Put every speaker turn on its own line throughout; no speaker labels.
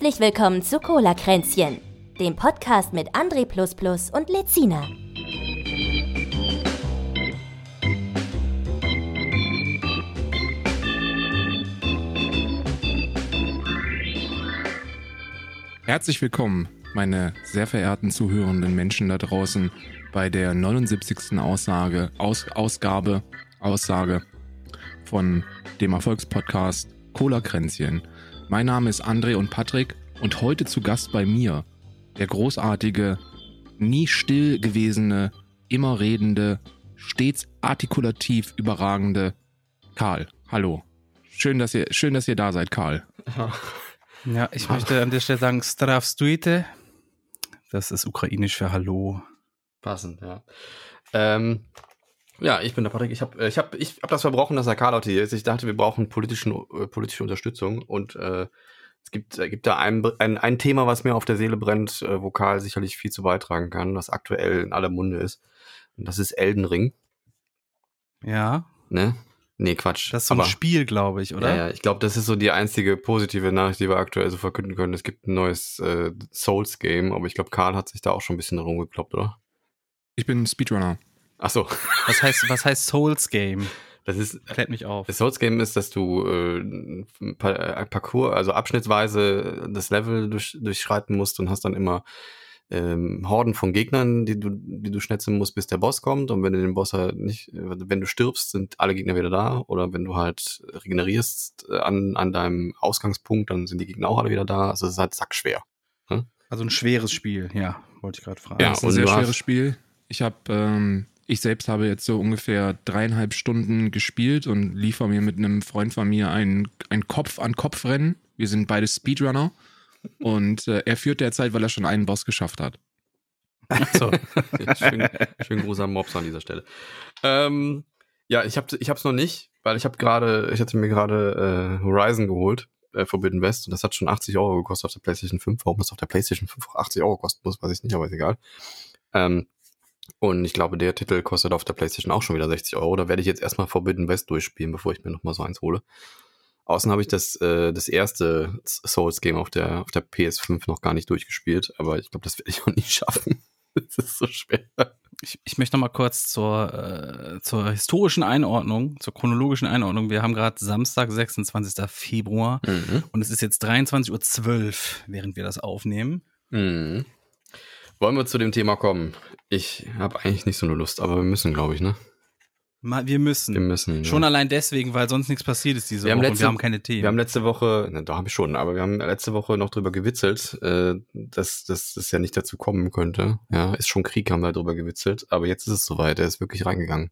Herzlich willkommen zu Cola Kränzchen, dem Podcast mit André und Lezina.
Herzlich willkommen, meine sehr verehrten zuhörenden Menschen da draußen, bei der 79. Aussage, Aus, Ausgabe, Aussage von dem Erfolgspodcast Cola Kränzchen. Mein Name ist André und Patrick und heute zu Gast bei mir der großartige, nie still gewesene, immer redende, stets artikulativ überragende Karl. Hallo. Schön, dass ihr, schön, dass ihr da seid, Karl.
Ja, ich möchte an der Stelle sagen, Stravstuite. Das ist ukrainisch für Hallo.
Passend, ja. Ähm, ja, ich bin der Patrick. Ich habe ich hab, ich hab das verbrochen, dass der Karl heute hier ist. Ich dachte, wir brauchen politischen, äh, politische Unterstützung. Und äh, es gibt, äh, gibt da ein, ein, ein Thema, was mir auf der Seele brennt, äh, wo Karl sicherlich viel zu beitragen kann, was aktuell in aller Munde ist. Und das ist Elden Ring.
Ja.
Ne? Nee, Quatsch.
Das ist so ein
Aber-
Spiel, glaube ich, oder?
Ja, ja, ich glaube, das ist so die einzige positive Nachricht, die wir aktuell so verkünden können. Es gibt ein neues äh, Souls-Game, aber ich glaube, Karl hat sich da auch schon ein bisschen darum gekloppt, oder?
Ich bin Speedrunner.
Ach so,
Was heißt, was heißt Souls Game?
das ist
Klärt mich auf.
Das Souls Game ist, dass du äh, äh, Parcours, also abschnittsweise das Level durch, durchschreiten musst und hast dann immer ähm, Horden von Gegnern, die du, die du schnetzen musst, bis der Boss kommt. Und wenn du den Boss halt nicht, wenn du stirbst, sind alle Gegner wieder da. Oder wenn du halt regenerierst äh, an, an deinem Ausgangspunkt, dann sind die Gegner auch alle wieder da. Also es ist halt sackschwer.
Also ein schweres Spiel, ja, wollte ich gerade fragen.
Ja,
das ist ein sehr schweres Spiel. Ich habe, ähm, ich selbst habe jetzt so ungefähr dreieinhalb Stunden gespielt und liefer mir mit einem Freund von mir ein, ein Kopf-an-Kopf-Rennen. Wir sind beide Speedrunner. Und äh, er führt derzeit, weil er schon einen Boss geschafft hat.
So, schön, schön Gruß an Mobs an dieser Stelle. Ähm, ja, ich habe ich hab's noch nicht, weil ich habe gerade, ich hatte mir gerade äh, Horizon geholt, äh, Forbidden West, und das hat schon 80 Euro gekostet auf der PlayStation 5. Warum das auf der PlayStation 5 auch 80 Euro kosten muss, weiß ich nicht, aber ist egal. Ähm, und ich glaube, der Titel kostet auf der PlayStation auch schon wieder 60 Euro. Da werde ich jetzt erstmal Forbidden West durchspielen, bevor ich mir nochmal so eins hole. Außen habe ich das, äh, das erste Souls-Game auf der, auf der PS5 noch gar nicht durchgespielt, aber ich glaube, das werde ich auch nicht schaffen. Das ist so schwer.
Ich, ich möchte noch mal kurz zur, äh, zur historischen Einordnung, zur chronologischen Einordnung. Wir haben gerade Samstag, 26. Februar
Mhm.
und es ist jetzt 23.12 Uhr, während wir das aufnehmen.
Mhm. Wollen wir zu dem Thema kommen? Ich habe eigentlich nicht so eine Lust, aber wir müssen, glaube ich, ne?
Mal, wir müssen.
Wir müssen.
Schon
ja.
allein deswegen, weil sonst nichts passiert ist diese
Wir haben
Woche und
letzte-
wir haben keine Themen.
Wir haben letzte Woche, ne, da habe ich schon, aber wir haben letzte Woche noch drüber gewitzelt, äh, dass, dass das ja nicht dazu kommen könnte. Ja, ist schon Krieg, haben wir drüber gewitzelt, aber jetzt ist es soweit, er ist wirklich reingegangen.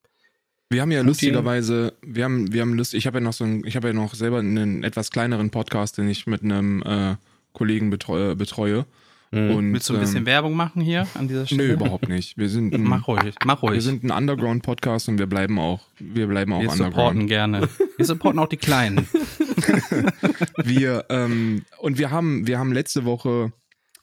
Wir haben ja
Putin.
lustigerweise, wir haben, wir haben Lust, ich habe ja noch so ein, ich habe ja noch selber einen etwas kleineren Podcast, den ich mit einem äh, Kollegen betreue. betreue.
Mhm.
Und,
Willst du ein bisschen
ähm,
Werbung machen hier an dieser Stelle?
Nö, überhaupt nicht. Wir sind ein,
Mach ruhig, mach ruhig.
wir sind ein Underground-Podcast und wir bleiben auch, wir bleiben auch
wir
Underground.
supporten gerne. Wir supporten auch die Kleinen.
wir, ähm, und wir haben, wir haben letzte Woche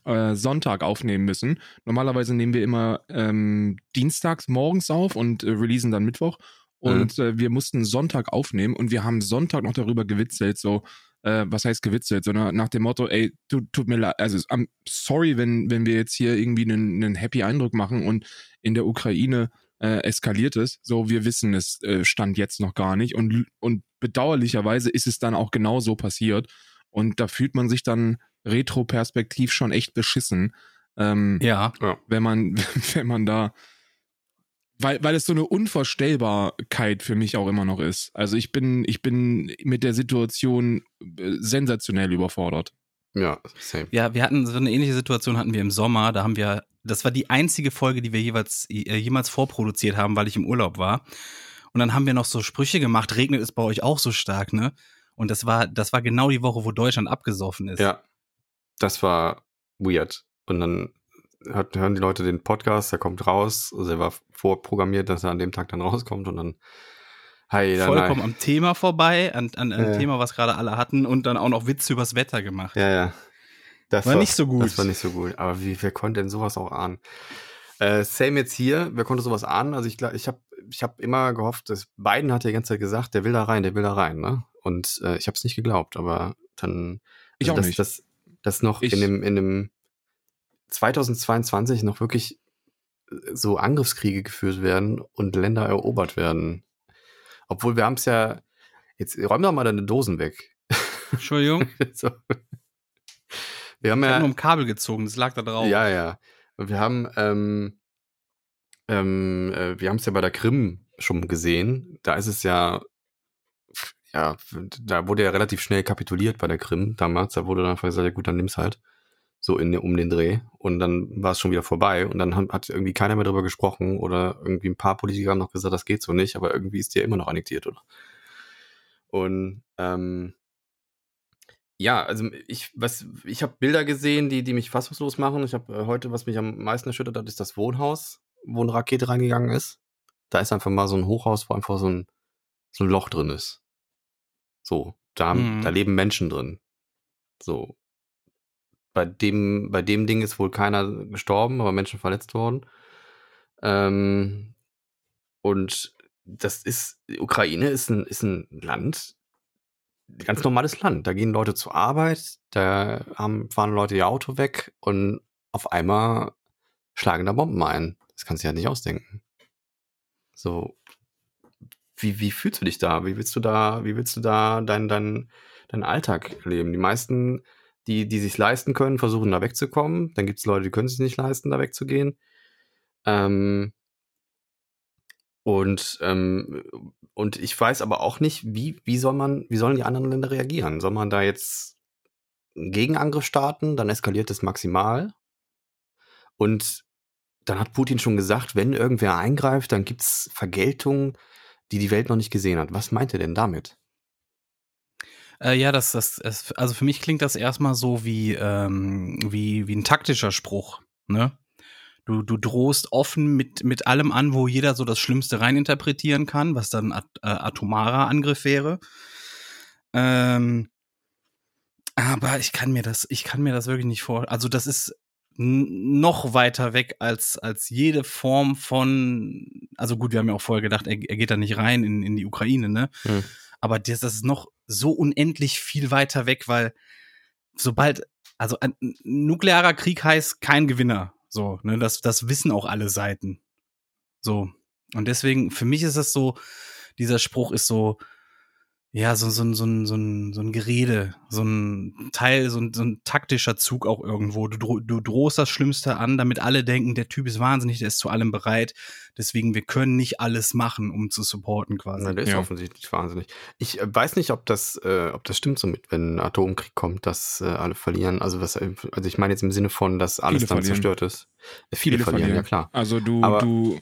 äh, Sonntag aufnehmen müssen. Normalerweise nehmen wir immer ähm, dienstags morgens auf und äh, releasen dann Mittwoch. Und äh, wir mussten Sonntag aufnehmen und wir haben Sonntag noch darüber gewitzelt, so, äh, was heißt gewitzelt, sondern nach dem Motto, ey, tu, tut mir leid, also I'm sorry, wenn, wenn wir jetzt hier irgendwie einen, einen happy Eindruck machen und in der Ukraine äh, eskaliert es. So, wir wissen es äh, stand jetzt noch gar nicht und, und bedauerlicherweise ist es dann auch genau so passiert und da fühlt man sich dann retroperspektiv schon echt beschissen, ähm,
Ja.
wenn man, wenn man da, weil, weil es so eine Unvorstellbarkeit für mich auch immer noch ist. Also ich bin, ich bin mit der Situation äh, sensationell überfordert.
Ja, same.
Ja, wir hatten so eine ähnliche Situation hatten wir im Sommer. Da haben wir, das war die einzige Folge, die wir jeweils, äh, jemals vorproduziert haben, weil ich im Urlaub war. Und dann haben wir noch so Sprüche gemacht, regnet es bei euch auch so stark, ne? Und das war, das war genau die Woche, wo Deutschland abgesoffen ist.
Ja, das war weird. Und dann hört, hören die Leute den Podcast, der kommt raus, also er war vorprogrammiert, dass er an dem Tag dann rauskommt und dann Hi, dann,
Vollkommen am Thema vorbei, an, an einem
Ja.
Thema, was gerade alle hatten und dann auch noch Witze übers Wetter gemacht.
Ja, ja. Das
War nicht so gut.
Das war nicht so gut. Aber wie, wer konnte denn sowas auch ahnen? Äh, same jetzt hier. Wer konnte sowas ahnen? Also ich glaube, ich habe ich hab immer gehofft, dass Biden hat ja die ganze Zeit gesagt, der will da rein, der will da rein, ne? Und äh, ich habe es nicht geglaubt, aber dann
Ich auch
das,
nicht.
Das, dass noch
Ich-
in dem, in dem 2022 noch wirklich äh, so Angriffskriege geführt werden und Länder erobert werden. Obwohl wir haben es ja, jetzt räum doch mal deine Dosen weg.
Entschuldigung.
so. Wir haben
Ich
ja,
nur um Kabel gezogen, das lag da drauf.
ja, ja. Wir haben, ähm, ähm, äh, wir haben es ja bei der Krim schon gesehen. Da ist es ja, ja, da wurde ja relativ schnell kapituliert bei der Krim damals. Da wurde dann einfach gesagt, ja gut, dann nimm's halt. So in, um den Dreh. Und dann war es schon wieder vorbei. Und dann hat, irgendwie keiner mehr drüber gesprochen oder irgendwie ein paar Politiker haben noch gesagt, das geht so nicht, aber irgendwie ist die ja immer noch annektiert, oder? Und ähm, ja, also ich, was, ich habe Bilder gesehen, die, die mich fassungslos machen. Ich habe äh, heute, was mich am meisten erschüttert hat, ist das Wohnhaus, wo eine Rakete reingegangen ist. Da ist einfach mal so ein Hochhaus, wo einfach so ein, so ein Loch drin ist. So, da, haben,
Mhm.
da leben Menschen drin. So. Bei dem, bei dem Ding ist wohl keiner gestorben, aber Menschen verletzt worden. Ähm, und das ist, die Ukraine ist ein, ist ein Land, ganz normales Land. Da gehen Leute zur Arbeit, da haben, fahren Leute ihr Auto weg und auf einmal schlagen da Bomben ein. Das kannst du ja nicht ausdenken. So, wie, wie fühlst du dich da? Wie willst du da, wie willst du da deinen dein, dein Alltag leben? Die meisten, die, die sich leisten können, versuchen da wegzukommen. Dann gibt es Leute, die können sich nicht leisten, da wegzugehen. Ähm, und, ähm, und ich weiß aber auch nicht, wie, wie soll man, wie sollen die anderen Länder reagieren? Soll man da jetzt einen Gegenangriff starten? Dann eskaliert es maximal. Und dann hat Putin schon gesagt, wenn irgendwer eingreift, dann gibt's Vergeltung, die die Welt noch nicht gesehen hat. Was meint er denn damit?
Äh, ja, das, das, es, also für mich klingt das erstmal so wie, ähm, wie, wie ein taktischer Spruch, ne? Du, du drohst offen mit, mit allem an, wo jeder so das Schlimmste reininterpretieren kann, was dann at, äh, atomarer Angriff wäre. Ähm, aber ich kann mir das, ich kann mir das wirklich nicht vor. Also das ist noch weiter weg als, als jede Form von, also gut, wir haben ja auch vorher gedacht, er, er geht da nicht rein in, in die Ukraine, ne?
Hm.
Aber das, das ist noch so unendlich viel weiter weg, weil sobald, also ein nuklearer Krieg heißt kein Gewinner. So, ne, das, das wissen auch alle Seiten. So. Und deswegen, für mich ist das so, dieser Spruch ist so, ja, so, so, ein- so, ein- so, ein, so ein Gerede, so ein Teil, so ein, so ein taktischer Zug auch irgendwo. Du, dro- du drohst das Schlimmste an, damit alle denken, der Typ ist wahnsinnig, der ist zu allem bereit. Deswegen, wir können nicht alles machen, um zu supporten quasi.
Na, der ist
Ja.
offensichtlich wahnsinnig. Ich äh, weiß nicht, ob das, äh, ob das stimmt so mit, wenn ein Atomkrieg kommt, dass äh, alle verlieren. Also was, äh, also ich meine jetzt im Sinne von, dass alles
Viele
dann
verlieren.
zerstört ist. Äh, viele, verlieren, ja klar.
Also du,
Aber-
du,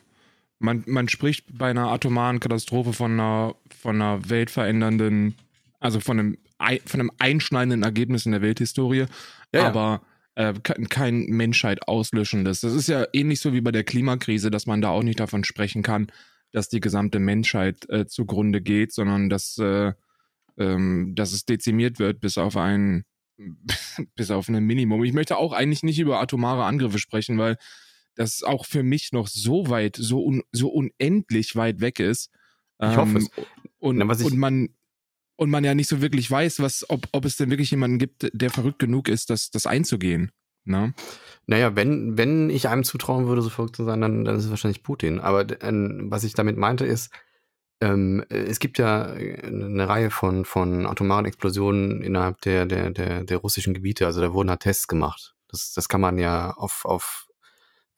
man, man spricht bei einer atomaren Katastrophe von einer, von einer weltverändernden, also von einem, ei- von einem einschneidenden Ergebnis in der Welthistorie,
Ja,
aber äh, ke- kein Menschheit auslöschendes. Das ist ja ähnlich so wie bei der Klimakrise, dass man da auch nicht davon sprechen kann, dass die gesamte Menschheit äh, zugrunde geht, sondern dass, äh, ähm, dass es dezimiert wird bis auf ein bis auf ein Minimum. Ich möchte auch eigentlich nicht über atomare Angriffe sprechen, weil das auch für mich noch so weit, so, un, so unendlich weit weg ist.
Ich hoffe
Ähm,
es.
Und,
Na,
und man und man ja nicht so wirklich weiß, was, ob, ob es denn wirklich jemanden gibt, der verrückt genug ist, das, das einzugehen. Ne?
Naja, wenn, wenn ich einem zutrauen würde, so verrückt zu sein, dann, dann ist es wahrscheinlich Putin. Aber äh, was ich damit meinte ist, ähm, äh, es gibt ja äh, eine Reihe von, von atomaren Explosionen innerhalb der, der, der, der russischen Gebiete. Also da wurden halt Tests gemacht. Das, das kann man ja auf, auf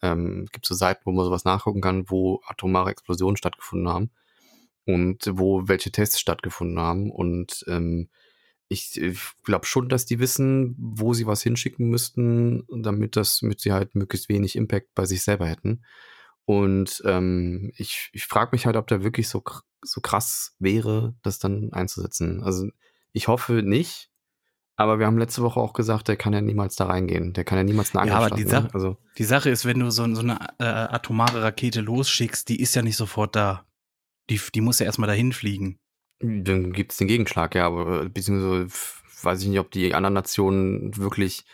ähm, gibt so Seiten, wo man sowas nachgucken kann, wo atomare Explosionen stattgefunden haben und wo welche Tests stattgefunden haben. Und ähm, ich, glaube schon, dass die wissen, wo sie was hinschicken müssten, damit das mit sie halt möglichst wenig Impact bei sich selber hätten. Und ähm, ich, ich frage mich halt, ob da wirklich so, so krass wäre, das dann einzusetzen. Also ich hoffe nicht, aber wir haben letzte Woche auch gesagt, der kann ja niemals da reingehen. Der kann ja niemals eine
Ja,
Angriff
aber die
ne?
Sache-
Also
Die Sache ist, wenn du so, so eine äh, atomare Rakete losschickst, die ist ja nicht sofort da. Die, die muss ja erstmal dahin fliegen.
Dann gibt es den Gegenschlag, ja, aber äh, beziehungsweise weiß ich nicht, ob die anderen Nationen wirklich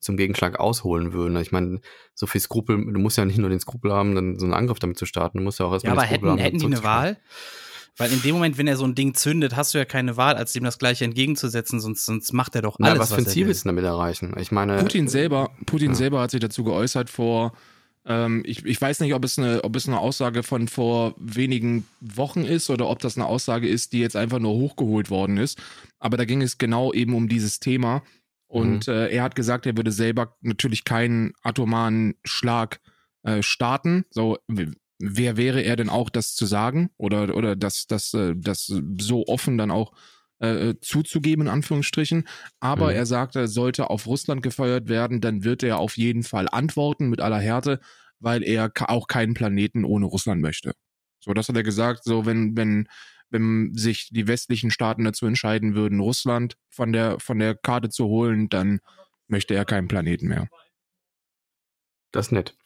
zum Gegenschlag ausholen würden. Ich meine, so viel Skrupel, du musst ja nicht nur den Skrupel haben, dann so einen Angriff damit zu starten, du musst ja auch
Ja,
erstmal
aber
den Skrupel
hätten,
haben,
hätten die eine. Wahl? Weil in dem Moment, wenn er so ein Ding zündet, hast du ja keine Wahl, als dem das gleiche entgegenzusetzen, sonst, sonst macht er doch alles.
Na, was für ein Ziel
will.
willst du damit erreichen? Ich meine.
Putin selber, Putin
Ja.
selber hat sich dazu geäußert vor, ähm, ich, ich weiß nicht, ob es, eine, ob es eine Aussage von vor wenigen Wochen ist oder ob das eine Aussage ist, die jetzt einfach nur hochgeholt worden ist. Aber da ging es genau eben um dieses Thema. Und äh, er hat gesagt, er würde selber natürlich keinen atomaren Schlag äh, starten. So, wer wäre er denn auch, das zu sagen? Oder, oder das, das, äh, das so offen dann auch äh, zuzugeben, in Anführungsstrichen. Aber
Mhm.
er sagte, sollte auf Russland gefeuert werden, dann wird er auf jeden Fall antworten mit aller Härte, weil er auch keinen Planeten ohne Russland möchte. So, das hat er gesagt, so wenn, wenn, wenn sich die westlichen Staaten dazu entscheiden würden, Russland von der, von der Karte zu holen, dann möchte er keinen Planeten mehr.
Das ist nett.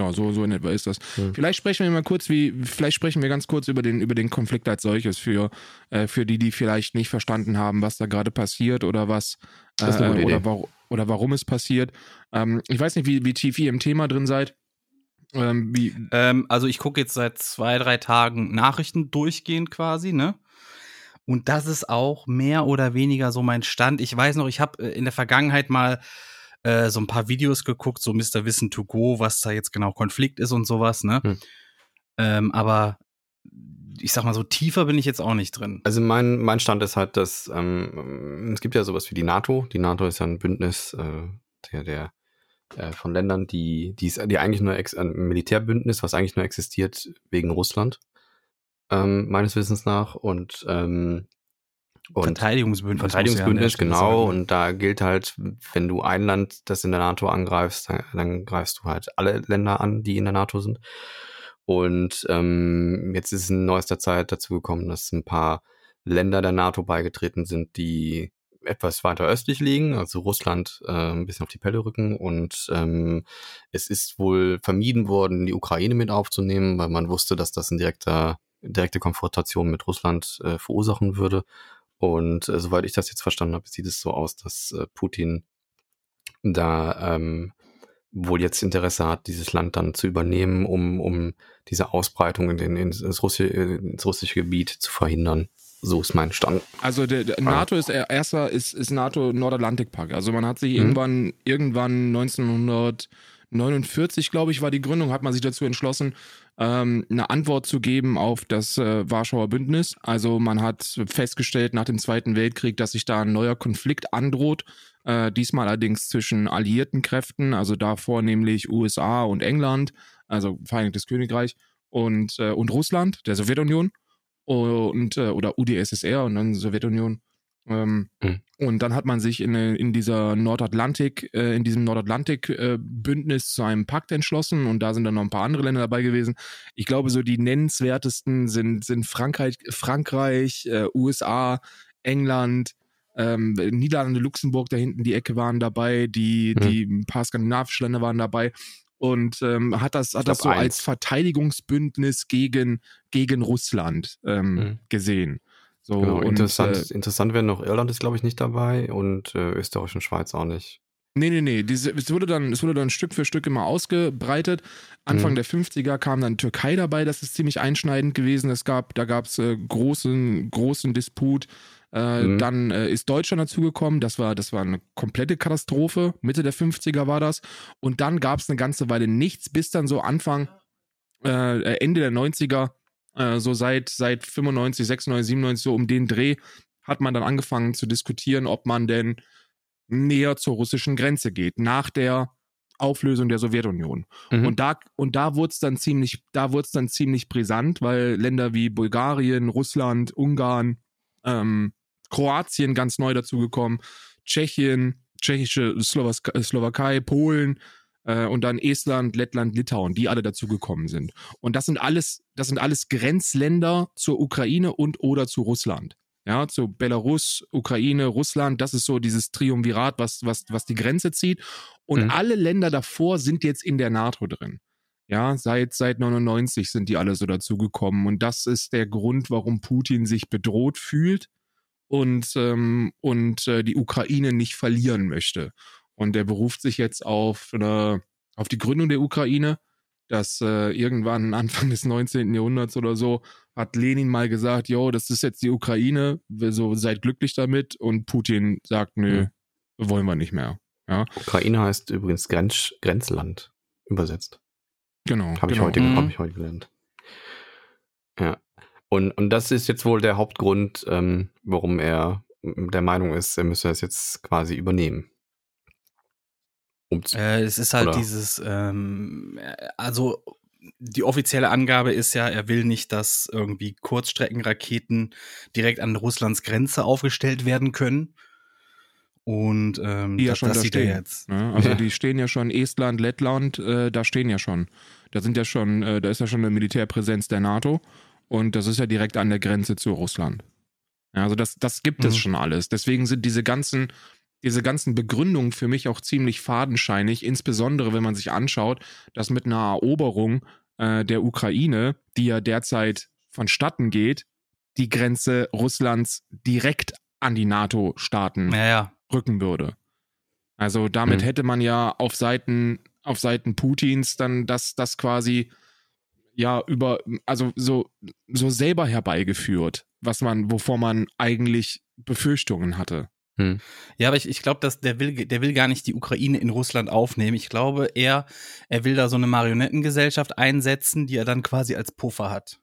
Ja, so, so in etwa ist das.
Hm.
Vielleicht sprechen wir mal kurz, wie, vielleicht sprechen wir ganz kurz über den, über den Konflikt als solches für, äh, für die, die vielleicht nicht verstanden haben, was da gerade passiert oder was, äh, oder, wa oder warum es passiert. Ähm, ich weiß nicht, wie, wie tief ihr im Thema drin seid. Ähm, wie,
Ähm, also ich gucke jetzt seit zwei, drei Tagen Nachrichten durchgehend quasi, ne? Und das ist auch mehr oder weniger so mein Stand. Ich weiß noch, ich habe in der Vergangenheit mal äh, so ein paar Videos geguckt, so Mr. Wissen to go, was da jetzt genau Konflikt ist und sowas, ne?
Hm.
Ähm, aber ich sag mal, so tiefer bin ich jetzt auch nicht drin.
Also mein, mein Stand ist halt, dass ähm, es gibt ja sowas wie die NATO. Die NATO ist ja ein Bündnis äh, der, der äh, von Ländern, die, die, ist, die eigentlich nur ex ein Militärbündnis, was eigentlich nur existiert wegen Russland, ähm, meines Wissens nach. Und, ähm, und
Verteidigungsbündnis.
Verteidigungsbündnis,
ja
genau.
sagen, ne?
Und da gilt halt, wenn du ein Land, das in der NATO angreifst, dann, dann greifst du halt alle Länder an, die in der NATO sind. Und ähm, jetzt ist in neuester Zeit dazu gekommen, dass ein paar Länder der NATO beigetreten sind, die etwas weiter östlich liegen, also Russland äh, ein bisschen auf die Pelle rücken. Und ähm, es ist wohl vermieden worden, die Ukraine mit aufzunehmen, weil man wusste, dass das eine direkte, direkte Konfrontation mit Russland äh, verursachen würde. Und äh, soweit ich das jetzt verstanden habe, sieht es so aus, dass äh, Putin da ähm, wohl jetzt Interesse hat, dieses Land dann zu übernehmen, um, um diese Ausbreitung in den, ins, Russi ins russische Gebiet zu verhindern. So ist mein Stand.
Also der, der NATO ist er- erster ist, ist NATO Nordatlantikpakt. Also man hat sich
Mhm.
irgendwann irgendwann 1949, glaube ich, war die Gründung, hat man sich dazu entschlossen, ähm, eine Antwort zu geben auf das äh, Warschauer Bündnis. Also man hat festgestellt nach dem Zweiten Weltkrieg, dass sich da ein neuer Konflikt androht. Äh, diesmal allerdings zwischen alliierten Kräften, also da vornehmlich USA und England, also Vereinigtes Königreich und, äh, und Russland, der Sowjetunion und äh, oder UdSSR und dann Sowjetunion. Ähm,
Mhm.
Und dann hat man sich in, äh, in dieser Nordatlantik, äh, in diesem Nordatlantik-Bündnis zu einem Pakt entschlossen und da sind dann noch ein paar andere Länder dabei gewesen. Ich glaube, so die nennenswertesten sind, sind Frankreich, Frankreich, äh, USA, England, ähm, Niederlande, Luxemburg, da hinten die Ecke waren dabei, die,
Mhm.
die ein paar skandinavische Länder waren dabei und ähm, hat das, hat das so
eins.
als Verteidigungsbündnis gegen, gegen Russland ähm,
Mhm.
gesehen. So,
Genau,
und,
interessant,
Äh,
interessant wäre noch, Irland ist, glaube ich, nicht dabei und äh, Österreich und Schweiz auch nicht.
Nee, nee, nee. Diese, es, wurde dann, es wurde dann Stück für Stück immer ausgebreitet. Anfang
Mhm.
der 50er kam dann Türkei dabei, das ist ziemlich einschneidend gewesen. Es gab, da gab es äh, großen, großen Disput. Äh,
Mhm.
Dann äh, ist Deutschland dazugekommen. Das war, das war eine komplette Katastrophe. Mitte der 50er war das. Und dann gab es eine ganze Weile nichts, bis dann so Anfang, äh, Ende der 90er, äh, so seit, seit 95, 96, 97, so um den Dreh, hat man dann angefangen zu diskutieren, ob man denn näher zur russischen Grenze geht, nach der Auflösung der Sowjetunion.
Mhm.
Und da, und da wurde es dann ziemlich, da wurde dann ziemlich brisant, weil Länder wie Bulgarien, Russland, Ungarn, ähm, Kroatien ganz neu dazugekommen, Tschechien, tschechische Slowakei, Polen äh, und dann Estland, Lettland, Litauen, die alle dazugekommen sind. Und das sind alles, das sind alles Grenzländer zur Ukraine und oder zu Russland. Ja, zu Belarus, Ukraine, Russland, das ist so dieses Triumvirat, was, was, was die Grenze zieht. Und
Mhm.
alle Länder davor sind jetzt in der NATO drin. Ja, seit, seit 99 sind die alle so dazugekommen. Und das ist der Grund, warum Putin sich bedroht fühlt und, ähm, und äh, die Ukraine nicht verlieren möchte. Und er beruft sich jetzt auf, eine, auf die Gründung der Ukraine. dass äh, irgendwann Anfang des 19. Jahrhunderts oder so hat Lenin mal gesagt, jo, das ist jetzt die Ukraine, so seid glücklich damit und Putin sagt, nö,
Mhm.
wollen wir nicht mehr. Ja,
Ukraine heißt übrigens Grenz, Grenzland übersetzt.
genau.
Habe ich,
genau.
heute,
Mhm.
hab ich heute gelernt. Ja. Und, und das ist jetzt wohl der Hauptgrund, ähm, warum er der Meinung ist, er müsse das jetzt quasi übernehmen.
Äh, es ist halt
Oder?
dieses, ähm, äh, also die offizielle Angabe ist ja, er will nicht, dass irgendwie Kurzstreckenraketen direkt an Russlands Grenze aufgestellt werden können. Und ähm,
Die ja
das,
schon
das
da
sieht er
stehen.
jetzt.
Ne? Also
Ja.
die stehen ja schon, Estland, Lettland, äh, da stehen ja schon. Da sind ja schon, äh, da ist ja schon eine Militärpräsenz der NATO und das ist ja direkt an der Grenze zu Russland. Ja, also das, das gibt es
Mhm.
schon alles. Deswegen sind diese ganzen, diese ganzen Begründungen für mich auch ziemlich fadenscheinig, insbesondere wenn man sich anschaut, dass mit einer Eroberung äh, der Ukraine, die ja derzeit vonstatten geht, die Grenze Russlands direkt an die NATO-Staaten
Ja, ja.
rücken würde. Also damit
Mhm.
hätte man ja auf Seiten, auf Seiten Putins dann das, das quasi ja über, also so, so selber herbeigeführt, was man, wovor man eigentlich Befürchtungen hatte.
Ja, aber ich, ich glaube, dass der will, der will gar nicht die Ukraine in Russland aufnehmen. Ich glaube eher, er will da so eine Marionettengesellschaft einsetzen, die er dann quasi als Puffer hat.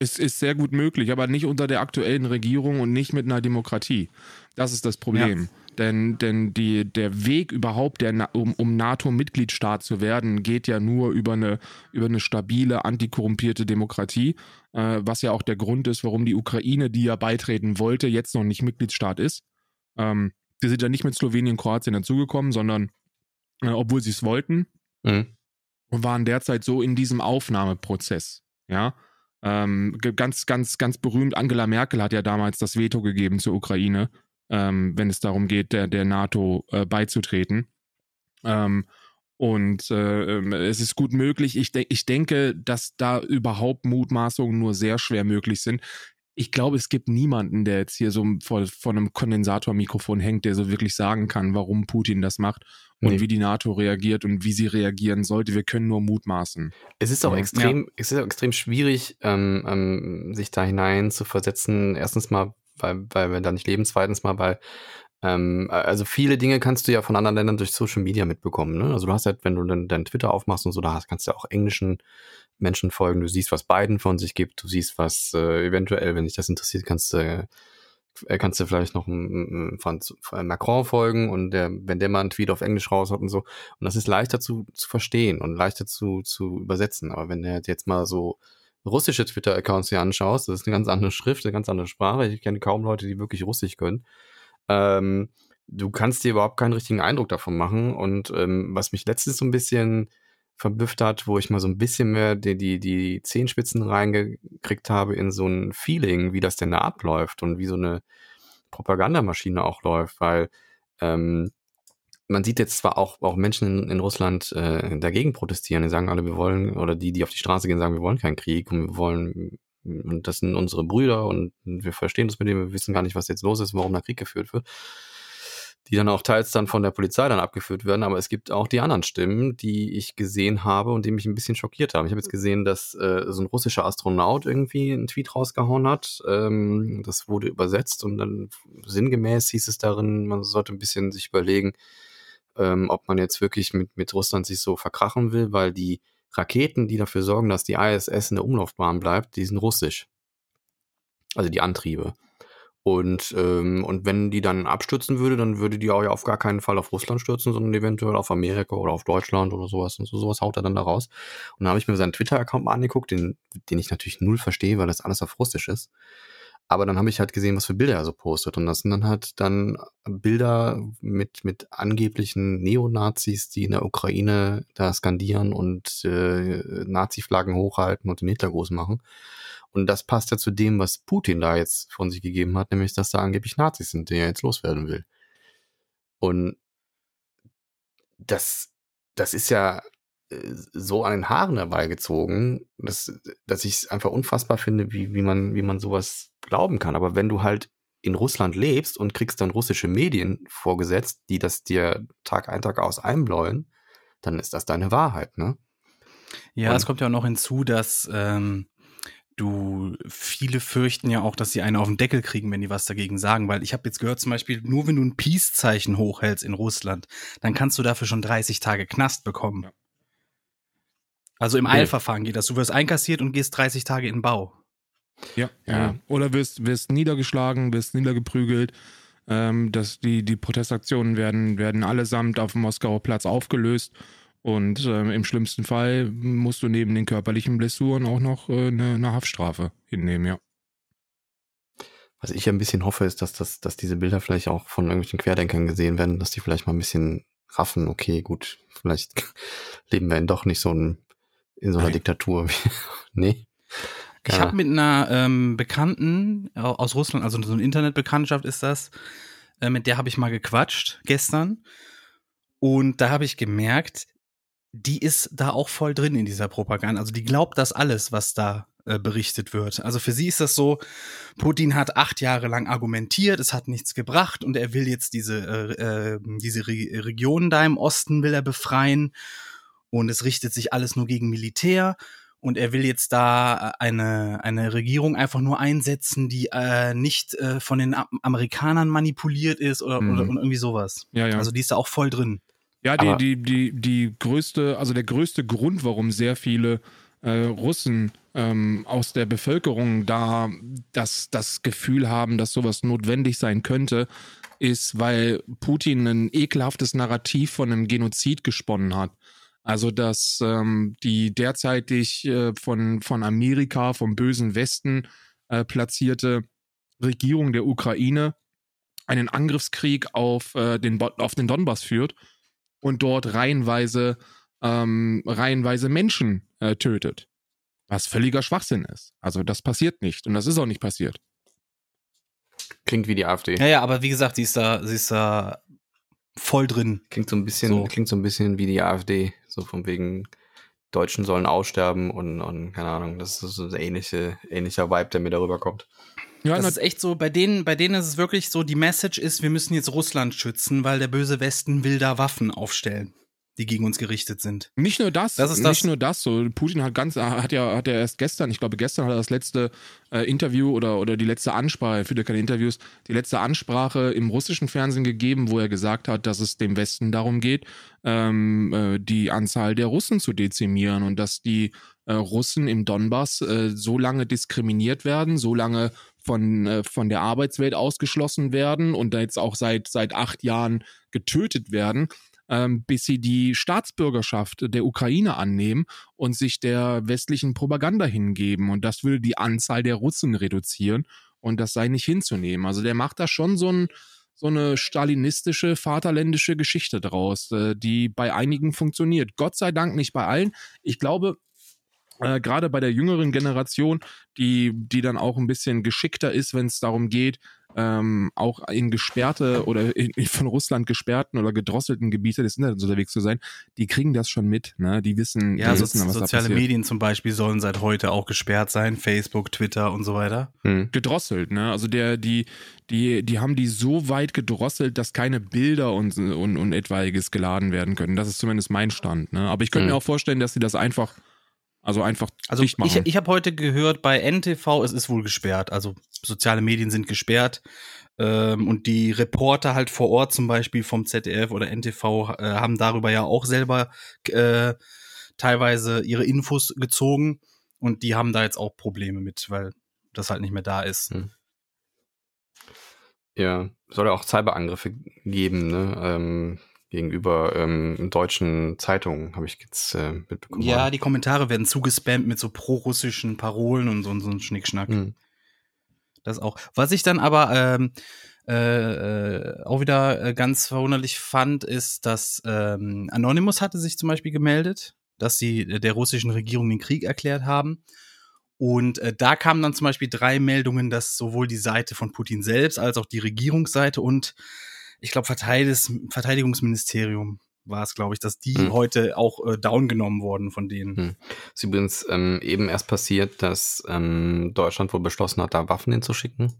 Es ist sehr gut möglich, aber nicht unter der aktuellen Regierung und nicht mit einer Demokratie. Das ist das Problem. Denn, denn die, der Weg überhaupt, der, um, um NATO-Mitgliedstaat zu werden, geht ja nur über eine, über eine stabile, antikorrumpierte Demokratie, äh, was ja auch der Grund ist, warum die Ukraine, die ja beitreten wollte, jetzt noch nicht Mitgliedstaat ist. Ähm, die sind ja nicht mit Slowenien, Kroatien dazugekommen, sondern äh, obwohl sie es wollten,
Mhm.
und waren derzeit so in diesem Aufnahmeprozess. Ja, ähm, ganz, ganz, ganz berühmt. Angela Merkel hat ja damals das Veto gegeben zur Ukraine, ähm, wenn es darum geht, der, der NATO äh, beizutreten. Ähm, und äh, ähm, es ist gut möglich. Ich, de ich denke, dass da überhaupt Mutmaßungen nur sehr schwer möglich sind. Ich glaube, es gibt niemanden, der jetzt hier so vor, vor einem Kondensatormikrofon hängt, der so wirklich sagen kann, warum Putin das macht und
Nee.
wie die NATO reagiert und wie sie reagieren sollte. Wir können nur mutmaßen.
Es ist auch
Ja.
extrem, es ist auch extrem schwierig, ähm, ähm, sich da hinein zu versetzen. Erstens mal, weil, weil wir da nicht leben. Zweitens mal, weil ähm, also viele Dinge kannst du ja von anderen Ländern durch Social Media mitbekommen. Ne? Also du hast halt, wenn du dann dein Twitter aufmachst und so, da hast, kannst du ja auch englischen Menschen folgen. Du siehst, was Biden von sich gibt. Du siehst, was äh, eventuell, wenn dich das interessiert, kannst du äh, kannst du vielleicht noch mm, Franz, Macron folgen und der, wenn der mal einen Tweet auf Englisch raushaut und so. Und das ist leichter zu, zu verstehen und leichter zu, zu übersetzen. Aber wenn du jetzt mal so russische Twitter-Accounts hier anschaust, das ist eine ganz andere Schrift, eine ganz andere Sprache. Ich kenne kaum Leute, die wirklich Russisch können. Ähm, du kannst dir überhaupt keinen richtigen Eindruck davon machen. Und ähm, was mich letztens so ein bisschen verbüfft hat, wo ich mal so ein bisschen mehr die, die, die Zehenspitzen reingekriegt habe in so ein Feeling, wie das denn da abläuft und wie so eine Propagandamaschine auch läuft, weil ähm, man sieht jetzt zwar auch, auch Menschen in, in Russland äh, dagegen protestieren, die sagen alle, wir wollen, oder die, die auf die Straße gehen, sagen, wir wollen keinen Krieg und wir wollen, und das sind unsere Brüder und wir verstehen das mit denen, wir wissen gar nicht, was jetzt los ist, warum da Krieg geführt wird die dann auch teils dann von der Polizei dann abgeführt werden, aber es gibt auch die anderen Stimmen, die ich gesehen habe und die mich ein bisschen schockiert haben. Ich habe jetzt gesehen, dass äh, so ein russischer Astronaut irgendwie einen Tweet rausgehauen hat. Ähm, das wurde übersetzt und dann sinngemäß hieß es darin, man sollte ein bisschen sich überlegen, ähm, ob man jetzt wirklich mit, mit Russland sich so verkrachen will, weil die Raketen, die dafür sorgen, dass die ISS in der Umlaufbahn bleibt, die sind russisch. Also die Antriebe. Und, ähm, und wenn die dann abstürzen würde, dann würde die auch ja auf gar keinen Fall auf Russland stürzen, sondern eventuell auf Amerika oder auf Deutschland oder sowas. Und so sowas haut er dann da raus. Und dann habe ich mir seinen Twitter-Account mal angeguckt, den, den ich natürlich null verstehe, weil das alles auf Russisch ist. Aber dann habe ich halt gesehen, was für Bilder er so postet. Und das sind dann halt dann Bilder mit, mit angeblichen Neonazis, die in der Ukraine da skandieren und äh, Nazi-Flaggen hochhalten und den Hitler groß machen. Und das passt ja zu dem, was Putin da jetzt von sich gegeben hat, nämlich, dass da angeblich Nazis sind, die er jetzt loswerden will. Und das, das ist ja so an den Haaren herbeigezogen, dass, dass ich es einfach unfassbar finde, wie, wie, man, wie man sowas glauben kann. Aber wenn du halt in Russland lebst und kriegst dann russische Medien vorgesetzt, die das dir Tag ein, Tag aus einbläuen, dann ist das deine Wahrheit, ne?
Ja,
Und-
es kommt ja auch noch hinzu, dass ähm, du viele fürchten ja auch, dass sie einen auf den Deckel kriegen, wenn die was dagegen sagen. Weil ich habe jetzt gehört, zum Beispiel, nur wenn du ein Peace-Zeichen hochhältst in Russland, dann kannst du dafür schon 30 Tage Knast bekommen.
Ja.
Also im
Okay.
Eilverfahren geht das. Du wirst einkassiert und gehst 30 Tage in den Bau.
Ja,
Ja.
Oder wirst, wirst niedergeschlagen, wirst niedergeprügelt. Ähm, dass die, die Protestaktionen werden, werden allesamt auf dem Moskauer Platz aufgelöst. Und ähm, im schlimmsten Fall musst du neben den körperlichen Blessuren auch noch äh, eine, eine Haftstrafe hinnehmen, ja.
Was ich ja ein bisschen hoffe, ist, dass, das, dass diese Bilder vielleicht auch von irgendwelchen Querdenkern gesehen werden, dass die vielleicht mal ein bisschen raffen, okay, gut, vielleicht leben wir in doch nicht so ein, in so einer
Nein.
Diktatur. wie- nee.
Ich habe mit einer ähm, Bekannten au- aus Russland, also so eine Internetbekanntschaft ist das, äh, mit der habe ich mal gequatscht gestern. Und da habe ich gemerkt, die ist da auch voll drin in dieser Propaganda. Also die glaubt das alles, was da äh, berichtet wird. Also für sie ist das so, Putin hat acht Jahre lang argumentiert, es hat nichts gebracht und er will jetzt diese, äh, äh, diese Re Regionen da im Osten will er befreien und es richtet sich alles nur gegen Militär und er will jetzt da eine, eine Regierung einfach nur einsetzen, die äh, nicht äh, von den Am Amerikanern manipuliert ist oder,
Mhm.
oder und irgendwie sowas.
Ja, ja.
Also die ist da auch voll drin.
Ja, die,
Aber-
die, die, die größte, also der größte Grund, warum sehr viele äh, Russen ähm, aus der Bevölkerung da das, das Gefühl haben, dass sowas notwendig sein könnte, ist, weil Putin ein ekelhaftes Narrativ von einem Genozid gesponnen hat. Also, dass ähm, die derzeitig äh, von, von Amerika, vom bösen Westen äh, platzierte Regierung der Ukraine einen Angriffskrieg auf, äh, den, auf den Donbass führt und dort reihenweise, ähm, reihenweise Menschen äh, tötet. Was völliger Schwachsinn ist. Also das passiert nicht und das ist auch nicht passiert.
Klingt wie die AfD.
Ja, ja, aber wie gesagt, sie ist da, sie ist da voll drin.
Klingt so ein bisschen,
So.
klingt so ein bisschen wie die AfD. So von wegen Deutschen sollen aussterben und, und keine Ahnung, das ist so ein ähnliche, ähnlicher Vibe, der mir darüber kommt.
Ja,
Das ist echt so, bei denen, bei denen ist es wirklich so, die Message ist, wir müssen jetzt Russland schützen, weil der böse Westen will da Waffen aufstellen, die gegen uns gerichtet sind.
nicht nur das,
Das ist
nicht
das-
nur das. So Putin hat ganz, hat ja, hat ja erst gestern, ich glaube gestern hat er das letzte äh, Interview oder oder die letzte Ansprache, er führt ja keine Interviews, die letzte Ansprache im russischen Fernsehen gegeben, wo er gesagt hat, dass es dem Westen darum geht, ähm, äh, die Anzahl der Russen zu dezimieren und dass die äh, Russen im Donbass äh, so lange diskriminiert werden, so lange von, äh, von der Arbeitswelt ausgeschlossen werden und da jetzt auch seit, seit acht Jahren getötet werden, ähm, bis sie die Staatsbürgerschaft der Ukraine annehmen und sich der westlichen Propaganda hingeben. Und das würde die Anzahl der Russen reduzieren und das sei nicht hinzunehmen. Also der macht da schon so ein so eine stalinistische, vaterländische Geschichte draus, äh, die bei einigen funktioniert. Gott sei Dank nicht bei allen. Ich glaube, äh, gerade bei der jüngeren Generation, die, die dann auch ein bisschen geschickter ist, wenn es darum geht, ähm, auch in gesperrte oder in, in von Russland gesperrten oder gedrosselten Gebiete des Internets unterwegs zu sein, die kriegen das schon mit, ne? Die wissen,
Ja,
die
so,
wissen was da
soziale
passiert.
Medien zum Beispiel sollen seit heute auch gesperrt sein, Facebook, Twitter und so weiter.
Hm.
gedrosselt, ne? Also der, die, die, die haben die so weit gedrosselt, dass keine Bilder und, und, und etwaiges geladen werden können. Das ist zumindest mein Stand, ne? Aber ich könnte
Mhm.
mir auch vorstellen, dass sie das einfach, also einfach
Also
dicht
ich,
machen.
ich habe heute gehört, bei NTV, es ist wohl gesperrt. Also soziale Medien sind gesperrt. Ähm, und die Reporter halt vor Ort zum Beispiel vom ZDF oder NTV äh, haben darüber ja auch selber äh, teilweise ihre Infos gezogen. Und die haben da jetzt auch Probleme mit, weil das halt nicht mehr da ist.
Hm. Ja, soll ja auch Cyberangriffe geben, ne? Ähm, gegenüber ähm, deutschen Zeitungen, habe ich jetzt äh, mitbekommen.
Ja, die Kommentare werden zugespammt mit so pro-russischen Parolen und so, so ein Schnickschnack.
Hm.
Das auch. Was ich dann aber ähm, äh, äh, auch wieder äh, ganz verwunderlich fand, ist, dass ähm, Anonymous hatte sich zum Beispiel gemeldet, dass sie äh, der russischen Regierung den Krieg erklärt haben. Und äh, da kamen dann zum Beispiel drei Meldungen, dass sowohl die Seite von Putin selbst als auch die Regierungsseite und ich glaube Verteidigungs Verteidigungsministerium war es, glaube ich, dass die
Hm.
heute auch äh, downgenommen wurden von denen.
Hm. Ist übrigens ähm, eben erst passiert, dass ähm, Deutschland wohl beschlossen hat, da Waffen hinzuschicken.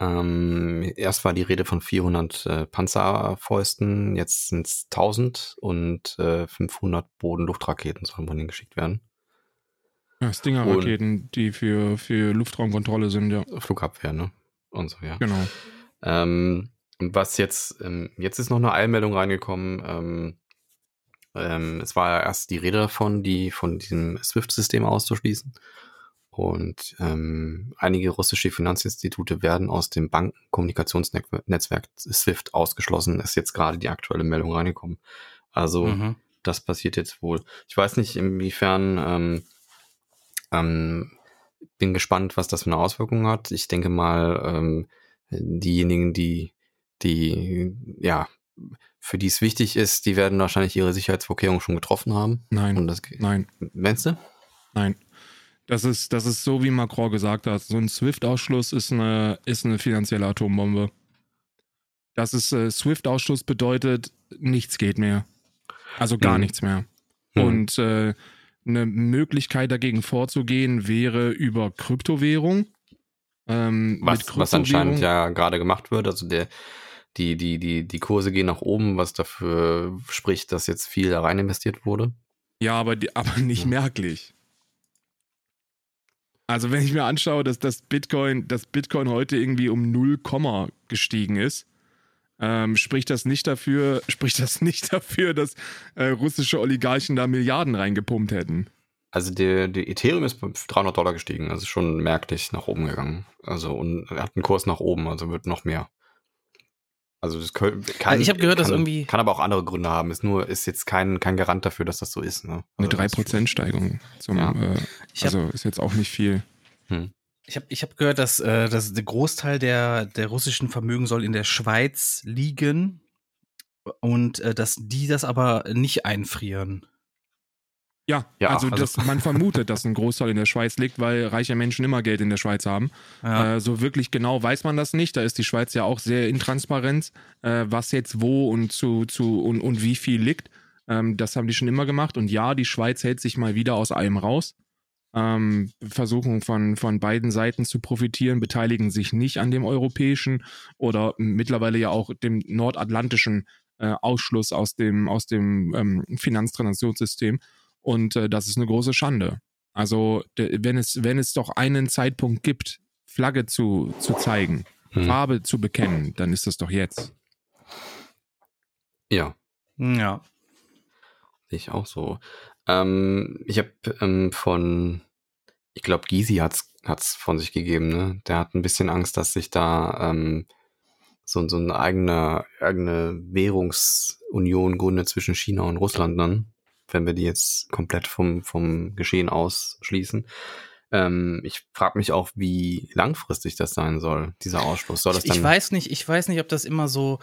Ähm, erst war die Rede von 400 äh, Panzerfäusten, jetzt sind es 1000 und äh, 500 Boden-Luftraketen sollen von ihnen geschickt werden.
Ja, Stinger-Raketen, die für, für Luftraumkontrolle sind, ja.
Flugabwehr, ne? Und so, ja.
Genau.
Ähm, was jetzt, ähm, jetzt ist noch eine Eilmeldung reingekommen. Ähm, ähm, es war ja erst die Rede davon, die von diesem SWIFT-System auszuschließen. Und ähm, einige russische Finanzinstitute werden aus dem Bankenkommunikationsnetzwerk SWIFT ausgeschlossen. Ist jetzt gerade die aktuelle Meldung reingekommen. Also
Mhm.
das passiert jetzt wohl. Ich weiß nicht, inwiefern. Ähm, ähm, bin gespannt, was das für eine Auswirkung hat. Ich denke mal, ähm, diejenigen, die, die, ja, für die es wichtig ist, die werden wahrscheinlich ihre Sicherheitsvorkehrungen schon getroffen haben.
Nein,
Und das,
nein,
meinst du?
nein. Das ist, das ist so, wie Macron gesagt hat. So ein SWIFT-Ausschluss ist eine, ist eine finanzielle Atombombe. Das ist, äh, SWIFT-Ausschluss bedeutet, nichts geht mehr. Also gar
Hm.
nichts mehr.
Hm.
Und äh, eine Möglichkeit dagegen vorzugehen wäre über Kryptowährung. Ähm,
Was, was anscheinend ja gerade gemacht wird. Also der, die, die, die, die Kurse gehen nach oben, was dafür spricht, dass jetzt viel da rein investiert wurde.
Ja, aber, die, aber nicht merklich. Also wenn ich mir anschaue, dass das Bitcoin, dass Bitcoin heute irgendwie um 0, Komma gestiegen ist, ähm, spricht das nicht dafür, spricht das nicht dafür, dass äh, russische Oligarchen da Milliarden reingepumpt hätten.
Also der, der Ethereum ist bei 300 Dollar gestiegen, also schon merklich nach oben gegangen. Also und hat einen Kurs nach oben, also wird noch mehr. Also das können, kann,
ich hab gehört,
kann,
dass irgendwie-
kann aber auch andere Gründe haben. Ist nur ist jetzt kein kein Garant dafür, dass das so ist. Ne?
Eine
Also das-
3% Steigerung. Zum,
Ja.
äh,
Ich hab-
also ist jetzt auch nicht viel.
Hm.
Ich habe ich hab gehört, dass, äh, dass der Großteil der, der russischen Vermögen soll in der Schweiz liegen und äh, dass die das aber nicht einfrieren.
Ja,
Ja,
also,
also-
Das, man vermutet, dass ein Großteil in der Schweiz liegt, weil reiche Menschen immer Geld in der Schweiz haben.
Ja.
Äh, so wirklich genau weiß man das nicht. Da ist die Schweiz ja auch sehr intransparent, äh, was jetzt wo und zu, zu und, und wie viel liegt. Ähm, das haben die schon immer gemacht. Und ja, die Schweiz hält sich mal wieder aus allem raus. Ähm, versuchen von, von beiden Seiten zu profitieren, beteiligen sich nicht an dem europäischen oder mittlerweile ja auch dem nordatlantischen äh, Ausschluss aus dem, aus dem ähm, Finanztransaktionssystem. Und äh, das ist eine große Schande. Also, wenn es, wenn es doch einen Zeitpunkt gibt, Flagge zu, zu zeigen,
Hm.
Farbe zu bekennen, dann ist das doch jetzt.
Ja,
ja.
ich auch so. Ähm, ich habe ähm, von, ich glaube, Gysi hat's hat's von sich gegeben. Ne? Der hat ein bisschen Angst, dass sich da ähm, so, so eine eigene, eigene Währungsunion gründet zwischen China und Russland dann, wenn wir die jetzt komplett vom, vom Geschehen ausschließen. Ähm, ich frage mich auch, wie langfristig das sein soll, dieser Ausschluss. Soll das
Ich, ich
dann
weiß nicht, ich weiß nicht, ob das immer so,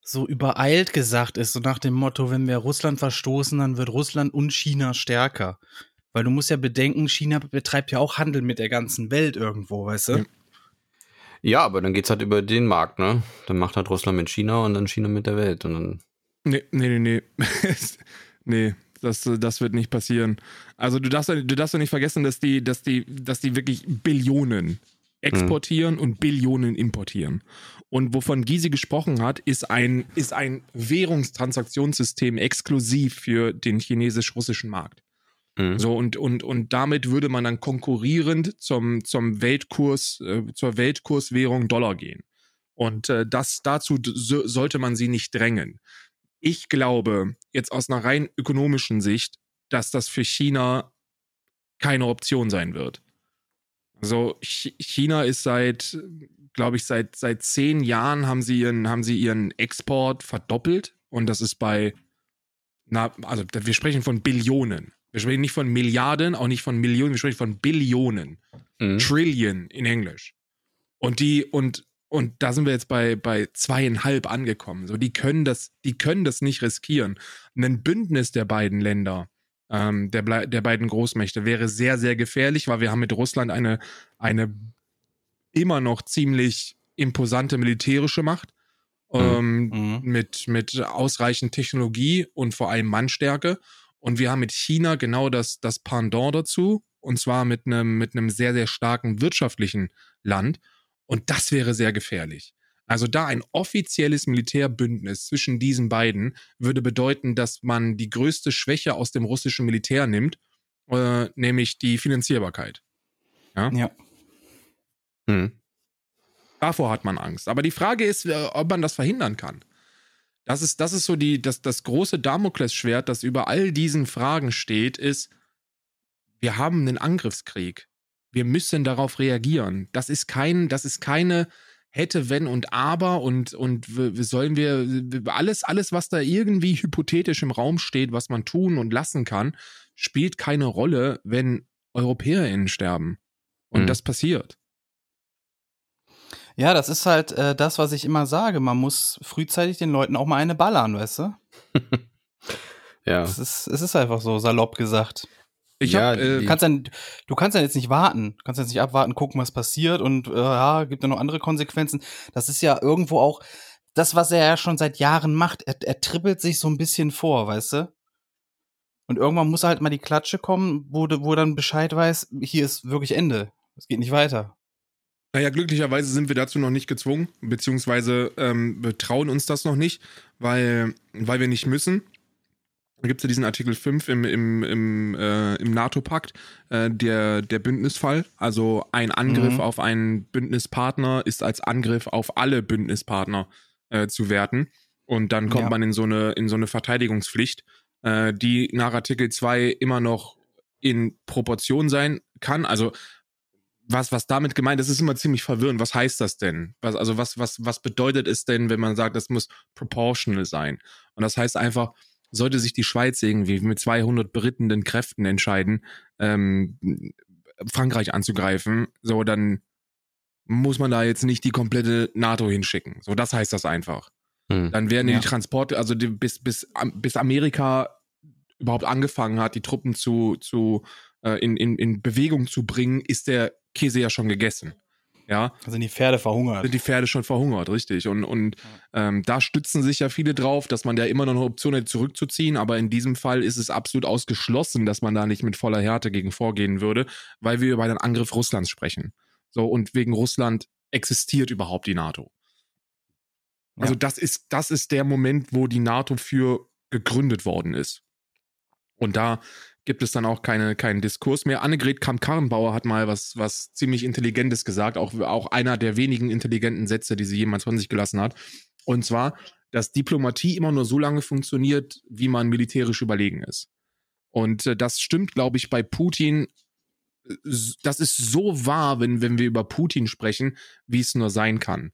so übereilt gesagt ist, so nach dem Motto, wenn wir Russland verstoßen, dann wird Russland und China stärker. Weil du musst ja bedenken, China betreibt ja auch Handel mit der ganzen Welt irgendwo, weißt du?
Ja.
Ja, aber dann geht's halt über den Markt, ne? Dann macht halt Russland mit China und dann China mit der Welt. Und dann,
Nee, nee, nee, nee. nee, das, das wird nicht passieren. Also du darfst, du darfst ja nicht vergessen, dass die, dass die, dass die wirklich Billionen exportieren und Billionen importieren. Und wovon Gysi gesprochen hat, ist ein, ist ein Währungstransaktionssystem exklusiv für den chinesisch-russischen Markt.
Mhm.
So, und, und, und damit würde man dann konkurrierend zum, zum Weltkurs, äh, zur Weltkurswährung Dollar gehen. Und äh, das dazu sollte man sie nicht drängen. Ich glaube, jetzt aus einer rein ökonomischen Sicht, dass das für China keine Option sein wird. Also Ch- China ist seit, glaube ich, seit, seit zehn Jahren haben sie, ihren, haben sie ihren Export verdoppelt. Und das ist bei, na, also wir sprechen von Billionen. Wir sprechen nicht von Milliarden, auch nicht von Millionen, wir sprechen von Billionen.
Mhm.
Trillion in Englisch. Und die, und, und da sind wir jetzt bei, bei zweieinhalb angekommen. So, die können das, die können das nicht riskieren. Ein Bündnis der beiden Länder, ähm, der, der beiden Großmächte, wäre sehr, sehr gefährlich, weil wir haben mit Russland eine, eine immer noch ziemlich imposante militärische Macht. Ähm,
Mhm.
mit, mit ausreichend Technologie und vor allem Mannstärke. Und wir haben mit China genau das, das Pendant dazu. Und zwar mit einem, mit einem sehr, sehr starken wirtschaftlichen Land. Und das wäre sehr gefährlich. Also da ein offizielles Militärbündnis zwischen diesen beiden würde bedeuten, dass man die größte Schwäche aus dem russischen Militär nimmt, äh, nämlich die Finanzierbarkeit. Ja.
Ja.
Hm.
Davor hat man Angst. Aber die Frage ist, äh, ob man das verhindern kann. Das ist, das ist so die, das, das große Damoklesschwert, das über all diesen Fragen steht, ist, wir haben einen Angriffskrieg. Wir müssen darauf reagieren. Das ist kein, das ist keine hätte, wenn und aber und, und sollen wir alles, alles, was da irgendwie hypothetisch im Raum steht, was man tun und lassen kann, spielt keine Rolle, wenn EuropäerInnen sterben. Und
Mhm.
das passiert.
Ja, das ist halt äh, das, was ich immer sage. Man muss frühzeitig den Leuten auch mal eine ballern, weißt du?
Ja.
Es ist, es ist einfach so, salopp gesagt.
Ich
Ja,
hab, äh,
Du kannst, dann, du kannst dann jetzt nicht warten. Du kannst jetzt nicht abwarten, gucken, was passiert und äh, ja, gibt ja noch andere Konsequenzen. Das ist ja irgendwo auch das, was er ja schon seit Jahren macht. Er, er trippelt sich so ein bisschen vor, weißt du? Und irgendwann muss halt mal die Klatsche kommen, wo, wo dann Bescheid weiß, hier ist wirklich Ende. Es geht nicht weiter.
Naja, glücklicherweise sind wir dazu noch nicht gezwungen, beziehungsweise ähm, wir trauen uns das noch nicht, weil, weil wir nicht müssen. Da gibt es ja diesen Artikel 5 im, im, im, äh, im NATO-Pakt, äh, der, der Bündnisfall. Also ein Angriff
Mhm.
auf einen Bündnispartner ist als Angriff auf alle Bündnispartner äh, zu werten. Und dann kommt
Ja.
man in so eine, in so eine Verteidigungspflicht, äh, die nach Artikel 2 immer noch in Proportion sein kann. Also was, was damit gemeint ist, ist immer ziemlich verwirrend. Was heißt das denn? Was, also was, was, was bedeutet es denn, wenn man sagt, das muss proportional sein? Und das heißt einfach, sollte sich die Schweiz irgendwie mit 200 berittenden Kräften entscheiden, ähm, Frankreich anzugreifen, so dann muss man da jetzt nicht die komplette NATO hinschicken. So, das heißt das einfach.
Hm.
Dann werden
Ja.
die Transporte, also die, bis, bis, bis Amerika überhaupt angefangen hat, die Truppen zu, zu äh, in, in, in Bewegung zu bringen, ist der Käse ja schon gegessen. Ja,
Da sind die Pferde verhungert.
sind die Pferde schon verhungert, richtig. Und, und ähm, da stützen sich ja viele drauf, dass man ja immer noch eine Option hat, zurückzuziehen. Aber in diesem Fall ist es absolut ausgeschlossen, dass man da nicht mit voller Härte gegen vorgehen würde, weil wir über einen Angriff Russlands sprechen. So, und wegen Russland existiert überhaupt die NATO. Also
Ja.
das ist, das ist der Moment, wo die NATO für gegründet worden ist. Und da gibt es dann auch keine, keinen Diskurs mehr. Annegret Kramp-Karrenbauer hat mal was, was ziemlich Intelligentes gesagt, auch, auch einer der wenigen intelligenten Sätze, die sie jemals von sich gelassen hat. Und zwar, dass Diplomatie immer nur so lange funktioniert, wie man militärisch überlegen ist. Und äh, das stimmt, glaube ich, bei Putin. äh, Das ist so wahr, wenn, wenn wir über Putin sprechen, wie es nur sein kann.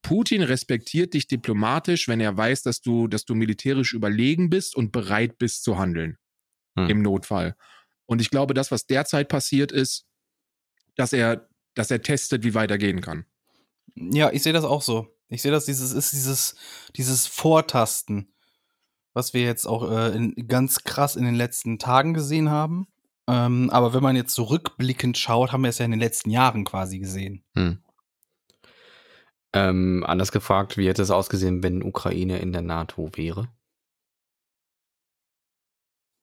Putin respektiert dich diplomatisch, wenn er weiß, dass du, dass du militärisch überlegen bist und bereit bist zu handeln.
Hm.
Im Notfall. Und ich glaube, das, was derzeit passiert ist, dass er, dass er testet, wie weit er gehen kann.
Ja, ich sehe das auch so. Ich sehe das, dieses ist dieses, dieses Vortasten, was wir jetzt auch äh, in, ganz krass in den letzten Tagen gesehen haben. Ähm, aber wenn man jetzt so rückblickend schaut, haben wir es ja in den letzten Jahren quasi gesehen.
Hm. Ähm, anders gefragt, wie hätte es ausgesehen, wenn Ukraine in der NATO wäre?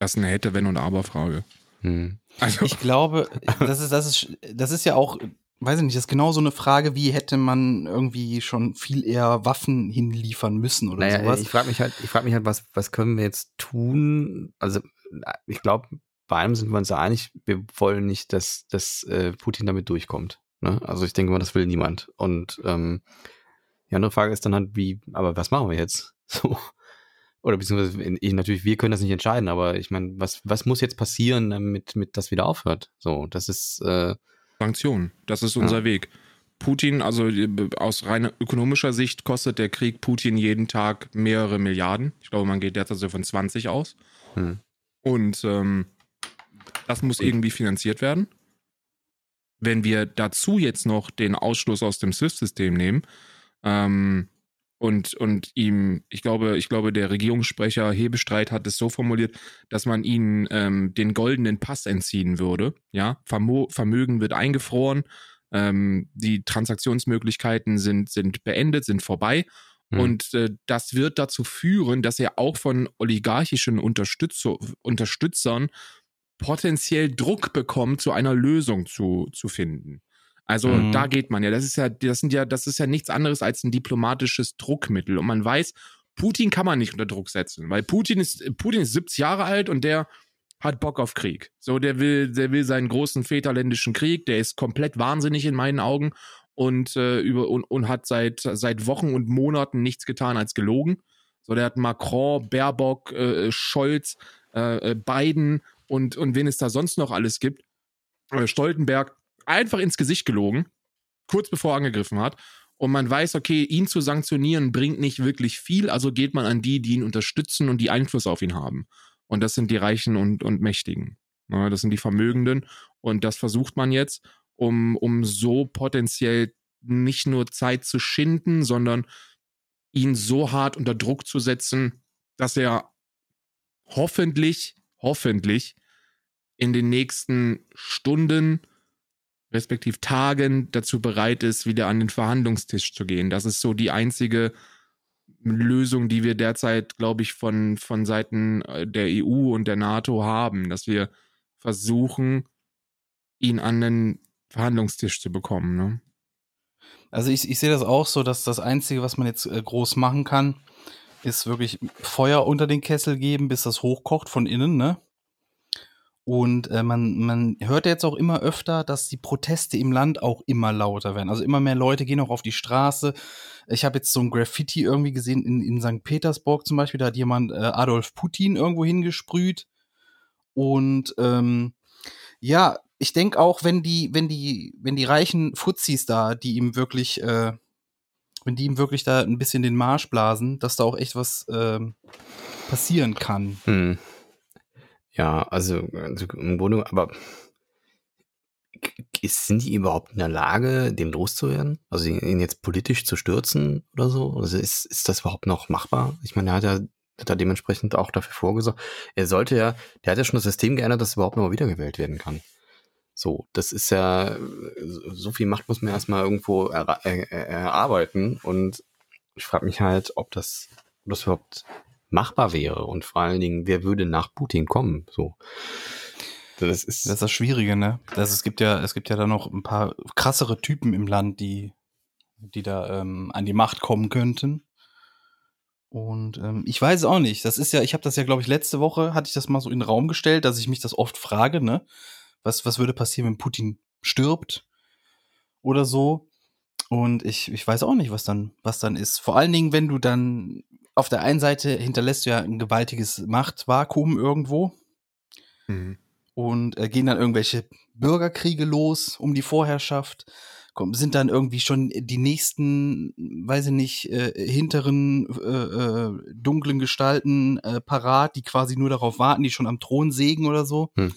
Das ist eine hätte, wenn und aber Frage.
Hm.
Also,
Ich glaube, das ist, das ist, das ist ja auch, weiß ich nicht, das ist genau so eine Frage, wie hätte man irgendwie schon viel eher Waffen hinliefern müssen oder
Naja,
sowas.
ich frage mich halt, ich frage mich halt, was, was können wir jetzt tun? Also, ich glaube, bei einem sind wir uns ja einig, wir wollen nicht, dass, dass äh, Putin damit durchkommt. Ne? Also ich denke mal, das will niemand. Und ähm, die andere Frage ist dann halt, wie, aber was machen wir jetzt? So. Oder beziehungsweise ich, natürlich, wir können das nicht entscheiden, aber ich meine, was, was muss jetzt passieren, damit, damit das wieder aufhört? So, das ist äh,
Sanktionen, das ist unser
Ja.
Weg. Putin, also äh, aus rein ökonomischer Sicht kostet der Krieg Putin jeden Tag mehrere Milliarden. Ich glaube, man geht derzeit so von 20 aus.
hm.
Und ähm, das muss irgendwie finanziert werden. Wenn wir dazu jetzt noch den Ausschluss aus dem SWIFT-System nehmen ähm, und, und ihm, ich glaube, ich glaube, der Regierungssprecher Hebestreit hat es so formuliert, dass man ihnen ähm, den goldenen Pass entziehen würde. Ja, Vermo Vermögen wird eingefroren, ähm, die Transaktionsmöglichkeiten sind, sind beendet, sind vorbei.
Hm.
Und äh, das wird dazu führen, dass er auch von oligarchischen Unterstützer, Unterstützern potenziell Druck bekommt, zu einer Lösung zu, zu finden. Also
Mhm.
da geht man ja. Das ist ja, das sind ja, das ist ja nichts anderes als ein diplomatisches Druckmittel. Und man weiß, Putin kann man nicht unter Druck setzen, weil Putin ist, Putin ist 70 Jahre alt und der hat Bock auf Krieg. So, der will, der will seinen großen väterländischen Krieg, der ist komplett wahnsinnig in meinen Augen und, äh, über, und, und hat seit, seit Wochen und Monaten nichts getan als gelogen. So, der hat Macron, Baerbock, äh, Scholz, äh, äh, Biden und, und wen es da sonst noch alles gibt, äh, Stoltenberg, einfach ins Gesicht gelogen, kurz bevor er angegriffen hat. Und man weiß, okay, ihn zu sanktionieren bringt nicht wirklich viel, also geht man an die, die ihn unterstützen und die Einfluss auf ihn haben. Und das sind die Reichen und, und Mächtigen. Ja, das sind die Vermögenden. Und das versucht man jetzt, um, um so potenziell nicht nur Zeit zu schinden, sondern ihn so hart unter Druck zu setzen, dass er hoffentlich, hoffentlich in den nächsten Stunden, respektiv Tagen dazu bereit ist, wieder an den Verhandlungstisch zu gehen. Das ist so die einzige Lösung, die wir derzeit, glaube ich, von, von Seiten äh, der EU und der NATO haben, dass wir versuchen, ihn an den Verhandlungstisch zu bekommen. Ne?
Also ich, ich sehe das auch so, dass das Einzige, was man jetzt äh, groß machen kann, ist wirklich Feuer unter den Kessel geben, bis das hochkocht von innen, ne? Und äh, man, man hört jetzt auch immer öfter, dass die Proteste im Land auch immer lauter werden. Also immer mehr Leute gehen auch auf die Straße. Ich habe jetzt so ein Graffiti irgendwie gesehen in, in St. Petersburg zum Beispiel. Da hat jemand äh, Adolf Putin irgendwo hingesprüht. Und ähm, ja, ich denke auch, wenn die, wenn die, wenn die reichen Fuzis da, die ihm wirklich, äh, wenn die ihm wirklich da ein bisschen den Marsch blasen, dass da auch echt was ähm, passieren kann.
Hm. Ja, also, also im Grunde, aber ist, sind die überhaupt in der Lage, dem loszuwerden? Also ihn, jetzt politisch zu stürzen oder so? Also ist, ist das überhaupt noch machbar? Ich meine, er hat ja hat er dementsprechend auch dafür vorgesorgt. Er sollte ja, der hat ja schon das System geändert, dass er überhaupt noch mal wiedergewählt werden kann. So, das ist ja, so viel Macht muss man erstmal irgendwo er, er, erarbeiten und ich frage mich halt, ob das, ob das überhaupt machbar wäre und vor allen Dingen, wer würde nach Putin kommen? So.
Das ist, das ist das Schwierige, ne? Das, es gibt ja, es gibt ja da noch ein paar krassere Typen im Land, die, die da ähm, an die Macht kommen könnten. Und ähm, ich weiß auch nicht. Das ist ja, ich habe das ja, glaube ich, letzte Woche hatte ich das mal so in den Raum gestellt, dass ich mich das oft frage, ne? Was, was würde passieren, wenn Putin stirbt oder so? Und ich, ich weiß auch nicht, was dann, was dann ist. Vor allen Dingen, wenn du dann auf der einen Seite hinterlässt du ja ein gewaltiges Machtvakuum irgendwo. Mhm. Und äh, gehen dann irgendwelche Bürgerkriege los um die Vorherrschaft. Komm, sind dann irgendwie schon die nächsten, weiß ich nicht, äh, hinteren äh, äh, dunklen Gestalten äh, parat, die quasi nur darauf warten, die schon am Thron sägen oder so. Hm.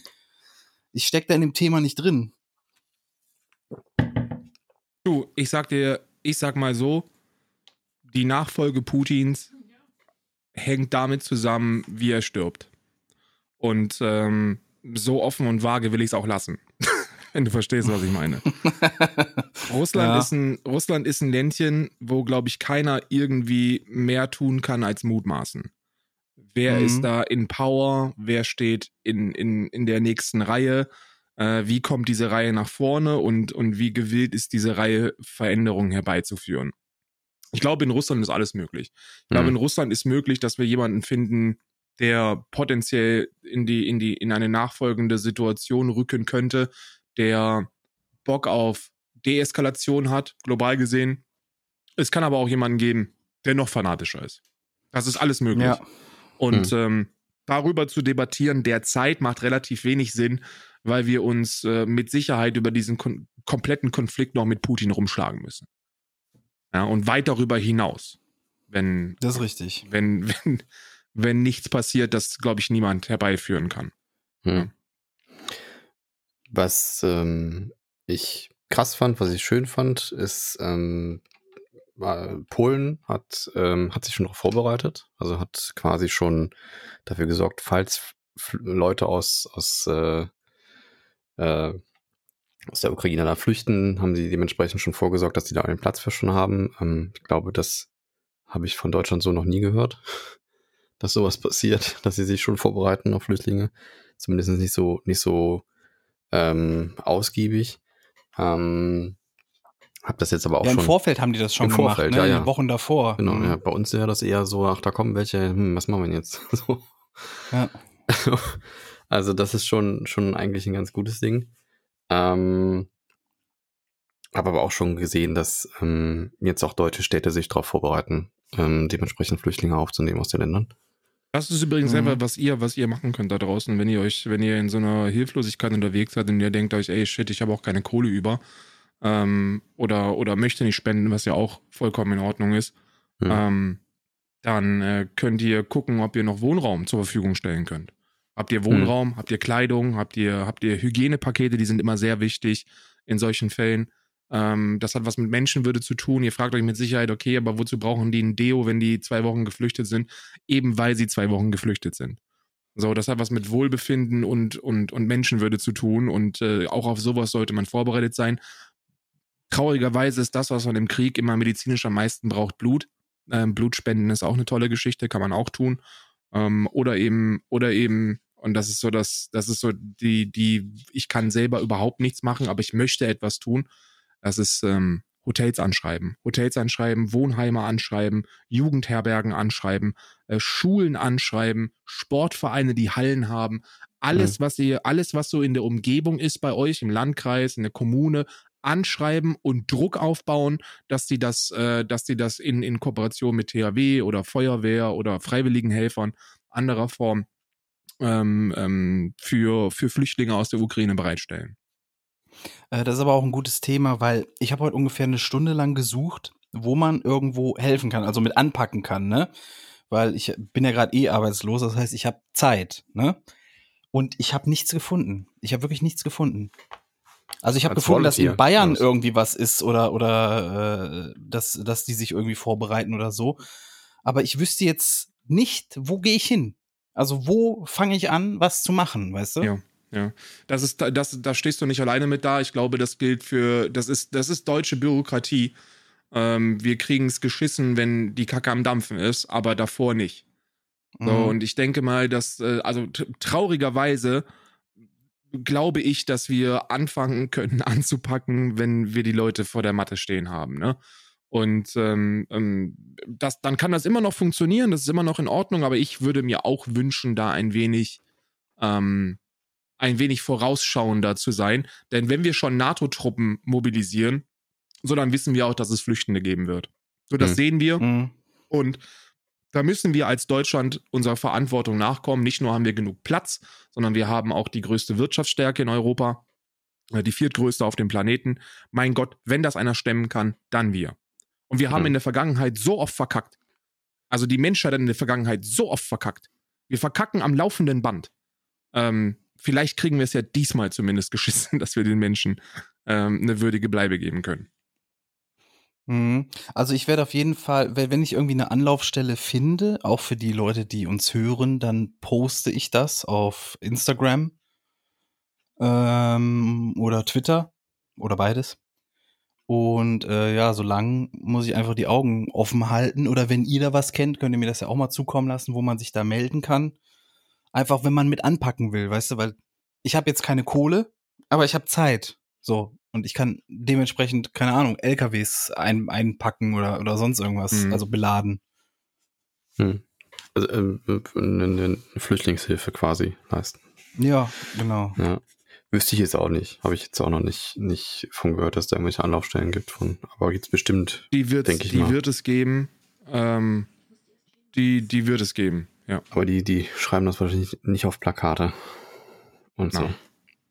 Ich steck da in dem Thema nicht drin.
Du, ich sag dir, ich sag mal so, die Nachfolge Putins hängt damit zusammen, wie er stirbt. Und ähm, so offen und vage will ich es auch lassen. Wenn du verstehst, was ich meine. Russland, ja. ist ein, Russland ist ein Ländchen, wo, glaube ich, keiner irgendwie mehr tun kann als mutmaßen. Wer mhm. ist da in Power? Wer steht in, in, in der nächsten Reihe? Äh, wie kommt diese Reihe nach vorne und, und wie gewillt ist diese Reihe, Veränderungen herbeizuführen? Ich glaube, in Russland ist alles möglich. Ich mhm. glaube, in Russland ist möglich, dass wir jemanden finden, der potenziell in die, in die, in eine nachfolgende Situation rücken könnte, der Bock auf Deeskalation hat, global gesehen. Es kann aber auch jemanden geben, der noch fanatischer ist. Das ist alles möglich. Ja. Und hm. ähm, darüber zu debattieren derzeit macht relativ wenig Sinn, weil wir uns äh, mit Sicherheit über diesen kon kompletten Konflikt noch mit Putin rumschlagen müssen. Ja, und weit darüber hinaus. Wenn,
das ist richtig.
Wenn, wenn, wenn nichts passiert, das, glaube ich, niemand herbeiführen kann. Hm.
Was ähm, ich krass fand, was ich schön fand, ist, ähm, Polen hat, ähm, hat sich schon darauf vorbereitet, also hat quasi schon dafür gesorgt, falls Leute aus, aus, äh, äh, aus der Ukraine da flüchten, haben sie dementsprechend schon vorgesorgt, dass sie da einen Platz für schon haben. Ähm, ich glaube, das habe ich von Deutschland so noch nie gehört dass sowas passiert, dass sie sich schon vorbereiten auf Flüchtlinge. Zumindest nicht so, nicht so ähm, ausgiebig. Ähm, hab das jetzt aber auch
ja, im
schon.
Vorfeld haben die das schon
Im
gemacht,
Vorfeld,
ne?
ja, ja.
Wochen davor.
Genau,
Mhm.
ja. Bei uns wäre das eher so, ach, da kommen welche, hm, was machen wir denn jetzt? So.
Ja.
Also, das ist schon, schon eigentlich ein ganz gutes Ding. Ähm, habe aber auch schon gesehen, dass ähm, jetzt auch deutsche Städte sich darauf vorbereiten, ähm, dementsprechend Flüchtlinge aufzunehmen aus den Ländern.
Das ist übrigens
Mhm.
einfach, was ihr, was ihr machen könnt da draußen, wenn ihr euch, wenn ihr in so einer Hilflosigkeit unterwegs seid und ihr denkt euch, ey shit, ich habe auch keine Kohle über ähm, oder, oder möchte nicht spenden, was ja auch vollkommen in Ordnung ist,
Hm.
ähm, dann äh, könnt ihr gucken, ob ihr noch Wohnraum zur Verfügung stellen könnt. Habt ihr Wohnraum, habt ihr Kleidung, habt ihr, habt ihr Hygienepakete, die sind immer sehr wichtig in solchen Fällen. Ähm, das hat was mit Menschenwürde zu tun. Ihr fragt euch mit Sicherheit, okay, aber wozu brauchen die ein Deo, wenn die zwei Wochen geflüchtet sind? Eben weil sie zwei Wochen geflüchtet sind. So, das hat was mit Wohlbefinden und, und, und Menschenwürde zu tun und äh, auch auf sowas sollte man vorbereitet sein. Traurigerweise ist das, was man im Krieg immer medizinisch am meisten braucht, Blut. Ähm, Blutspenden ist auch eine tolle Geschichte, kann man auch tun. Ähm, oder eben, oder eben, und das ist so das, das ist so die, die, ich kann selber überhaupt nichts machen, aber ich möchte etwas tun. Das ist ähm, Hotels anschreiben. Hotels anschreiben, Wohnheime anschreiben, Jugendherbergen anschreiben, äh, Schulen anschreiben, Sportvereine, die Hallen haben. Alles, was ihr, alles, was so in der Umgebung ist bei euch, im Landkreis, in der Kommune, anschreiben und Druck aufbauen, dass die das, äh, dass die das in, in Kooperation mit THW oder Feuerwehr oder Freiwilligenhelfern anderer Form ähm, ähm, für, für Flüchtlinge aus der Ukraine bereitstellen.
Äh, Das ist aber auch ein gutes Thema, weil ich habe heute ungefähr eine Stunde lang gesucht, wo man irgendwo helfen kann, also mit anpacken kann, ne? Weil ich bin ja gerade eh arbeitslos, das heißt, ich habe Zeit, ne? Und ich habe nichts gefunden. Ich habe wirklich nichts gefunden. Also ich habe gefunden, dass in Bayern
was?
irgendwie was ist oder oder äh, dass dass die sich irgendwie vorbereiten oder so. Aber ich wüsste jetzt nicht, wo gehe ich hin? Also wo fange ich an, was zu machen, weißt du?
Ja. Ja, das ist, das, da stehst du nicht alleine mit da. Ich glaube, das gilt für, das ist, das ist deutsche Bürokratie. Ähm, wir kriegen es geschissen, wenn die Kacke am Dampfen ist, aber davor nicht. So,
Mhm.
und ich denke mal, dass, äh, also traurigerweise glaube ich, dass wir anfangen können anzupacken, wenn wir die Leute vor der Matte stehen haben, ne? Und ähm, ähm, das, dann kann das immer noch funktionieren, das ist immer noch in Ordnung, aber ich würde mir auch wünschen, da ein wenig, ähm, ein wenig vorausschauender zu sein. Denn wenn wir schon NATO-Truppen mobilisieren, so dann wissen wir auch, dass es Flüchtende geben wird. So, das
Mhm.
sehen wir.
Mhm.
Und da müssen wir als Deutschland unserer Verantwortung nachkommen. Nicht nur haben wir genug Platz, sondern wir haben auch die größte Wirtschaftsstärke in Europa, äh, die viertgrößte auf dem Planeten. Mein Gott, wenn das einer stemmen kann, dann wir. Und wir haben
Mhm.
in der Vergangenheit so oft verkackt. Also die Menschheit hat in der Vergangenheit so oft verkackt. Wir verkacken am laufenden Band. Ähm, vielleicht kriegen wir es ja diesmal zumindest geschissen, dass wir den Menschen ähm, eine würdige Bleibe geben können.
Mhm. Also ich werde auf jeden Fall, wenn wenn ich irgendwie eine Anlaufstelle finde, auch für die Leute, die uns hören, dann poste ich das auf Instagram ähm, oder Twitter oder beides. Und äh, ja, solange muss ich einfach die Augen offen halten. Oder wenn ihr da was kennt, könnt ihr mir das ja auch mal zukommen lassen, wo man sich da melden kann. Einfach, wenn man mit anpacken will, weißt du, weil ich habe jetzt keine Kohle, aber ich habe Zeit. So. Und ich kann dementsprechend, keine Ahnung, LKWs ein, einpacken oder, oder sonst irgendwas,
Mhm.
also beladen.
Hm. Also eine, eine Flüchtlingshilfe quasi leisten.
Ja, genau.
Ja. Wüsste ich jetzt auch nicht. Habe ich jetzt auch noch nicht, nicht von gehört, dass da irgendwelche Anlaufstellen gibt von. Aber gibt's bestimmt.
Die wird,
Denk ich
die
mal.
wird es geben. Ähm, die, die wird es geben, ja.
Aber die, die schreiben das wahrscheinlich nicht auf Plakate. Und so.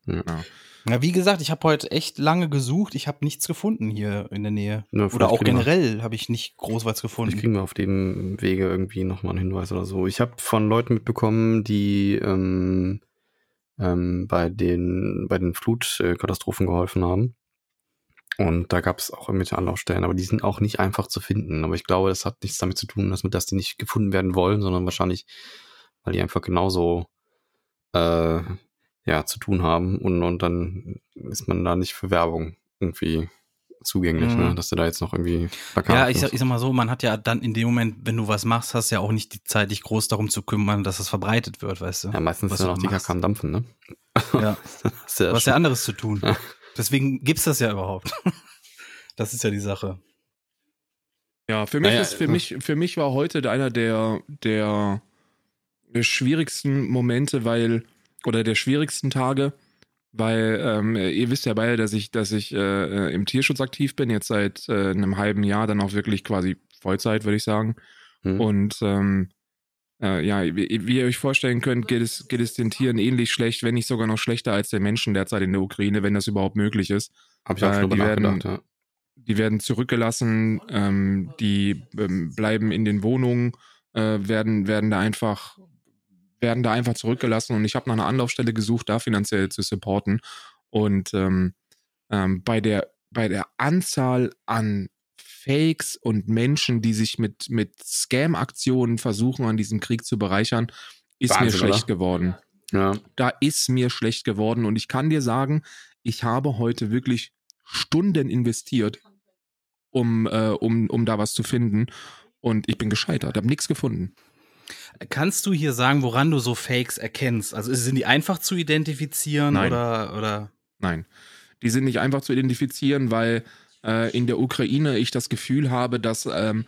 Na.
Ja.
Ja, wie gesagt, ich habe heute echt lange gesucht. Ich habe nichts gefunden hier in der Nähe.
Ja,
Oder auch generell habe ich nicht groß was gefunden.
kriegen wir auf dem Wege irgendwie nochmal einen Hinweis oder so. Ich habe von Leuten mitbekommen, die ähm, ähm, bei den bei den Flutkatastrophen geholfen haben. Und da gab es auch irgendwelche Anlaufstellen, aber die sind auch nicht einfach zu finden. Aber ich glaube, das hat nichts damit zu tun, dass, dass die nicht gefunden werden wollen, sondern wahrscheinlich, weil die einfach genauso äh, ja, zu tun haben und, und dann ist man da nicht für Werbung irgendwie zugänglich,
Mhm.
ne? dass du da jetzt noch irgendwie Plakate
Ja, ich sag, ich sag mal so, man hat ja dann in dem Moment, wenn du was machst, hast du ja auch nicht die Zeit, dich groß darum zu kümmern, dass es verbreitet wird, weißt du?
Ja, meistens
was
ist ja
du
noch die. Kacke am Dampfen, ne?
Ja.
Du ja
Was ja anderes zu tun.
Ja.
Deswegen gibt's das ja überhaupt. Das ist ja die Sache.
Ja, für mich
Naja,
ist, für
äh,
mich, für mich war heute einer der, der, der schwierigsten Momente, weil, oder der schwierigsten Tage, weil ähm, ihr wisst ja beide, dass ich, dass ich äh, im Tierschutz aktiv bin, jetzt seit äh, einem halben Jahr, dann auch wirklich quasi Vollzeit, würde ich sagen.
Hm.
Und ähm, äh, ja, wie, wie ihr euch vorstellen könnt, geht es, geht es den Tieren ähnlich schlecht, wenn nicht sogar noch schlechter als den Menschen derzeit in der Ukraine, wenn das überhaupt möglich ist.
Hab ich auch
äh,
schon
die
drüber
werden-
ja.
Die werden zurückgelassen, ähm, die ähm, bleiben in den Wohnungen, äh, werden, werden da einfach werden da einfach zurückgelassen und ich habe nach einer Anlaufstelle gesucht, da finanziell zu supporten. Und ähm, ähm, bei der bei der Anzahl an Fakes und Menschen, die sich mit mit Scam-Aktionen versuchen, an diesem Krieg zu bereichern, ist mir
Wahnsinn,
schlecht
oder?
geworden
Ja.
da ist mir schlecht geworden und ich kann dir sagen, ich habe heute wirklich Stunden investiert, um, äh, um, um da was zu finden und ich bin gescheitert, habe nichts gefunden.
Kannst du hier sagen, woran du so Fakes erkennst? Also sind die einfach zu identifizieren
Nein.
oder oder
Nein, die sind nicht einfach zu identifizieren, weil äh, in der Ukraine ich das Gefühl habe, dass ähm,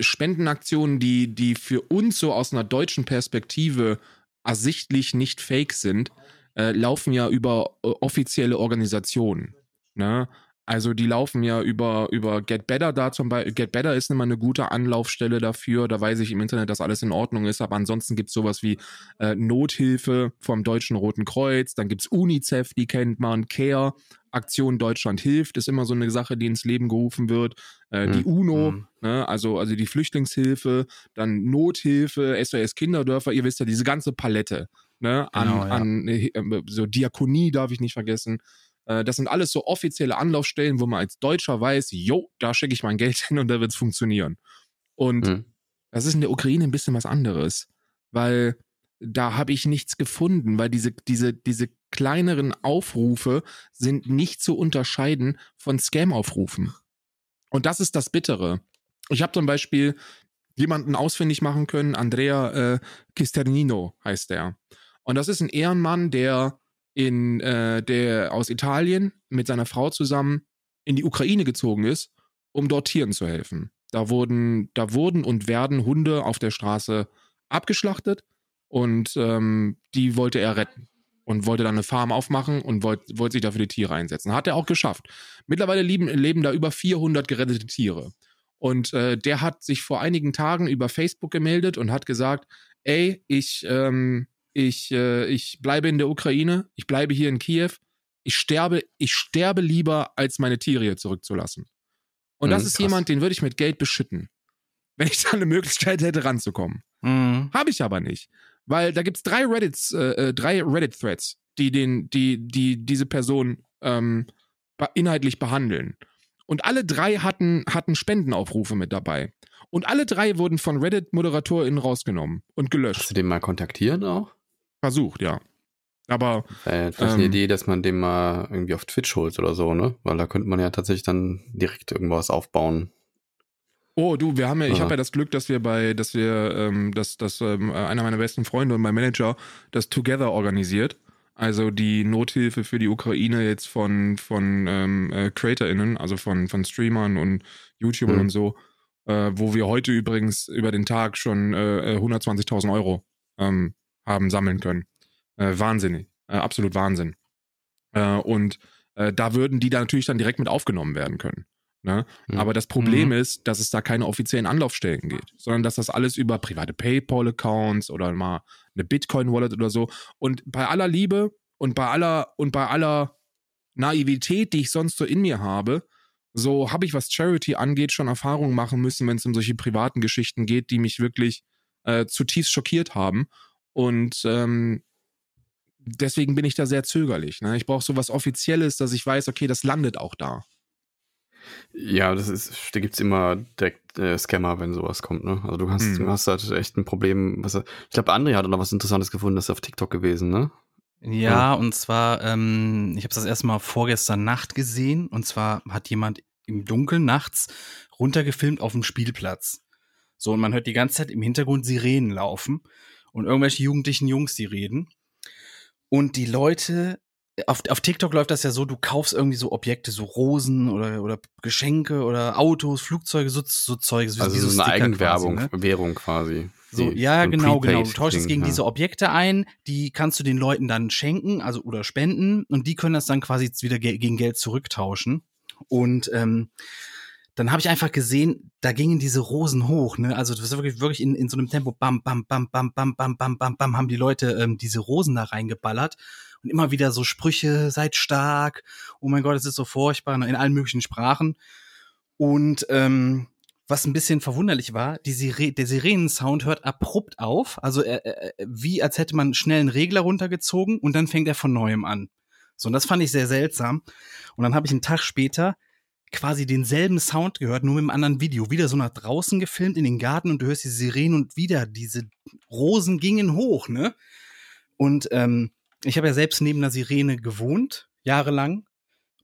Spendenaktionen, die, die für uns so aus einer deutschen Perspektive ersichtlich nicht fake sind, äh, laufen ja über äh, offizielle Organisationen. Ne? Also die laufen ja über, über Get Better da zum Beispiel. Get Better ist immer eine gute Anlaufstelle dafür. Da weiß ich im Internet, dass alles in Ordnung ist. Aber ansonsten gibt es sowas wie äh, Nothilfe vom Deutschen Roten Kreuz. Dann gibt es UNICEF, die kennt man. CARE, Aktion Deutschland hilft, ist immer so eine Sache, die ins Leben gerufen wird. Äh, Die
Hm.
UNO,
Hm.
ne? also, also die Flüchtlingshilfe, dann Nothilfe, SOS Kinderdörfer, ihr wisst ja, diese ganze Palette. Ne? An,
Genau, ja.
an äh, so Diakonie darf ich nicht vergessen. Äh, Das sind alles so offizielle Anlaufstellen, wo man als Deutscher weiß, jo, da schicke ich mein Geld hin und da wird es funktionieren. Und
Hm.
das ist in der Ukraine ein bisschen was anderes, weil da habe ich nichts gefunden, weil diese, diese, diese kleineren Aufrufe sind nicht zu unterscheiden von Scam-Aufrufen. Und das ist das Bittere. Ich habe zum Beispiel jemanden ausfindig machen können, Andrea äh, Cisternino heißt der. Und das ist ein Ehrenmann, der in äh, der aus Italien mit seiner Frau zusammen in die Ukraine gezogen ist, um dort Tieren zu helfen. Da wurden, da wurden und werden Hunde auf der Straße abgeschlachtet und ähm, die wollte er retten und wollte dann eine Farm aufmachen und wollte wollte sich dafür die Tiere einsetzen. Hat er auch geschafft. Mittlerweile leben, leben da über 400 gerettete Tiere. Und äh, der hat sich vor einigen Tagen über Facebook gemeldet und hat gesagt, ey, ich, ähm, ich, äh, ich bleibe in der Ukraine, ich bleibe hier in Kiew, ich sterbe, ich sterbe lieber, als meine Tiere hier zurückzulassen. Und das
Mhm,
ist
krass.
jemand, den würde ich mit Geld beschütten. Wenn ich da eine Möglichkeit hätte, ranzukommen.
Mhm.
Habe ich aber nicht. Weil da gibt's drei Reddits, äh, äh, drei Reddit-Threads, die den, die, die diese Person ähm, inhaltlich behandeln. Und alle drei hatten, hatten Spendenaufrufe mit dabei. Und alle drei wurden von Reddit-ModeratorInnen rausgenommen und
Hast
gelöscht.
du den mal kontaktiert auch?
Versucht, ja. Aber
Äh, vielleicht eine
Ähm.
Idee, dass man den mal irgendwie auf Twitch holt oder so, ne? Weil da könnte man ja tatsächlich dann direkt irgendwas aufbauen.
Oh, du, wir haben ja, ich habe ja das Glück, dass wir bei, dass wir, ähm, dass, dass ähm, einer meiner besten Freunde und mein Manager das Together organisiert. Also die Nothilfe für die Ukraine jetzt von, von ähm, äh, CreatorInnen, also von, von Streamern und YouTubern
Mhm.
und so, äh, wo wir heute übrigens über den Tag schon äh, äh, 120.000 Euro ähm, haben sammeln können. Äh, wahnsinnig, äh, absolut Wahnsinn. Äh, und äh, da würden die da natürlich dann direkt mit aufgenommen werden können. Ne?
Mhm.
Aber das Problem
Mhm.
ist, dass es da keine offiziellen Anlaufstellen geht, sondern dass das alles über private PayPal-Accounts oder mal eine Bitcoin-Wallet oder so. Und bei aller Liebe und bei aller und bei aller Naivität, die ich sonst so in mir habe, so habe ich, was Charity angeht, schon Erfahrungen machen müssen, wenn es um solche privaten Geschichten geht, die mich wirklich äh, zutiefst schockiert haben. Und ähm, deswegen bin ich da sehr zögerlich. Ne? Ich brauche sowas Offizielles, dass ich weiß, okay, das landet auch da.
Ja, das ist, da gibt's immer direkt äh, Scammer, wenn sowas kommt, ne? Also du hast,
Mhm.
du hast halt echt ein Problem, was ich glaube, André hat noch was Interessantes gefunden, das ist auf TikTok gewesen, ne?
Ja, und zwar, ähm, ich habe das erstmal vorgestern Nacht gesehen. Und zwar hat jemand im Dunkeln nachts runtergefilmt auf dem Spielplatz. So, und man hört die ganze Zeit im Hintergrund Sirenen laufen und irgendwelche jugendlichen Jungs, die reden. Und die Leute auf, auf TikTok läuft das ja so, du kaufst irgendwie so Objekte, so Rosen oder, oder Geschenke oder Autos, Flugzeuge, so, so Zeugs.
Also
wie
so eine Eigenwerbung,
quasi, ne?
Währung quasi.
So, ja, genau, genau. Du tauschst es gegen
ja.
diese Objekte ein, die kannst du den Leuten dann schenken, also oder spenden, und die können das dann quasi wieder ge gegen Geld zurücktauschen. Und ähm, dann habe ich einfach gesehen, da gingen diese Rosen hoch, ne? Also das ist wirklich, wirklich in, in so einem Tempo, bam, bam, bam, bam, bam, bam, bam, bam, bam, haben die Leute ähm, diese Rosen da reingeballert und immer wieder so Sprüche, seid stark, oh mein Gott, es ist so furchtbar, ne? in allen möglichen Sprachen. Und ähm, was ein bisschen verwunderlich war, die Sire der Sirenensound hört abrupt auf, also äh, wie als hätte man schnell einen Regler runtergezogen und dann fängt er von neuem an. So, und das fand ich sehr seltsam. Und dann habe ich einen Tag später quasi denselben Sound gehört, nur mit einem anderen Video. Wieder so nach draußen gefilmt in den Garten und du hörst die Sirenen und wieder diese Rosen gingen hoch, ne? Und ähm, ich habe ja selbst neben einer Sirene gewohnt, jahrelang.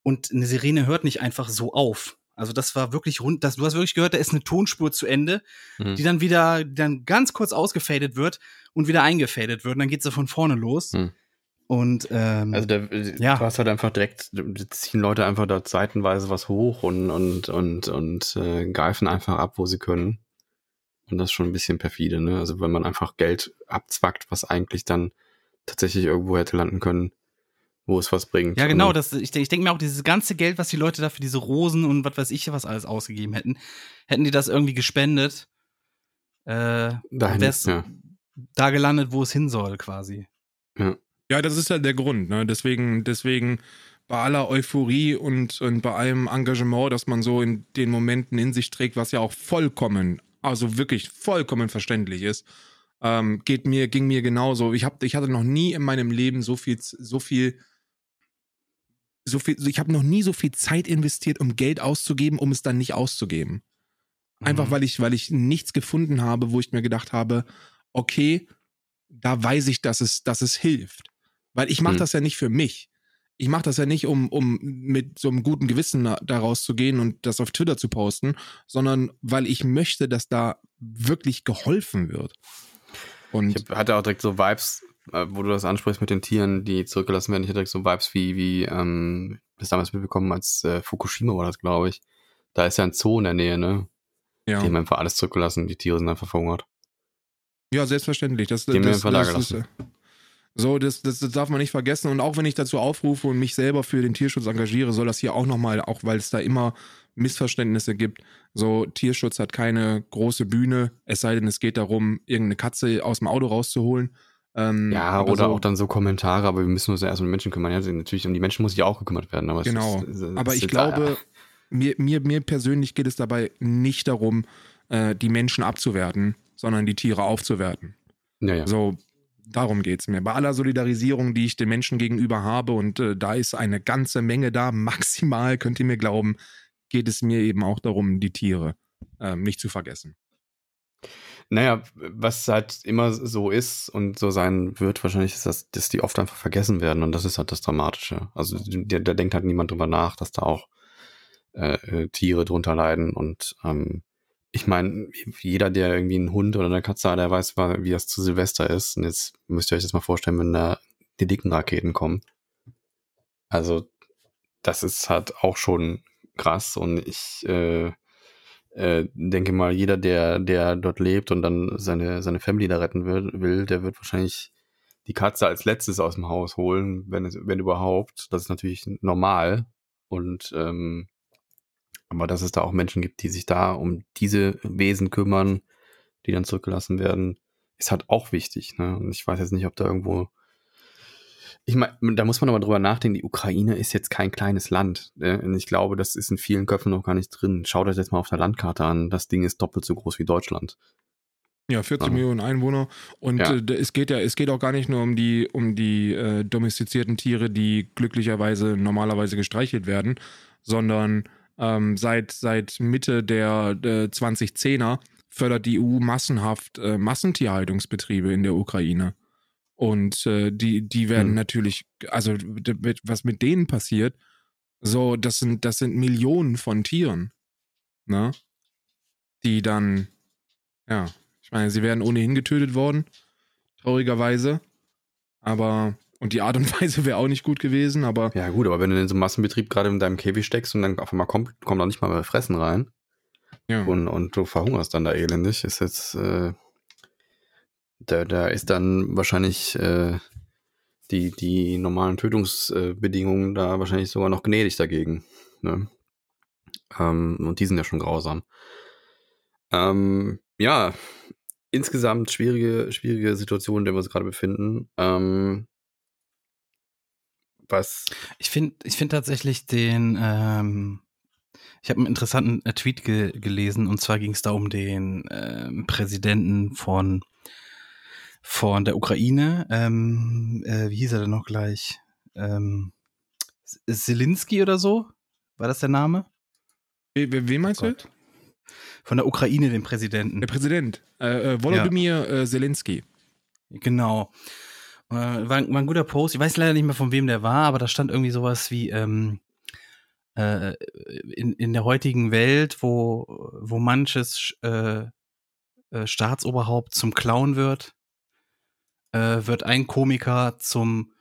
Und eine Sirene hört nicht einfach so auf. Also das war wirklich rund, das, du hast wirklich gehört, da ist eine Tonspur zu Ende,
Mhm.
die dann wieder, die dann ganz kurz ausgefadet wird und wieder eingefadet wird. Und dann geht sie von vorne los.
Hm.
Und ähm,
Also der,
Ja.
du hast halt einfach direkt, ziehen Leute einfach da seitenweise was hoch und, und, und, und äh, greifen einfach ab, wo sie können. Und das ist schon ein bisschen perfide, ne? Also wenn man einfach Geld abzwackt, was eigentlich dann tatsächlich irgendwo hätte landen können, wo es was bringt.
Ja, genau, das, ich, ich denke mir auch, dieses ganze Geld, was die Leute da für diese Rosen und was weiß ich was alles ausgegeben hätten, hätten die das irgendwie gespendet, äh,
dahin, ja.
da gelandet, wo es hin soll, quasi.
Ja, das ist ja der Grund, ne? Deswegen, deswegen bei aller Euphorie und, und bei allem Engagement, das man so in den Momenten in sich trägt, was ja auch vollkommen, also wirklich vollkommen verständlich ist, ähm, geht mir, ging mir genauso. Ich hab, ich hatte noch nie in meinem Leben so viel, so viel, so viel, ich habe noch nie so viel Zeit investiert, um Geld auszugeben, um es dann nicht auszugeben. Einfach
Mhm.
weil ich, weil ich nichts gefunden habe, wo ich mir gedacht habe, okay, da weiß ich, dass es, dass es hilft. Weil ich mache
Hm.
das ja nicht für mich. Ich mache das ja nicht, um, um mit so einem guten Gewissen da- da rauszugehen und das auf Twitter zu posten, sondern weil ich möchte, dass da wirklich geholfen wird. Und
Ich hatte auch direkt so Vibes, äh, wo du das ansprichst mit den Tieren, die zurückgelassen werden. Ich hatte direkt so Vibes wie, wie ähm, das damals mitbekommen als äh, Fukushima war das, glaube ich. Da ist ja ein Zoo in der Nähe, ne?
ja,
Die haben einfach alles zurückgelassen, die Tiere sind einfach verhungert.
ja selbstverständlich. Das,
Die haben wir
das,
einfach da
das, ist,
gelassen.
äh, so, das, das, das darf man nicht vergessen. Und auch wenn ich dazu aufrufe und mich selber für den Tierschutz engagiere, soll das hier auch nochmal, auch weil es da immer Missverständnisse gibt. So, Tierschutz hat keine große Bühne, es sei denn, es geht darum, irgendeine Katze aus dem Auto rauszuholen. Ähm,
Ja,
aber
oder
so,
auch dann so Kommentare, aber wir müssen uns ja erst um die Menschen kümmern. Ja, natürlich, um die Menschen muss sich ja auch gekümmert werden. Aber
Genau.
ist, es
Aber
ist
ich glaube, mir, mir, mir persönlich geht es dabei nicht darum, äh, die Menschen abzuwerten, sondern die Tiere aufzuwerten.
Ja, ja.
So, darum geht's mir. Bei aller Solidarisierung, die ich den Menschen gegenüber habe, und äh, da ist eine ganze Menge da, maximal, könnt ihr mir glauben, geht es mir eben auch darum, die Tiere ähm, nicht zu vergessen.
Naja, was halt immer so ist und so sein wird, wahrscheinlich ist das, dass die oft einfach vergessen werden und das ist halt das Dramatische. Also da, da denkt halt niemand drüber nach, dass da auch äh, äh, Tiere drunter leiden und ähm, ich meine, jeder, der irgendwie einen Hund oder eine Katze hat, der weiß, wie das zu Silvester ist. Und jetzt müsst ihr euch das mal vorstellen, wenn da die dicken Raketen kommen. Also, das ist halt auch schon krass und ich äh, äh, denke mal, jeder, der, der dort lebt und dann seine, seine Family da retten will, will, der wird wahrscheinlich die Katze als letztes aus dem Haus holen, wenn es, wenn überhaupt. Das ist natürlich normal. Und ähm, aber dass es da auch Menschen gibt, die sich da um diese Wesen kümmern, die dann zurückgelassen werden, ist halt auch wichtig. Ne? Und ich weiß jetzt nicht, ob da irgendwo. Ich meine, da muss man aber drüber nachdenken, die Ukraine ist jetzt kein kleines Land. Ne? Und ich glaube, das ist in vielen Köpfen noch gar nicht drin. Schaut euch das mal auf der Landkarte an. Das Ding ist doppelt so groß wie Deutschland.
Ja, 40
Ja.
Millionen Einwohner. Und
Ja.
äh, es geht ja, es geht auch gar nicht nur um die, um die äh, domestizierten Tiere, die glücklicherweise normalerweise gestreichelt werden, sondern ähm, seit, seit Mitte der äh, 2010er fördert die EU massenhaft äh, Massentierhaltungsbetriebe in der Ukraine. Und äh, die, die werden
Hm.
natürlich, also was mit denen passiert, so, das sind, das sind Millionen von Tieren, ne? Die dann, ja, ich meine, sie werden ohnehin getötet worden, traurigerweise. Aber Und die Art und Weise wäre auch nicht gut gewesen, aber
Ja, gut, aber wenn du in so einem Massenbetrieb gerade in deinem Käfig steckst und dann auf einmal kommt, kommt auch nicht mal mehr Fressen rein
ja.
und, und du verhungerst dann da elendig, ist jetzt, äh, da, da ist dann wahrscheinlich äh, die, die normalen Tötungsbedingungen da wahrscheinlich sogar noch gnädig dagegen. Ne? Ähm, und die sind ja schon grausam. Ähm, ja, insgesamt schwierige, schwierige Situation, in der wir uns gerade befinden. Ähm, was
Ich finde ich find tatsächlich den, ähm, ich habe einen interessanten äh, Tweet ge gelesen und zwar ging es da um den ähm, Präsidenten von, von der Ukraine. Ähm, äh, wie hieß er denn noch gleich? Ähm, Zelensky oder so? War das der Name?
We- we- Wen meinst du?
Von der Ukraine, den Präsidenten.
Der Präsident. Äh, äh, Volodymyr äh, Zelensky.
Genau. Äh, war, war ein guter Post. Ich weiß leider nicht mehr, von wem der war, aber da stand irgendwie sowas wie ähm, äh, in, in der heutigen Welt, wo, wo manches äh, äh, Staatsoberhaupt zum Clown wird, äh, wird ein Komiker zum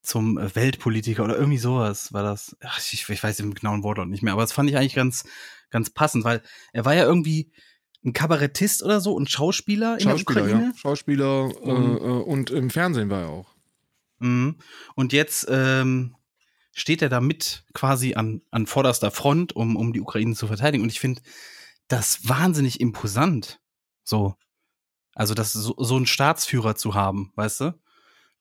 zum Weltpolitiker oder irgendwie sowas war das. Ach, ich, ich weiß den genauen Wortlaut nicht mehr, aber das fand ich eigentlich ganz, ganz passend, weil er war ja irgendwie ein Kabarettist oder so und Schauspieler in
Schauspieler,
der Ukraine.
ja. Schauspieler äh,
Und-
äh, und im Fernsehen war er auch.
Mhm. Und jetzt ähm, steht er da mit quasi an, an vorderster Front, um, um die Ukraine zu verteidigen. Und ich finde das wahnsinnig imposant. So. Also, das so, so einen Staatsführer zu haben, weißt du?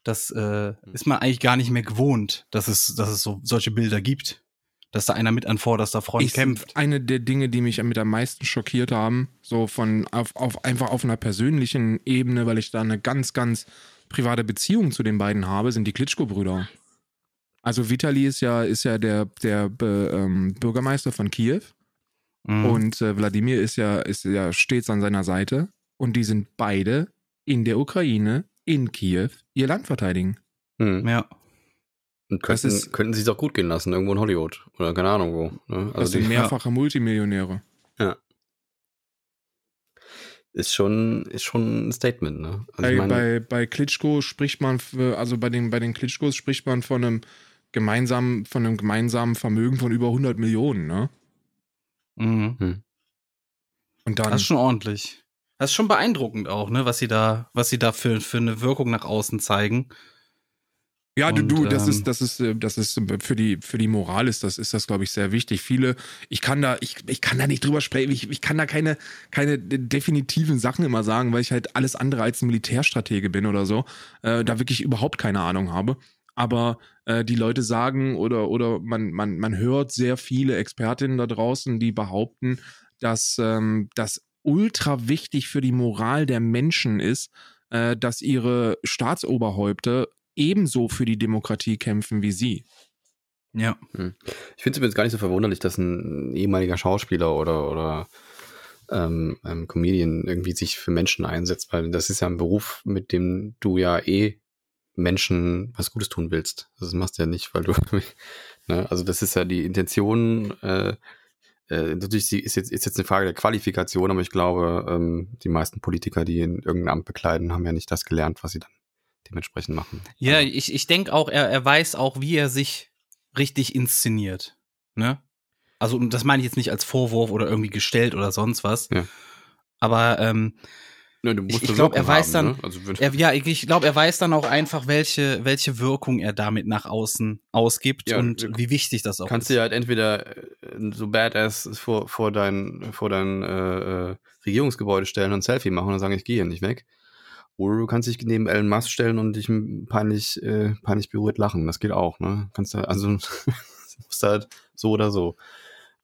Das äh, ist man eigentlich gar nicht mehr gewohnt, dass es, dass es so solche Bilder gibt. Dass da einer mit an vorderster Front
Ich-
kämpft.
Eine der Dinge, die mich mit am meisten schockiert haben, so von auf, auf einfach auf einer persönlichen Ebene, weil ich da eine ganz, ganz private Beziehung zu den beiden habe, sind die Klitschko-Brüder. Also Vitali ist ja, ist ja der, der äh, ähm, Bürgermeister von Kiew
Mhm.
und äh, Wladimir ist ja, ist ja stets an seiner Seite und die sind beide in der Ukraine, in Kiew, ihr Land verteidigen.
hm.
ja.
Und
Das
könnten,
ist-
könnten sie es auch gut gehen lassen, irgendwo in Hollywood. Oder keine Ahnung wo. Ne?
Das
Also
sind
die,
mehrfache Multimillionäre.
ist schon, ist schon ein Statement, ne? Also
Bei,
ich meine,
bei, bei Klitschko spricht man, für, also bei den, bei den Klitschkos spricht man von einem gemeinsamen, von einem gemeinsamen Vermögen von über 100 Millionen, ne?
Mhm.
Und dann,
Das ist schon ordentlich. Das ist schon beeindruckend auch, ne, was sie da, was sie da für, für eine Wirkung nach außen zeigen.
Ja, du, du, das
ähm,
ist, das ist, äh, das ist äh, für die, für die Moral ist das, ist das, glaube ich, sehr wichtig. Viele, ich kann da, ich, ich kann da nicht drüber sprechen, ich, ich kann da keine, keine definitiven Sachen immer sagen, weil ich halt alles andere als ein Militärstratege bin oder so, äh, da wirklich überhaupt keine Ahnung habe. Aber äh, die Leute sagen oder, oder man, man, man hört sehr viele Expertinnen da draußen, die behaupten, dass ähm, das ultra wichtig für die Moral der Menschen ist, äh, dass ihre Staatsoberhäupter ebenso für die Demokratie kämpfen wie sie.
Ja.
ich finde es übrigens gar nicht so verwunderlich, dass ein ehemaliger Schauspieler oder, oder ähm, ähm, Comedian irgendwie sich für Menschen einsetzt, weil das ist ja ein Beruf, mit dem du ja eh Menschen was Gutes tun willst. Das machst du ja nicht, weil du, ne? also das ist ja die Intention, äh, äh, natürlich ist jetzt, ist jetzt eine Frage der Qualifikation, aber ich glaube, ähm, die meisten Politiker, die in irgendein Amt bekleiden, haben ja nicht das gelernt, was sie dann dementsprechend machen.
Ja,
Also,
ich, ich denke auch, er, er weiß auch, wie er sich richtig inszeniert. Ne? Also, und das meine ich jetzt nicht als Vorwurf oder irgendwie gestellt oder sonst was.
Ja.
Aber ähm,
musst
ich
eine
glaub, er weiß
haben,
dann-
ne? also,
er, ja, ich, ich glaube, er weiß dann auch einfach, welche, welche Wirkung er damit nach außen ausgibt
Ja,
und wie wichtig das auch
kannst
ist.
du ja halt entweder äh, so badass vor, vor dein, vor dein äh, äh, Regierungsgebäude stellen und ein Selfie machen und sagen, ich gehe hier nicht weg. Oder du kannst dich neben Elon Musk stellen und dich peinlich, äh, peinlich berührt lachen. Das geht auch, ne? Kannst du, also musst halt so oder so.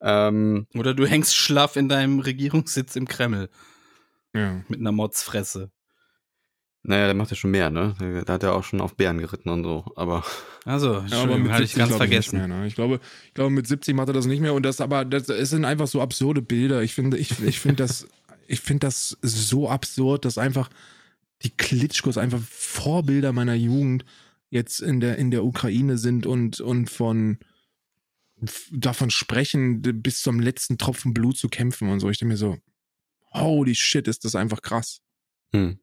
Ähm,
Oder du hängst schlaff in deinem Regierungssitz im Kreml
Ja.
mit einer Motzfresse.
naja, der macht ja schon mehr, ne? Da hat er auch schon auf Bären geritten und so. Aber
Also,
Ja, aber mit
hatte ich
70
ganz vergessen.
Nicht mehr, ne? Ich glaube, ich glaube, mit 70 macht er das nicht mehr. Und das aber, das, es sind einfach so absurde Bilder. Ich finde, ich, ich finde das, ich finde das so absurd, dass einfach die Klitschkos einfach Vorbilder meiner Jugend jetzt in der, in der Ukraine sind und, und von, davon sprechen, bis zum letzten Tropfen Blut zu kämpfen und so. Ich denke mir so, holy shit, ist das einfach krass.
hm.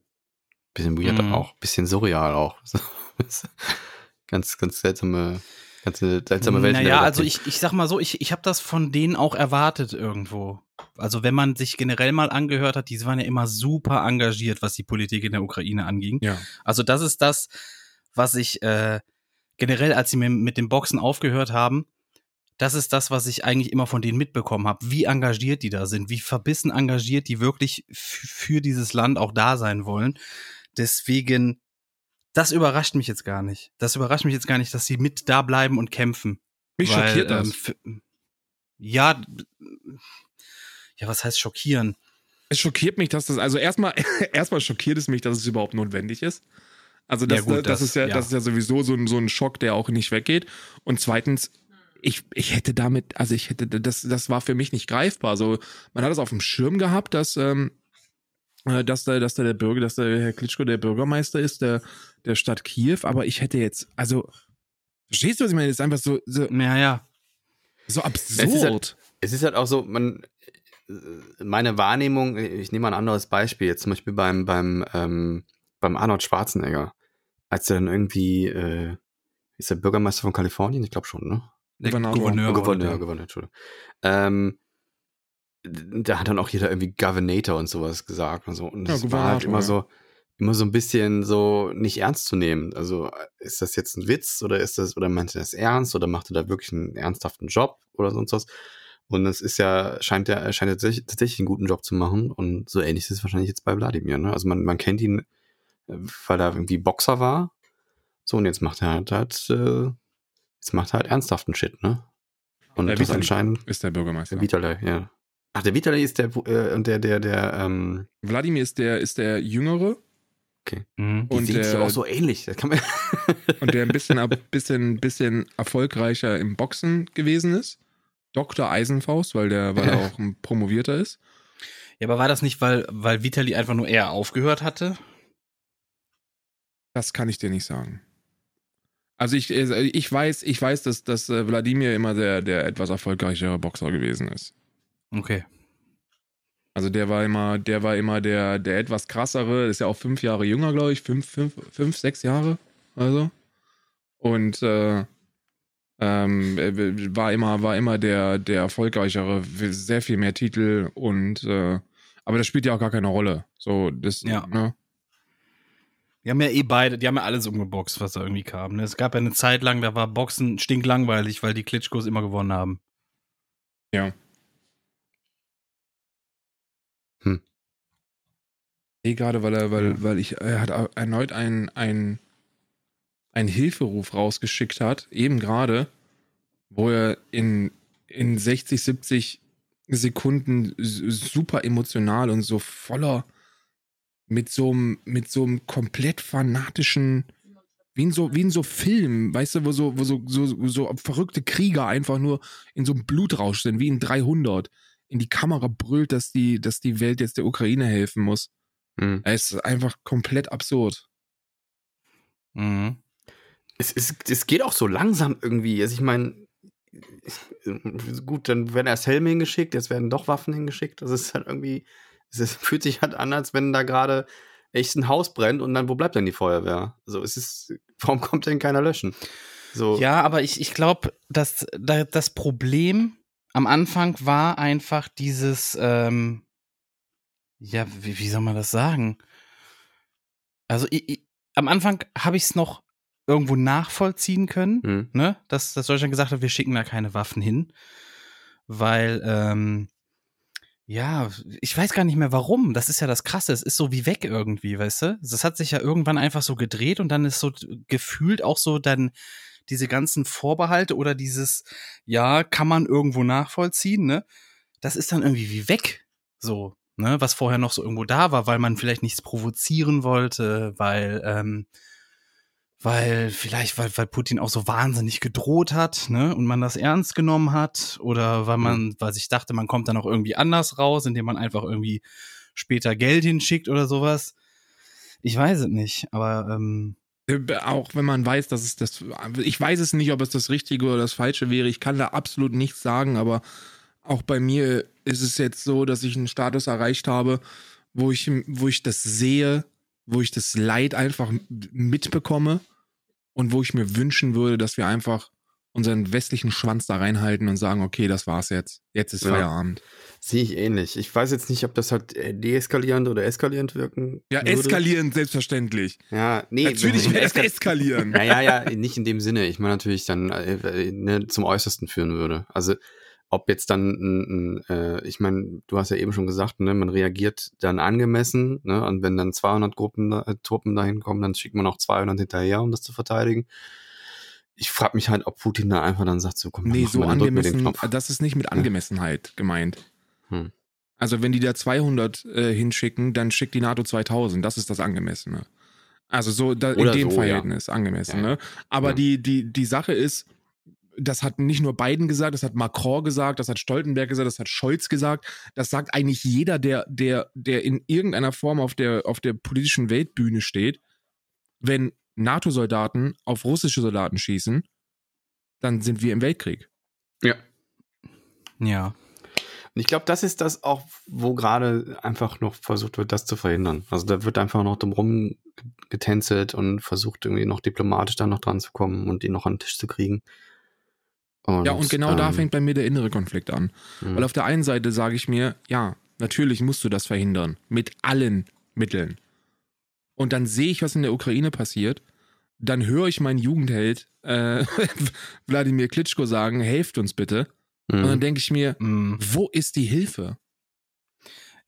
bisschen weird
Mhm.
auch, bisschen surreal auch. ganz, ganz seltsame, ganz seltsame Welt.
Naja, also ich, ich sag mal so, ich, ich habe das von denen auch erwartet irgendwo. Also wenn man sich generell mal angehört hat, die waren ja immer super engagiert, was die Politik in der Ukraine anging.
Ja.
Also das ist das, was ich äh, generell, als sie mit dem Boxen aufgehört haben, das ist das, was ich eigentlich immer von denen mitbekommen habe, wie engagiert die da sind, wie verbissen engagiert die wirklich für dieses Land auch da sein wollen. Deswegen, das überrascht mich jetzt gar nicht. Das überrascht mich jetzt gar nicht, dass sie mit da bleiben und kämpfen.
Mich
Weil,
schockiert das.
ähm, ja, ja, was heißt schockieren?
Es schockiert mich, dass das, also erstmal, erstmal schockiert es mich, dass es überhaupt notwendig ist. Also das,
Ja, gut,
das,
das-
ist ja,
ja.
das ist ja sowieso so ein, so ein Schock, der auch nicht weggeht. Und zweitens, ich, ich hätte damit, also ich hätte, das, das war für mich nicht greifbar. So, man hat es auf dem Schirm gehabt, dass, ähm, äh, dass da, dass da der Bürger, dass der Herr Klitschko der Bürgermeister ist, der, der Stadt Kiew, aber ich hätte jetzt, also, verstehst du, was ich meine? Das ist einfach so, so,
Ja, ja.
so
ist
absurd.
halt- Es ist halt auch so, man, meine Wahrnehmung, ich nehme mal ein anderes Beispiel, jetzt zum Beispiel beim, beim, ähm, beim Arnold Schwarzenegger, als er dann irgendwie, äh, ist der Bürgermeister von Kalifornien? Ich glaube schon, ne?
Der
Gouverneur.
Gouverneur.
Gouverneur,
wurde-
Gouverneur, Entschuldigung. Ähm, da hat dann auch jeder irgendwie Governator und sowas gesagt und so. Und
Ja,
das war halt immer
ja.
so, immer so ein bisschen so nicht ernst zu nehmen. Also ist das jetzt ein Witz oder ist das, oder meint er das ernst oder macht er da wirklich einen ernsthaften Job oder sonst was? Und es ist ja, scheint er, er scheint er tatsächlich, tatsächlich einen guten Job zu machen und so ähnlich ist es wahrscheinlich jetzt bei Wladimir, ne? Also man, man kennt ihn, äh, weil er irgendwie Boxer war. So, und jetzt macht er halt, halt äh, jetzt macht er halt ernsthaften Shit, ne? Und
Der
das
Vitali
anscheinend,
Ist der Bürgermeister.
der Vitali, ja. Ach, der Vitali ist der, äh, und der, der, der, ähm,
Wladimir ist der, ist der Jüngere
Mhm.
die
Und
sehen
der-
auch so ähnlich. Das kann man
und der ein bisschen, bisschen, bisschen erfolgreicher im Boxen gewesen ist. Dr. Eisenfaust, weil der, weil er auch ein Promovierter ist.
Ja, aber war das nicht, weil, weil Vitali einfach nur eher aufgehört hatte?
Das kann ich dir nicht sagen. Also ich, äh, ich weiß, ich weiß, dass, dass äh, Wladimir immer der, der etwas erfolgreichere Boxer gewesen ist.
Okay.
Also der war immer, der war immer der, der etwas krassere, ist ja auch fünf Jahre jünger, glaube ich, fünf, fünf, fünf, sechs Jahre, also. Und äh, ähm, äh, war immer, war immer der, der erfolgreichere, sehr viel mehr Titel und äh, aber das spielt ja auch gar keine Rolle. So, das,
Ja.
ne?
Die haben ja eh beide, die haben ja alles umgeboxt, was da irgendwie kam. Ne? Es gab ja eine Zeit lang, da war Boxen stinklangweilig, weil die Klitschkos immer gewonnen haben.
Ja.
Hm.
Nee, gerade weil er, weil, weil ich, er hat erneut einen, einen, einen Hilferuf rausgeschickt hat, eben gerade, wo er in, in 60, 70 Sekunden super emotional und so voller, mit so einem, mit so einem komplett fanatischen, wie in so, wie in so Film, weißt du, wo so, wo so, so, so verrückte Krieger einfach nur in so einem Blutrausch sind, wie in 300, in die Kamera brüllt, dass die, dass die Welt jetzt der Ukraine helfen muss.
Hm.
Es ist einfach komplett absurd.
Mhm.
Es, es, es geht auch so langsam irgendwie. Also ich meine, gut, dann werden erst Helme hingeschickt, jetzt werden doch Waffen hingeschickt. Das ist halt irgendwie, es fühlt sich halt an, als wenn da gerade echt ein Haus brennt und dann, wo bleibt denn die Feuerwehr? Also es ist, warum kommt denn keiner löschen? So,
Ja, aber ich, ich glaube, dass da, das Problem am Anfang war einfach dieses, ähm, ja, wie, wie soll man das sagen? Also ich, ich, am Anfang habe ich es noch irgendwo nachvollziehen können,
Hm.
ne? dass, dass Deutschland gesagt hat, wir schicken da keine Waffen hin, weil ähm, ja, ich weiß gar nicht mehr warum. Das ist ja das Krasse. Es ist so wie weg irgendwie, weißt du? Das hat sich ja irgendwann einfach so gedreht und dann ist so gefühlt auch so dann diese ganzen Vorbehalte oder dieses, ja, kann man irgendwo nachvollziehen, ne? Das ist dann irgendwie wie weg, so, ne? Was vorher noch so irgendwo da war, weil man vielleicht nichts provozieren wollte, weil, ähm, weil vielleicht, weil, weil Putin auch so wahnsinnig gedroht hat, ne, und man das ernst genommen hat, oder weil man, weil sich dachte, man kommt dann auch irgendwie anders raus, indem man einfach irgendwie später Geld hinschickt oder sowas. Ich weiß es nicht, aber ähm,
Äh, Auch wenn man weiß, dass es das, ich weiß es nicht, ob es das Richtige oder das Falsche wäre. Ich kann da absolut nichts sagen, aber auch bei mir ist es jetzt so, dass ich einen Status erreicht habe, wo ich, wo ich das sehe, wo ich das Leid einfach mitbekomme und wo ich mir wünschen würde, dass wir einfach unseren westlichen Schwanz da reinhalten und sagen, okay, das war's jetzt. Jetzt ist
Ja.
Feierabend.
Sehe ich ähnlich. Ich weiß jetzt nicht, ob das halt äh, deeskalierend oder eskalierend wirken
Ja,
würde.
eskalieren, selbstverständlich.
Ja, nee.
Natürlich wäre es
eskal-
eskalieren.
Ja, ja, ja, nicht in dem Sinne. Ich meine natürlich dann äh, äh, ne, zum Äußersten führen würde. Also ob jetzt dann, ein, ein, äh, ich meine, du hast ja eben schon gesagt, ne, man reagiert dann angemessen, ne, und wenn dann 200 Gruppen, da- äh, Truppen dahin kommen, dann schickt man auch 200 hinterher, um das zu verteidigen. Ich frage mich halt, ob Putin da einfach dann sagt, so komm,
Nee, so angemessen, das ist nicht mit Angemessenheit gemeint.
Hm.
Also wenn die da 200 äh, hinschicken, dann schickt die NATO 2000. Das ist das Angemessene. Also so da, in dem
so,
Verhältnis angemessen.
Ja.
Ne? Aber
Ja.
die, die, die Sache ist, das hat nicht nur Biden gesagt, das hat Macron gesagt, das hat Stoltenberg gesagt, das hat Scholz gesagt. Das sagt eigentlich jeder, der, der, der in irgendeiner Form auf der, auf der politischen Weltbühne steht. Wenn NATO-Soldaten auf russische Soldaten schießen, dann sind wir im Weltkrieg.
Ja.
Ja.
Und ich glaube, das ist das auch, wo gerade einfach noch versucht wird, das zu verhindern. Also da wird einfach noch drum getänzelt und versucht irgendwie noch diplomatisch da noch dran zu kommen und ihn noch an den Tisch zu kriegen.
Ja, und genau da
ähm,
fängt bei mir der innere Konflikt an.
mh.
Weil auf der einen Seite sage ich mir, ja, natürlich musst du das verhindern. Mit allen Mitteln. Und dann sehe ich, was in der Ukraine passiert. Dann höre ich meinen Jugendheld äh, Wladimir Klitschko sagen, helft uns bitte. Und dann
Mhm.
denke ich mir,
Mm.
wo ist die Hilfe?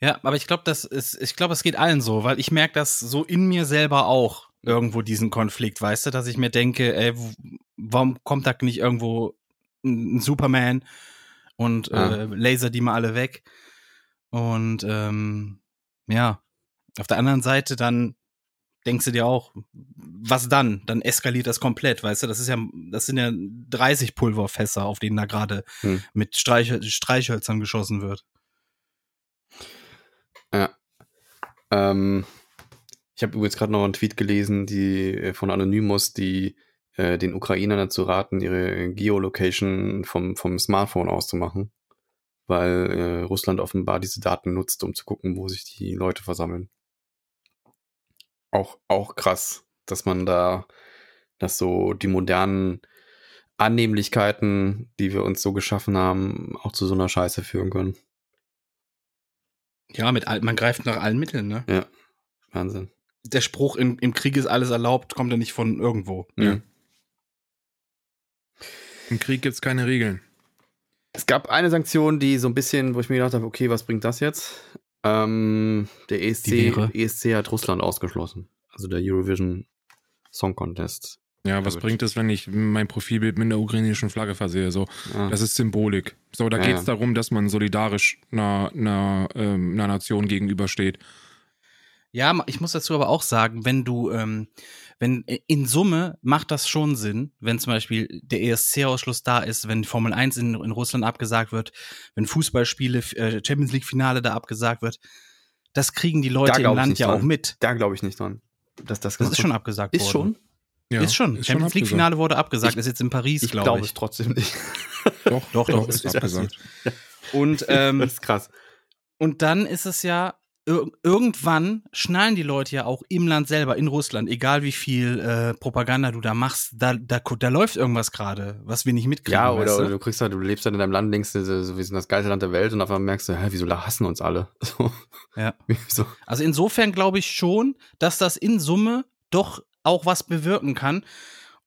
Ja, aber ich glaube, das ist, ich glaube, es geht allen so, weil ich merke das so in mir selber auch irgendwo diesen Konflikt, weißt du, dass ich mir denke, ey, warum kommt da nicht irgendwo ein Superman und
Ja.
äh, laser die mal alle weg? Und ähm, ja, auf der anderen Seite dann denkst du dir auch, was dann? Dann eskaliert das komplett, weißt du? Das ist ja, das sind ja 30 Pulverfässer, auf denen da gerade
Hm.
mit Streich, Streichhölzern geschossen wird.
Ja. Ähm, ich habe übrigens gerade noch einen Tweet gelesen, die äh, von Anonymous, die äh, den Ukrainern dazu raten, ihre Geolocation vom, vom Smartphone auszumachen, weil äh, Russland offenbar diese Daten nutzt, um zu gucken, wo sich die Leute versammeln. Auch, auch krass, dass man da, dass so die modernen Annehmlichkeiten, die wir uns so geschaffen haben, auch zu so einer Scheiße führen können.
Ja, mit all, man greift nach allen Mitteln, ne?
Ja, Wahnsinn.
Der Spruch, im, im Krieg ist alles erlaubt, kommt ja nicht von irgendwo.
Ja.
Im Krieg gibt es keine Regeln.
Es gab eine Sanktion, die so ein bisschen, wo ich mir gedacht habe, okay, was bringt das jetzt? Ähm, der ESC? ESC hat Russland ausgeschlossen. Also der Eurovision Song Contest.
Ja, was bringt es, wenn ich mein Profilbild mit einer ukrainischen Flagge versehe? So,
Ja.
das ist Symbolik. So, da
Ja,
geht es
ja.
darum, dass man solidarisch einer, einer, ähm, einer Nation gegenübersteht.
Ja, ich muss dazu aber auch sagen, wenn du, ähm, wenn in Summe macht das schon Sinn, wenn zum Beispiel der ESC-Ausschluss da ist, wenn Formel 1 in, in Russland abgesagt wird, wenn Fußballspiele, äh, Champions League-Finale da abgesagt wird. Das kriegen die Leute im
ich
Land ja
dran.
auch mit.
Da glaube ich nicht dran. Dass das,
Das ist schon abgesagt
Ist
worden.
schon?
Ja,
ist schon.
ist
Champions. League-Finale wurde abgesagt,
Ich-
ist jetzt in Paris,
Ich
glaube
glaube
ich.
es trotzdem nicht.
Doch,
Doch, doch,
ist
ist
abgesagt.
Und, ähm,
das ist krass.
Und dann ist es ja, ir irgendwann schnallen die Leute ja auch im Land selber, in Russland, egal wie viel äh, Propaganda du da machst, da, da, da läuft irgendwas gerade, was wir nicht mitkriegen.
Ja, oder,
weißt
oder
du?
du kriegst halt, du lebst halt in deinem Land, denkst du, so, wir sind das geilste Land der Welt und auf einmal merkst du, hä, wieso hassen uns alle? So.
Ja.
so.
Also insofern glaube ich schon, dass das in Summe doch auch was bewirken kann.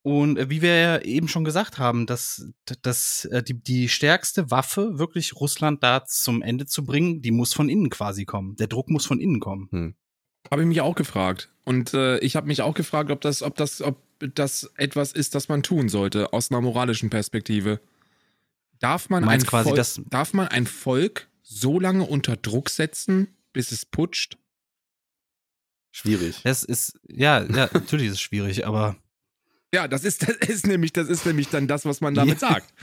Und äh, wie wir ja eben schon gesagt haben, dass, dass äh, die, die stärkste Waffe, wirklich Russland da zum Ende zu bringen, die muss von innen quasi kommen. Der Druck muss von innen kommen.
Habe ich mich auch gefragt. Und äh, ich habe mich auch gefragt, ob das, ob das, ob das etwas ist, das man tun sollte, aus einer moralischen Perspektive. Darf man, ein Volk,
dass-
darf man ein Volk so lange unter Druck setzen, bis es putscht?
Schwierig.
Das ist, ja, ja, natürlich ist es schwierig, aber
Ja, das ist, das ist nämlich, das ist nämlich dann das, was man damit sagt.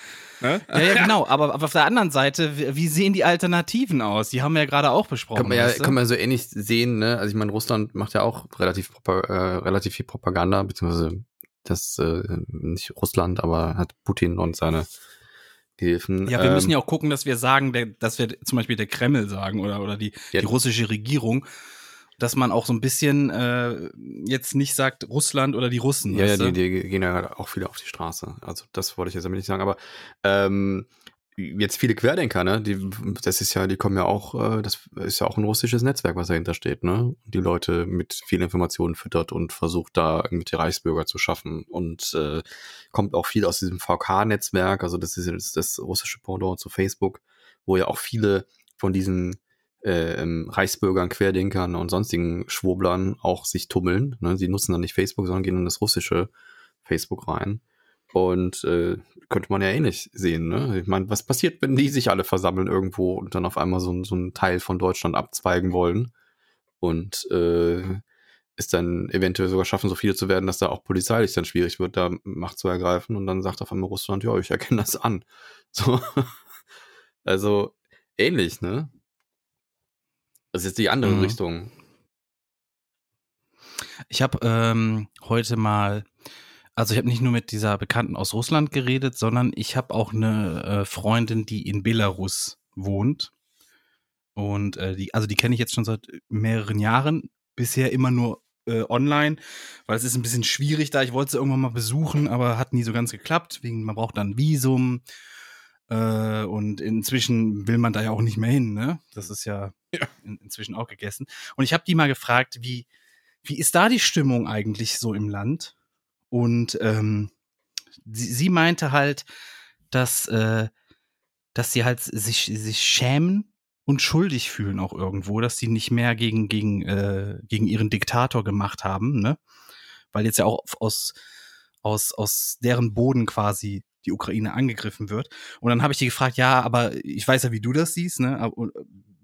Ne?
Ja, ja, genau. Aber, aber auf der anderen Seite, wie- sehen die Alternativen aus? Die haben wir ja gerade auch besprochen.
Kann man, ja,
weißt du?
kann man so ähnlich sehen, ne? Also ich meine, Russland macht ja auch relativ, äh, relativ viel Propaganda, beziehungsweise das äh, nicht Russland, aber hat Putin und seine Gehilfen.
ja, wir
ähm,
müssen ja auch gucken, dass wir sagen, der, dass wir zum Beispiel der Kreml sagen oder, oder die,
Ja.
die russische Regierung. Dass man auch so ein bisschen äh, jetzt nicht sagt Russland oder die Russen.
Ja, ja, die, die gehen ja auch viele auf die Straße. Also das wollte ich jetzt damit nicht sagen. Aber ähm, jetzt viele Querdenker, ne? Die, das ist ja, die kommen ja auch, äh, das ist ja auch ein russisches Netzwerk, was dahinter steht, ne? Die Leute mit vielen Informationen füttert und versucht da irgendwelche Reichsbürger zu schaffen und äh, kommt auch viel aus diesem VK-Netzwerk, also das ist jetzt das russische Pendant zu Facebook, wo ja auch viele von diesen äh, ähm, Reichsbürgern, Querdenkern und sonstigen Schwurblern auch sich tummeln. Ne? Sie nutzen dann nicht Facebook, sondern gehen in das russische Facebook rein. Und äh, könnte man ja ähnlich sehen. Ne? Ich meine, was passiert, wenn die sich alle versammeln irgendwo und dann auf einmal so, so einen Teil von Deutschland abzweigen wollen und äh, es dann eventuell sogar schaffen, so viele zu werden, dass da auch polizeilich dann schwierig wird, da Macht zu ergreifen und dann sagt auf einmal Russland, ja, ich erkenne das an. So. also ähnlich, ne? Das ist jetzt die andere
Mhm.
Richtung.
Ich habe ähm, heute mal, also ich habe nicht nur mit dieser Bekannten aus Russland geredet, sondern ich habe auch eine äh, Freundin, die in Belarus wohnt. Und äh, die, also die kenne ich jetzt schon seit mehreren Jahren, bisher immer nur äh, online, weil es ist ein bisschen schwierig da. Ich wollte sie irgendwann mal besuchen, aber hat nie so ganz geklappt, wegen man braucht dann ein Visum. Äh, und inzwischen will man da ja auch nicht mehr hin, ne? Das ist ja,
Ja.
In, inzwischen auch gegessen. Und ich habe die mal gefragt, wie, wie ist da die Stimmung eigentlich so im Land? Und ähm, sie, sie meinte halt, dass, äh, dass sie halt sich, sich schämen und schuldig fühlen auch irgendwo, dass sie nicht mehr gegen, gegen, äh, gegen ihren Diktator gemacht haben, ne? Weil jetzt ja auch aus, aus, aus deren Boden quasi die Ukraine angegriffen wird. Und dann habe ich die gefragt, ja, aber ich weiß ja, wie du das siehst, ne? Aber,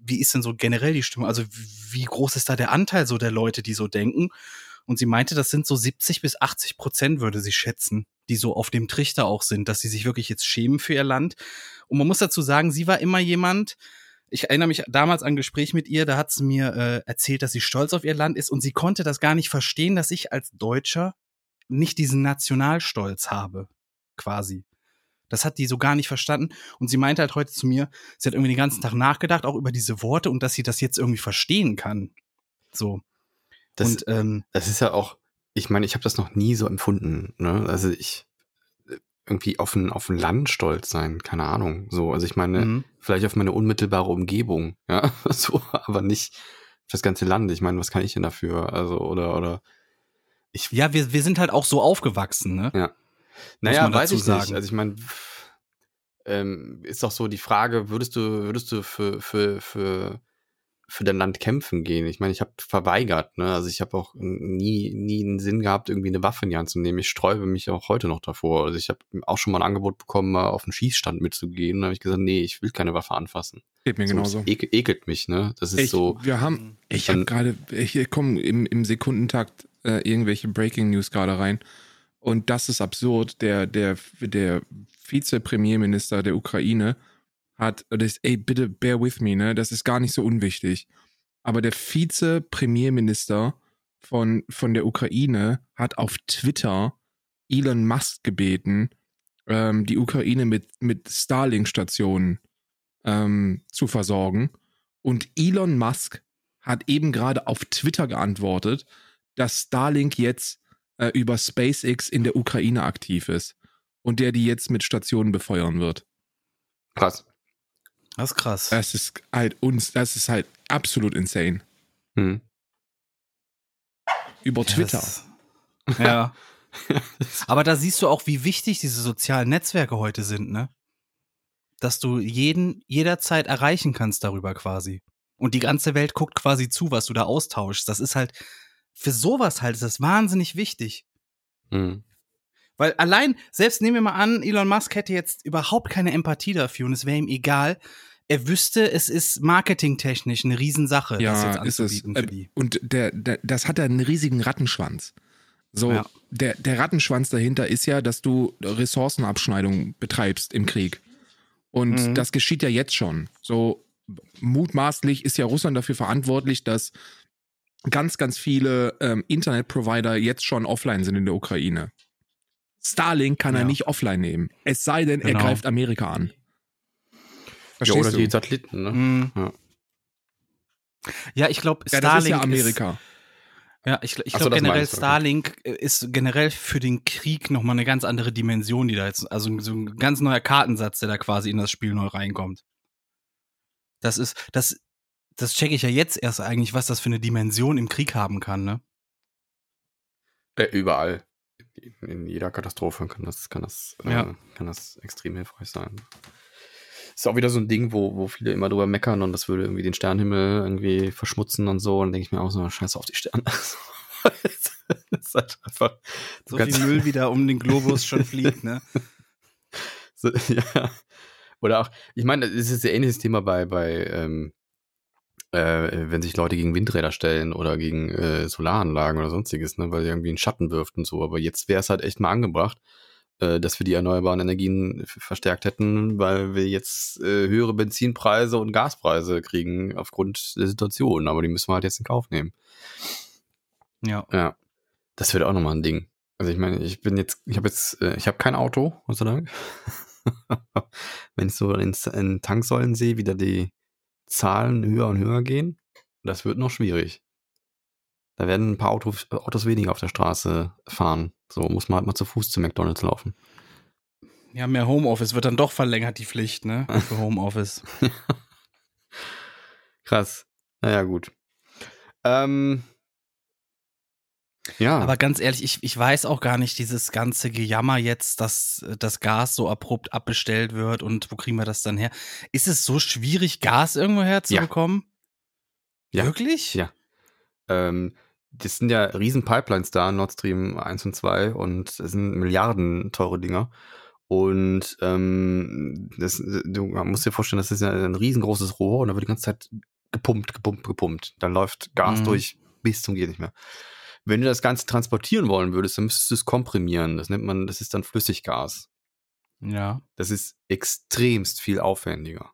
wie ist denn so generell die Stimmung? Also wie groß ist da der Anteil so der Leute, die so denken? Und sie meinte, das sind so 70 bis 80 Prozent, würde sie schätzen, die so auf dem Trichter auch sind, dass sie sich wirklich jetzt schämen für ihr Land. Und man muss dazu sagen, sie war immer jemand, ich erinnere mich damals an ein Gespräch mit ihr, da hat sie mir äh, erzählt, dass sie stolz auf ihr Land ist und sie konnte das gar nicht verstehen, dass ich als Deutscher nicht diesen Nationalstolz habe, quasi. Das hat die so gar nicht verstanden. Und sie meinte halt heute zu mir, sie hat irgendwie den ganzen Tag nachgedacht, auch über diese Worte und dass sie das jetzt irgendwie verstehen kann. So.
Das,
und ähm,
das ist ja auch, ich meine, ich habe das noch nie so empfunden. Ne? Also ich äh, irgendwie auf ein, auf ein Land stolz sein, keine Ahnung. So, also ich meine,
mhm.
vielleicht auf meine unmittelbare Umgebung, ja, so, aber nicht auf das ganze Land. Ich meine, was kann ich denn dafür? Also, oder, oder ich
ja, wir, wir sind halt auch so aufgewachsen, ne?
Ja. Naja, weiß ich nicht.
sagen.
Also ich meine, ähm, ist doch so die Frage, würdest du, würdest du für, für, für, für dein Land kämpfen gehen? Ich meine, ich habe verweigert, ne? Also ich habe auch nie, nie einen Sinn gehabt, irgendwie eine Waffe in die Hand zu nehmen. Ich sträube mich auch heute noch davor. Also ich habe auch schon mal ein Angebot bekommen, mal auf einen Schießstand mitzugehen. Da habe ich gesagt, nee, ich will keine Waffe anfassen.
Geht mir
So,
genauso.
das ekel, ekelt mich, ne? Das ist
Ich,
so.
wir haben, ich habe gerade, hier kommen im, im Sekundentakt äh, irgendwelche Breaking News gerade rein. Und das ist absurd. Der, der, der Vize-Premierminister der Ukraine hat, das, ey, bitte bear with me, ne? Das ist gar nicht so unwichtig. Aber der Vize-Premierminister von, von der Ukraine hat auf Twitter Elon Musk gebeten, ähm, die Ukraine mit, mit Starlink-Stationen ähm, zu versorgen. Und Elon Musk hat eben gerade auf Twitter geantwortet, dass Starlink jetzt äh, über SpaceX in der Ukraine aktiv ist und der die jetzt mit Stationen befeuern wird.
Krass.
Das ist krass.
Das ist halt uns, das ist halt absolut insane.
Hm.
Über Twitter.
Das, ja. Aber da siehst du auch, wie wichtig diese sozialen Netzwerke heute sind, ne? Dass du jeden jederzeit erreichen kannst darüber quasi. Und die ganze Welt guckt quasi zu, was du da austauschst. Das ist halt, für sowas halt ist das wahnsinnig wichtig.
Hm.
Weil allein, selbst nehmen wir mal an, Elon Musk hätte jetzt überhaupt keine Empathie dafür und es wäre ihm egal. Er wüsste, es ist marketingtechnisch eine Riesensache, das
Ja,
jetzt
ist es.
anzubieten für
Äh,
die.
Und der, der, das hat einen riesigen Rattenschwanz. So,
Ja.
der, der Rattenschwanz dahinter ist ja, dass du Ressourcenabschneidung betreibst im Krieg. Und
Mhm.
das geschieht ja jetzt schon. So mutmaßlich ist ja Russland dafür verantwortlich, dass ganz, ganz viele ähm, Internetprovider jetzt schon offline sind in der Ukraine. Starlink kann er
Ja.
nicht offline nehmen. Es sei denn, er
Genau.
greift Amerika an.
Ja,
Verstehst
oder
du?
die Satelliten, ne?
Mhm.
Ja.
Ja, ich glaube,
Ja, das
Starlink
ist ja Amerika.
ja, ich, ich
so,
glaube
das
generell
du, okay.
Starlink äh, ist generell für den Krieg nochmal eine ganz andere Dimension, die da jetzt, also so ein ganz neuer Kartensatz, der da quasi in das Spiel neu reinkommt. Das ist, das, das checke ich ja jetzt erst eigentlich, was das für eine Dimension im Krieg haben kann, ne?
Äh, überall. In, jeder Katastrophe kann das, kann das,
Ja.
äh, kann das extrem hilfreich sein. Ist auch wieder so ein Ding, wo, wo viele immer drüber meckern und das würde irgendwie den Sternenhimmel irgendwie verschmutzen und so. Und dann denke ich mir auch so, scheiße auf die Sterne. das ist halt einfach.
So viel Müll wieder um den Globus schon fliegt, ne?
So, ja. Oder auch, ich meine, es ist ein ähnliches Thema bei, bei ähm, äh, wenn sich Leute gegen Windräder stellen oder gegen äh, Solaranlagen oder sonstiges, ne, weil irgendwie einen Schatten wirft und so. Aber jetzt wäre es halt echt mal angebracht, äh, dass wir die erneuerbaren Energien verstärkt hätten, weil wir jetzt äh, höhere Benzinpreise und Gaspreise kriegen aufgrund der Situation. Aber die müssen wir halt jetzt in Kauf nehmen.
Ja.
Ja, das wird auch nochmal ein Ding. Also ich meine, ich bin jetzt, ich habe jetzt, äh, ich habe kein Auto, Gott sei Dank. Wenn ich so in, in Tanksäulen sehe, wie da die Zahlen höher und höher gehen, das wird noch schwierig. Da werden ein paar Autos, Autos weniger auf der Straße fahren. So muss man halt mal zu Fuß zu McDonalds laufen.
Ja, mehr Homeoffice wird dann doch verlängert, die Pflicht, ne? Für Homeoffice.
Krass. Naja, gut. Ähm, ja.
Aber ganz ehrlich, ich, ich weiß auch gar nicht, dieses ganze Gejammer jetzt, dass das Gas so abrupt abbestellt wird und wo kriegen wir das dann her? Ist es so schwierig, Gas irgendwo herzubekommen?
Ja.
Wirklich?
Ja. Ähm, das sind ja riesen Pipelines da, Nord Stream 1 und 2 und das sind Milliarden teure Dinger. Und ähm, das, du musst dir vorstellen, das ist ja ein riesengroßes Rohr und da wird die ganze Zeit gepumpt, gepumpt, gepumpt. Da läuft Gas
Mhm.
durch bis zum geht nicht mehr. Wenn du das Ganze transportieren wollen würdest, dann müsstest du es komprimieren. Das nennt man, das ist dann Flüssiggas.
Ja.
Das ist extremst viel aufwendiger.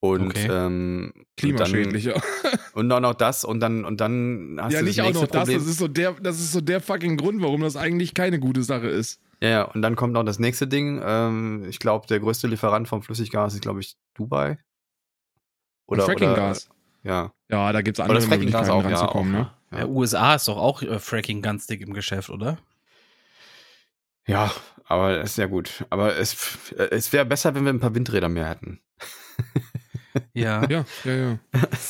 Und
Okay.
ähm, und dann-
Klimaschädlicher.
und auch noch das und dann und dann hast
Ja,
du
nicht
das
auch noch das.
Problem.
Das ist, so der, das ist so der fucking Grund, warum das eigentlich keine gute Sache ist.
ja, ja, und dann kommt noch das nächste Ding. Ähm, ich glaube, der größte Lieferant vom Flüssiggas ist, glaube ich, Dubai. Oder
Frackinggas.
Ja.
Ja, da gibt es andere Möglichkeiten
auch, ja,
ranzukommen.
auch,
ne?
ja.
Ja, USA ist doch auch äh, Fracking ganz dick im Geschäft, oder?
ja, aber ist ja gut. Aber es, es wäre besser, wenn wir ein paar Windräder mehr hätten.
Ja.
Ja, ja, ja.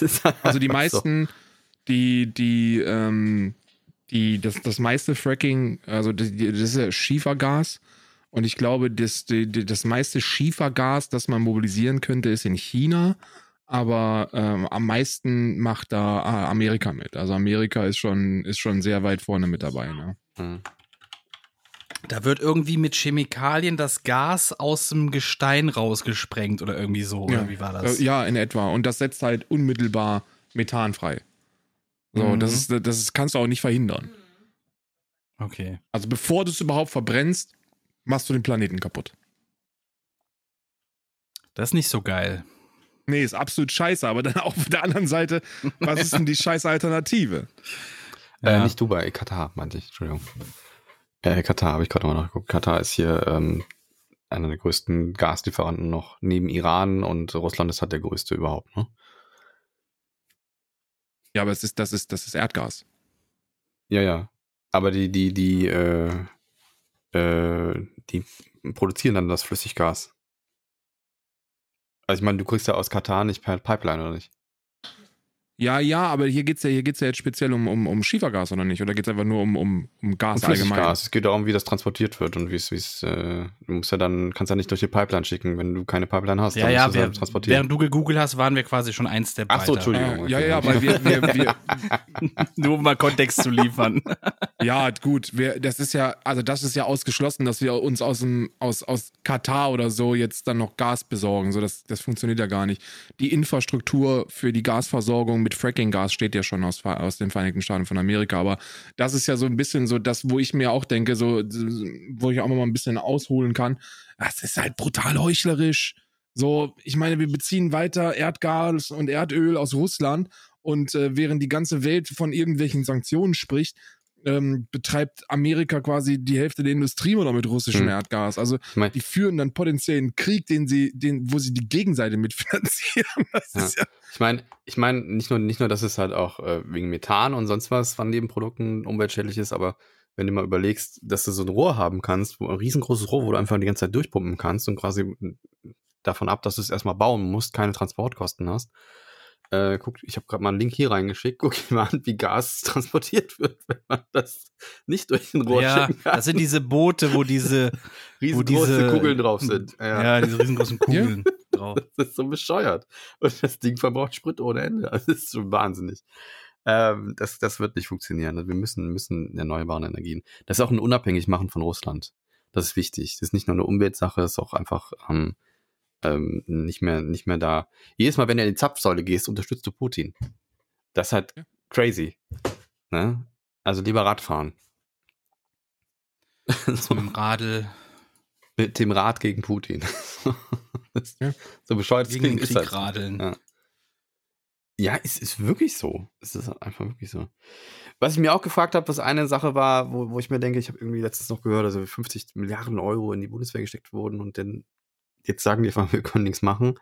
Ist
Also die
einfach so.
meisten, die, die, ähm, die, das, das meiste Fracking, also das, das ist ja Schiefergas. Und ich glaube, das, das meiste Schiefergas, das man mobilisieren könnte, ist in China. Aber ähm, am meisten macht da ah, Amerika mit. Also Amerika ist schon, ist schon sehr weit vorne mit dabei. Ne?
Hm.
Da wird irgendwie mit Chemikalien das Gas aus dem Gestein rausgesprengt oder irgendwie so. Oder wie war das?
Äh, ja, in etwa. Und das setzt halt unmittelbar Methan frei. So,
Mhm.
das, ist, das ist, kannst du auch nicht verhindern.
Okay.
Also bevor du es überhaupt verbrennst, machst du den Planeten kaputt.
Das ist nicht so geil.
Nee, ist absolut scheiße, aber dann auch auf der anderen Seite, was ist denn die scheiß Alternative?
Äh,
Ja.
nicht Dubai, Katar, meinte ich. Entschuldigung. Äh, Katar habe ich gerade mal nachgeguckt. Katar ist hier ähm, einer der größten Gaslieferanten noch neben Iran und Russland ist halt der größte überhaupt. Ne?
Ja, aber es ist, das ist, das ist Erdgas.
Ja, ja. Aber die, die, die, äh, äh, die produzieren dann das Flüssiggas. Also ich meine, du kriegst ja aus Katar nicht per Pipeline, oder nicht?
Ja, ja, aber hier geht's ja, hier geht's ja jetzt speziell um, um, um Schiefergas, oder nicht? Oder geht's einfach nur um, um, um Gas
Um
allgemein?
Flüssiggas. Es geht darum, wie das transportiert wird und wie es, wie es, äh, du musst ja dann, kannst ja nicht durch die Pipeline schicken, wenn du keine Pipeline hast.
Ja,
dann
ja,
musst du es
wer,
halt transportieren.
während du gegoogelt hast, waren wir quasi schon ein Step
Ach so,
weiter.
Entschuldigung.
Äh, ja, ja, weil wir, wir, wir,
Nur um mal Kontext zu liefern.
Ja, gut, wir, das ist ja, also das ist ja ausgeschlossen, dass wir uns aus dem, aus, aus Katar oder so jetzt dann noch Gas besorgen. So, das, das funktioniert ja gar nicht. Die Infrastruktur für die Gasversorgung mit Fracking-Gas steht ja schon aus, aus den Vereinigten Staaten von Amerika. Aber das ist ja so ein bisschen so das, wo ich mir auch denke, so, wo ich auch mal ein bisschen ausholen kann. Das ist halt brutal heuchlerisch. So, ich meine, wir beziehen weiter Erdgas und Erdöl aus Russland und äh, während die ganze Welt von irgendwelchen Sanktionen spricht, ähm, betreibt Amerika quasi die Hälfte der Industrie oder mit russischem
Hm.
Erdgas. Also
mein,
die führen dann potenziell einen Krieg, den sie, den, wo sie die Gegenseite mitfinanzieren.
Ja.
ja
Ich meine, ich meine nicht nur nicht nur, dass es halt auch äh, wegen Methan und sonst was von Nebenprodukten umweltschädlich ist, aber wenn du mal überlegst, dass du so ein Rohr haben kannst, wo ein riesengroßes Rohr, wo du einfach die ganze Zeit durchpumpen kannst und quasi davon ab, dass du es erstmal bauen musst, keine Transportkosten hast. Äh, guck, ich habe gerade mal einen Link hier reingeschickt. Guck dir mal an, wie Gas transportiert wird, wenn man das nicht durch ein Rohr
Ja,
schicken kann.
das sind diese Boote, wo diese, wo
riesengroße
diese
Kugeln drauf sind.
ja, diese riesengroßen Kugeln drauf.
Das ist so bescheuert. Und das Ding verbraucht Sprit ohne Ende. Das ist so wahnsinnig. Ähm, das, das wird nicht funktionieren. Also Wir müssen, müssen erneuerbare Energien. Das ist auch ein Unabhängigmachen von Russland. Das ist wichtig. Das ist nicht nur eine Umweltsache, das ist auch einfach ähm, ähm, nicht, mehr, nicht mehr da. Jedes Mal, wenn du in die Zapfsäule gehst, unterstützt du Putin. Das ist halt
Ja.
crazy. Ne? Also lieber Radfahren.
So mit dem Radl
Mit dem Rad gegen Putin. Das-
Ja.
So bescheuert es
gegen den
klingt, ist
Krieg
halt so.
radeln.
Ja. Ja, es ist wirklich so. Es ist einfach wirklich so. Was ich mir auch gefragt habe, was eine Sache war, wo, wo ich mir denke, ich habe irgendwie letztens noch gehört, also 50 Milliarden Euro in die Bundeswehr gesteckt wurden und dann jetzt sagen die einfach, wir können nichts machen.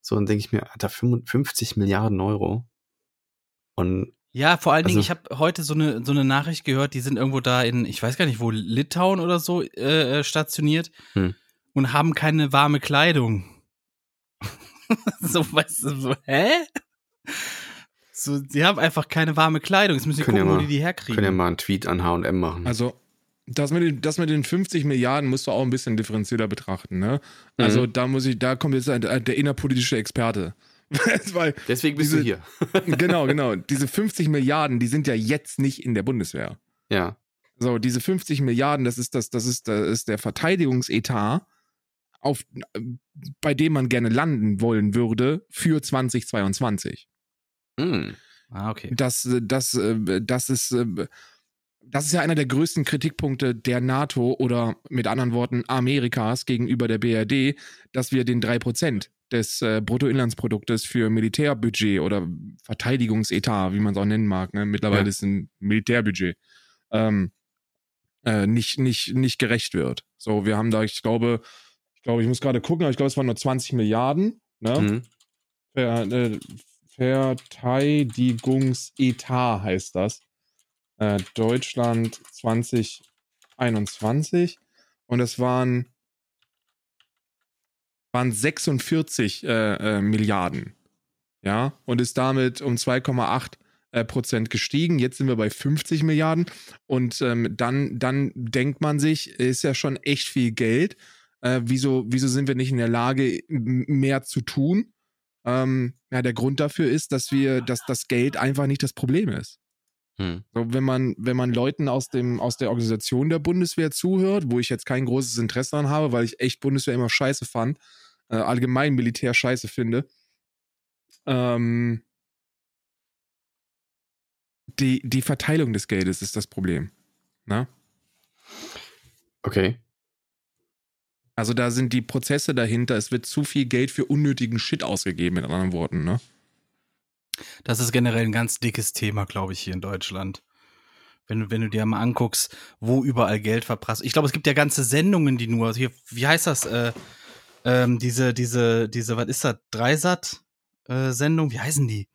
So, dann denke ich mir, Alter, 55 Milliarden Euro. Und
Ja, vor allen Dingen,
Also-
ich habe heute so eine, so eine Nachricht gehört, die sind irgendwo da in, ich weiß gar nicht wo, Litauen oder so äh, äh, stationiert
Hm.
und haben keine warme Kleidung. so, weißt du, so, hä? So, die haben einfach keine warme Kleidung. Jetzt müssen wir
Können ja
gucken, wo
mal-
die die herkriegen.
können ja mal einen Tweet an H&M machen.
Also, das mit, den, das mit den 50 Milliarden musst du auch ein bisschen differenzierter betrachten, ne? Also,
Mhm.
da muss ich, da kommt jetzt der, der innerpolitische Experte.
Deswegen bist
diese-
du hier.
genau, genau. Diese 50 Milliarden, die sind ja jetzt nicht in der Bundeswehr.
Ja.
So, diese 50 Milliarden, das ist das, das ist, das ist der Verteidigungsetat, auf, bei dem man gerne landen wollen würde für 2022.
Hm.
Ah, okay.
Das, das, äh, das ist, äh, das ist ja einer der größten Kritikpunkte der NATO oder mit anderen Worten Amerikas gegenüber der BRD, dass wir den 3% des äh, Bruttoinlandsproduktes für Militärbudget oder Verteidigungsetat, wie man es auch nennen mag, ne? mittlerweile
Ja.
ist ein Militärbudget, ähm, äh, nicht, nicht, nicht gerecht wird. So, wir haben da, ich glaube, ich glaube, ich muss gerade gucken, aber ich glaube, es waren nur 20 Milliarden. Ne?
Hm.
Ver, äh, Verteidigungsetat heißt das. Äh, Deutschland 2021. Und es waren, waren 46 äh, äh, Milliarden. Ja, und ist damit um 2,8 äh, Prozent gestiegen. Jetzt sind wir bei 50 Milliarden. Und ähm, dann, dann denkt man sich, ist ja schon echt viel Geld. Äh, wieso, wieso sind wir nicht in der Lage, mehr zu tun? Ähm, ja, der Grund dafür ist, dass wir, dass das Geld einfach nicht das Problem ist.
Hm.
So, wenn man, wenn man Leuten aus dem, aus der Organisation der Bundeswehr zuhört, wo ich jetzt kein großes Interesse daran habe, weil ich echt Bundeswehr immer scheiße fand, äh, allgemein Militär scheiße finde, ähm, die, die Verteilung des Geldes ist das Problem. Ne?
Okay.
Also da sind die Prozesse dahinter, es wird zu viel Geld für unnötigen Shit ausgegeben, mit anderen Worten, ne?
Das ist generell ein ganz dickes Thema, glaube ich, hier in Deutschland. Wenn du, wenn du dir mal anguckst, wo überall Geld verprasst. Ich glaube, es gibt ja ganze Sendungen, die nur, hier, wie heißt das, äh, ähm, diese, diese, diese, was ist das, Dreisat-Sendung, wie heißen die?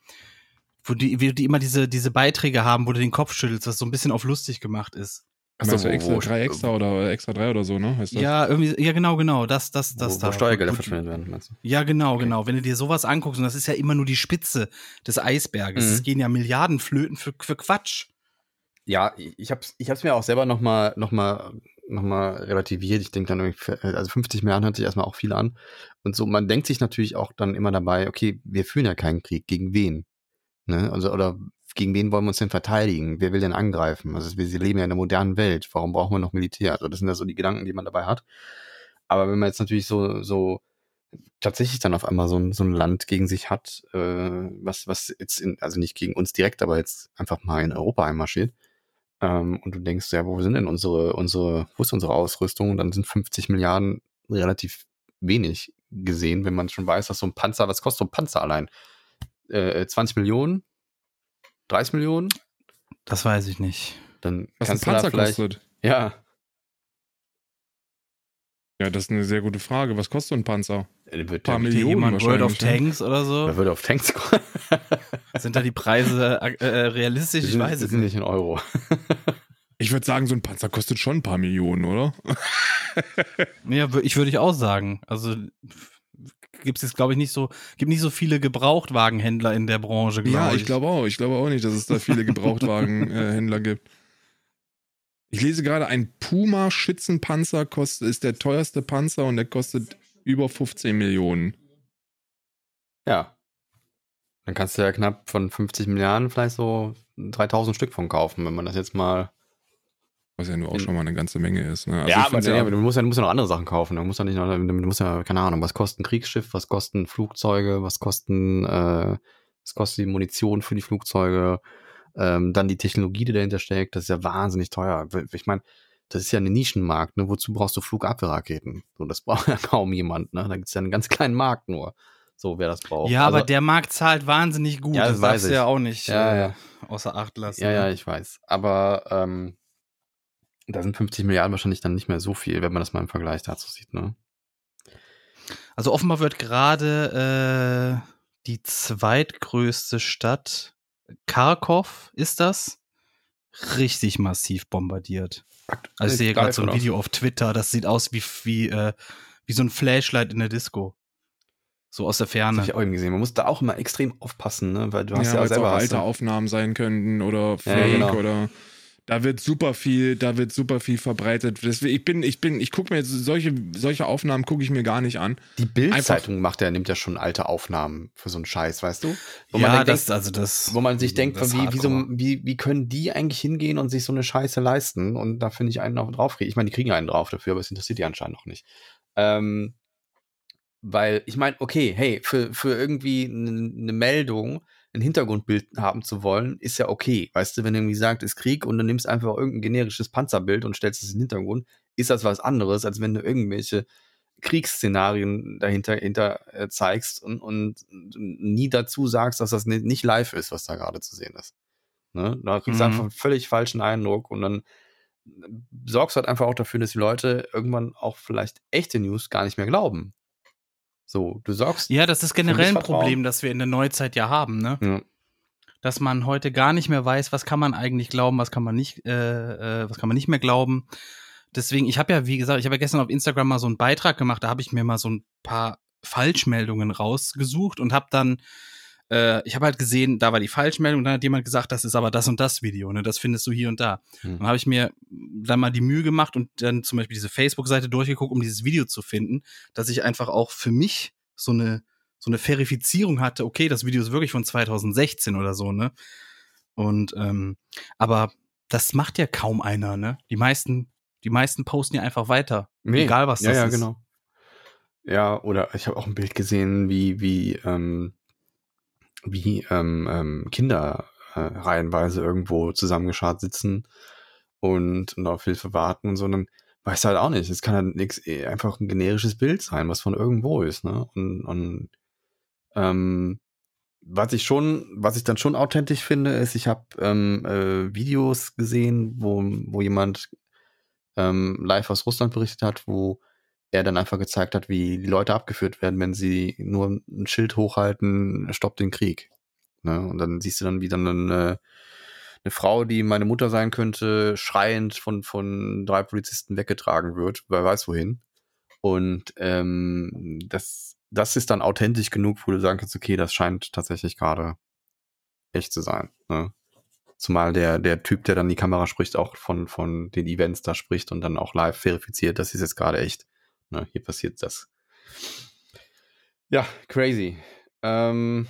Wo die, wie die immer diese, diese Beiträge haben, wo du den Kopf schüttelst, was so ein bisschen auf lustig gemacht ist.
Also
wo-
extra,
wo-
drei extra oder extra drei oder so, ne? Heißt das?
Ja, irgendwie, ja, genau, genau, das, das, das
wo,
da.
wo Steuergelder verschwendet werden, meinst du?
Ja, genau,
Okay.
genau. Wenn du dir sowas anguckst, und das ist ja immer nur die Spitze des Eisberges,
Mhm.
es gehen ja Milliarden Flöten für, für Quatsch.
Ja, ich hab's, ich hab's mir auch selber nochmal noch mal, noch mal relativiert. Ich denke dann irgendwie, also 50 Milliarden hört sich erstmal auch viel an. Und so, man denkt sich natürlich auch dann immer dabei, okay, wir führen ja keinen Krieg. Gegen wen? Ne? Also, oder gegen wen wollen wir uns denn verteidigen? Wer will denn angreifen? Also wir leben ja in einer modernen Welt. Warum brauchen wir noch Militär? Also das sind ja so die Gedanken, die man dabei hat. Aber wenn man jetzt natürlich so, so tatsächlich dann auf einmal so ein, so ein Land gegen sich hat, äh, was, was jetzt in, also nicht gegen uns direkt, aber jetzt einfach mal in Europa einmarschiert, ähm, und du denkst, ja, wo sind denn unsere, unsere, wo ist unsere Ausrüstung? Dann sind 50 Milliarden relativ wenig gesehen, wenn man schon weiß, dass so ein Panzer, was kostet so ein Panzer allein? Äh, 20 Millionen? 30 Millionen?
Das weiß ich nicht.
Dann
Was ein
kannst du da
Panzer
vielleicht.
kostet?
Ja,
Ja, das ist eine sehr gute Frage. Was kostet so ein Panzer?
der wird
Paar
der,
Millionen
jemand World of
ne?
Tanks oder so?
der würde auf Tanks kommen.
Sind da die Preise äh, äh, realistisch?
Die
Ich
sind,
weiß es
sind
nicht.
nicht in Euro.
Ich würde sagen, so ein Panzer kostet schon ein paar Millionen, oder?
Ja, ich würde ich auch sagen. Also gibt es jetzt, glaube ich, nicht so, gibt nicht so viele Gebrauchtwagenhändler in der Branche, glaube
Ja,
ich.
ich glaube auch. Ich glaube auch nicht, dass es da viele Gebrauchtwagenhändler gibt. Ich lese gerade, ein Puma-Schützenpanzer kostet, ist der teuerste Panzer und der kostet über 15 Millionen.
Ja. Dann kannst du ja knapp von 50 Milliarden vielleicht so 3000 Stück von kaufen, wenn man das jetzt mal.
Was ja nur auch schon mal eine ganze Menge ist. Ne? Also
ja, aber, nee, aber du musst ja, du musst ja noch andere Sachen kaufen. Du musst ja nicht noch, du musst ja, keine Ahnung, was kostet ein Kriegsschiff, was kosten Flugzeuge, was kosten, äh, was kostet die Munition für die Flugzeuge, ähm, dann die Technologie, die dahinter steckt, das ist ja wahnsinnig teuer. Ich meine, das ist ja ein Nischenmarkt, ne? Wozu brauchst du Flugabwehrraketen? So, das braucht ja kaum jemand, ne? Da gibt es ja einen ganz kleinen Markt nur. So, wer das braucht.
ja, aber
Also-
der Markt zahlt wahnsinnig gut.
Ja, das
das
weiß
darfst du ja auch nicht
Ja,
äh,
ja.
außer Acht lassen.
Ja, ja,
ne?
ich weiß. Aber ähm, da sind 50 Milliarden wahrscheinlich dann nicht mehr so viel, wenn man das mal im Vergleich dazu sieht, ne?
Also offenbar wird gerade äh, die zweitgrößte Stadt, Kharkov ist das, richtig massiv bombardiert. Also ich sehe gerade so ein Video auf Twitter, das sieht aus wie, wie, äh, wie so ein Flashlight in der Disco. So aus der
Das
Ferne.
habe ich auch eben gesehen. Man muss da auch immer extrem aufpassen, ne? Weil du hast
ja,
ja,
auch
selber hast
alte Aufnahmen sein könnten oder
Ja,
Fake
genau.
oder da wird super viel, da wird super viel verbreitet. Deswegen, ich bin, ich bin, ich gucke mir jetzt solche, solche Aufnahmen gucke ich mir gar nicht an.
Die Bild-Zeitung macht ja, nimmt ja schon alte Aufnahmen für so einen Scheiß, weißt du? Wo
ja,
man
das,
denkt,
also das.
wo man sich denkt, wie, wie, so, wie, wie können die eigentlich hingehen und sich so eine Scheiße leisten? Und da finde ich einen auch drauf. Ich meine, die kriegen einen drauf dafür, aber es interessiert die anscheinend noch nicht. Ähm, weil ich meine, okay, hey, für, für irgendwie eine Meldung ein Hintergrundbild haben zu wollen, ist ja okay. Weißt du, wenn du irgendwie sagst, ist Krieg und du nimmst einfach irgendein generisches Panzerbild und stellst es in den Hintergrund, ist das was anderes, als wenn du irgendwelche Kriegsszenarien dahinter hinter, äh, zeigst und, und nie dazu sagst, dass das ni- nicht live ist, was da gerade zu sehen ist. Ne? Da kriegst du
Mhm.
einfach einen völlig falschen Eindruck und dann sorgst du halt einfach auch dafür, dass die Leute irgendwann auch vielleicht echte News gar nicht mehr glauben. So, du sorgst.
Ja, das ist generell ein. Problem, das wir in der Neuzeit ja haben, ne?
Ja.
Dass man heute gar nicht mehr weiß, was kann man eigentlich glauben, was kann man nicht, äh, äh, was kann man nicht mehr glauben. Deswegen, ich habe ja, wie gesagt, ich habe ja gestern auf Instagram mal so einen Beitrag gemacht, da habe ich mir mal so ein paar Falschmeldungen rausgesucht und habe dann, äh, ich habe halt gesehen, da war die Falschmeldung, dann hat jemand gesagt, das ist aber das und das Video, ne? Das findest du hier und da.
Hm.
Dann habe ich mir dann mal die Mühe gemacht und dann zum Beispiel diese Facebook-Seite durchgeguckt, um dieses Video zu finden, dass ich einfach auch für mich so eine, so eine Verifizierung hatte, okay, das Video ist wirklich von 2016 oder so, ne? Und, ähm, aber das macht ja kaum einer, ne? Die meisten, die meisten posten ja einfach weiter.
Nee.
Egal was
ja,
das
ja,
ist.
genau. Ja, oder ich habe auch ein Bild gesehen, wie, wie, ähm, wie ähm, ähm, Kinder äh, reihenweise irgendwo zusammengeschart sitzen und, und auf Hilfe warten und so. Dann weißt du halt auch nicht. Es kann halt nix, eh, einfach ein generisches Bild sein, was von irgendwo ist, ne? Und, und ähm, was ich schon, was ich dann schon authentisch finde, ist, ich habe ähm, äh, Videos gesehen, wo, wo jemand ähm, live aus Russland berichtet hat, wo er dann einfach gezeigt hat, wie die Leute abgeführt werden, wenn sie nur ein Schild hochhalten, stoppt den Krieg. Ne? Und dann siehst du dann, wie dann eine, eine Frau, die meine Mutter sein könnte, schreiend von, von drei Polizisten weggetragen wird, wer weiß wohin. Und ähm, das, das ist dann authentisch genug, wo du sagen kannst, okay, das scheint tatsächlich gerade echt zu sein. Ne? Zumal der, der Typ, der dann die Kamera spricht, auch von, von den Events da spricht und dann auch live verifiziert, das ist jetzt gerade echt. Ne, hier passiert das. Ja, crazy. Ähm,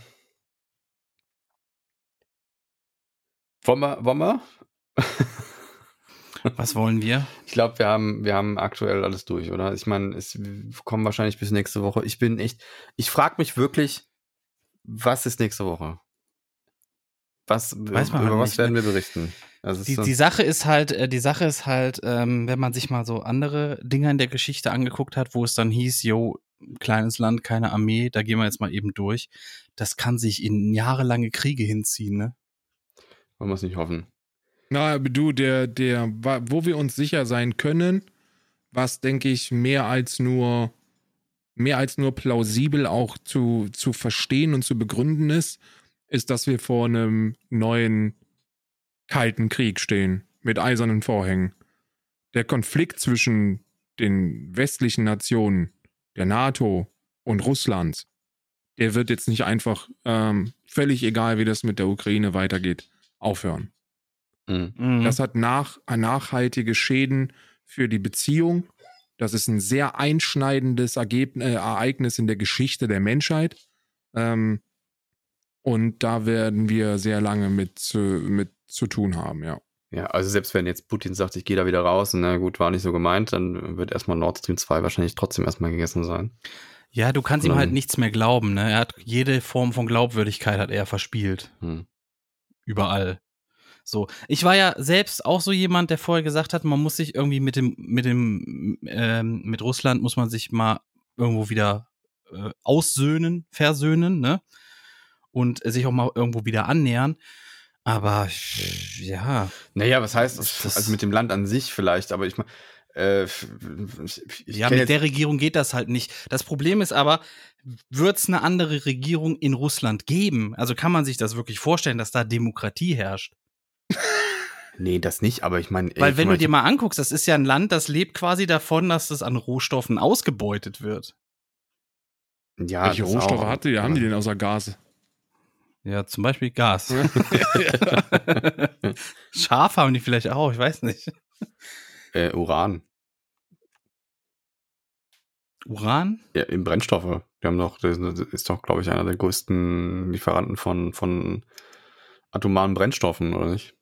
wollen wir, wollen wir?
Was wollen wir?
Ich glaube, wir haben, wir haben aktuell alles durch, oder? Ich meine, es kommen wahrscheinlich bis nächste Woche. Ich bin echt, ich frage mich wirklich, was ist nächste Woche? Was,
Weiß man
über
halt
was
nicht,
werden wir berichten? Also
Die,
so-
die Sache ist halt, äh, die Sache ist halt, ähm, wenn man sich mal so andere Dinge in der Geschichte angeguckt hat, wo es dann hieß, yo, kleines Land, keine Armee, da gehen wir jetzt mal eben durch. Das kann sich in jahrelange Kriege hinziehen, ne?
wollen wir es nicht hoffen.
Na, aber du, der, der, wo wir uns sicher sein können, was denke ich mehr als nur, mehr als nur plausibel auch zu, zu verstehen und zu begründen ist, ist, dass wir vor einem neuen kalten Krieg stehen mit eisernen Vorhängen. Der Konflikt zwischen den westlichen Nationen, der NATO und Russland, der wird jetzt nicht einfach ähm, völlig egal, wie das mit der Ukraine weitergeht, aufhören.
Mhm.
Das hat nach, nachhaltige Schäden für die Beziehung. Das ist ein sehr einschneidendes Ergebnis, äh, Ereignis in der Geschichte der Menschheit. Ähm, und da werden wir sehr lange mit zu, mit zu tun haben, ja.
Ja, also selbst wenn jetzt Putin sagt, ich gehe da wieder raus und na gut, war nicht so gemeint, dann wird erstmal Nord Stream 2 wahrscheinlich trotzdem erstmal gegessen sein.
ja, du kannst ihm
Dann-
halt nichts mehr glauben, ne? Er hat jede Form von Glaubwürdigkeit hat er verspielt.
Hm.
Überall. So. Ich war ja selbst auch so jemand, der vorher gesagt hat, man muss sich irgendwie mit dem, mit dem, ähm, mit Russland muss man sich mal irgendwo wieder äh, aussöhnen, versöhnen, ne? Und sich auch mal irgendwo wieder annähern. Aber ja,
Naja, was heißt
Das-
das? Also mit dem Land an sich vielleicht, aber ich meine, äh,
ja, mit der Regierung geht das halt nicht. Das Problem ist aber, wird es eine andere Regierung in Russland geben? Also kann man sich das wirklich vorstellen, dass da Demokratie herrscht?
Nee, das nicht, aber ich meine,
Weil
ich
wenn
mein,
du dir mal anguckst, das ist ja ein Land, das lebt quasi davon, dass es an Rohstoffen ausgebeutet wird.
ja,
Welche Rohstoffe
auch,
hatte die, haben die denn außer Gas?
Ja, zum Beispiel Gas. Schaf haben die vielleicht auch, ich weiß nicht.
Äh, Uran.
Uran?
Ja, in Brennstoffe. Die haben doch, das ist doch, glaube ich, einer der größten Lieferanten von, von atomaren Brennstoffen, oder nicht?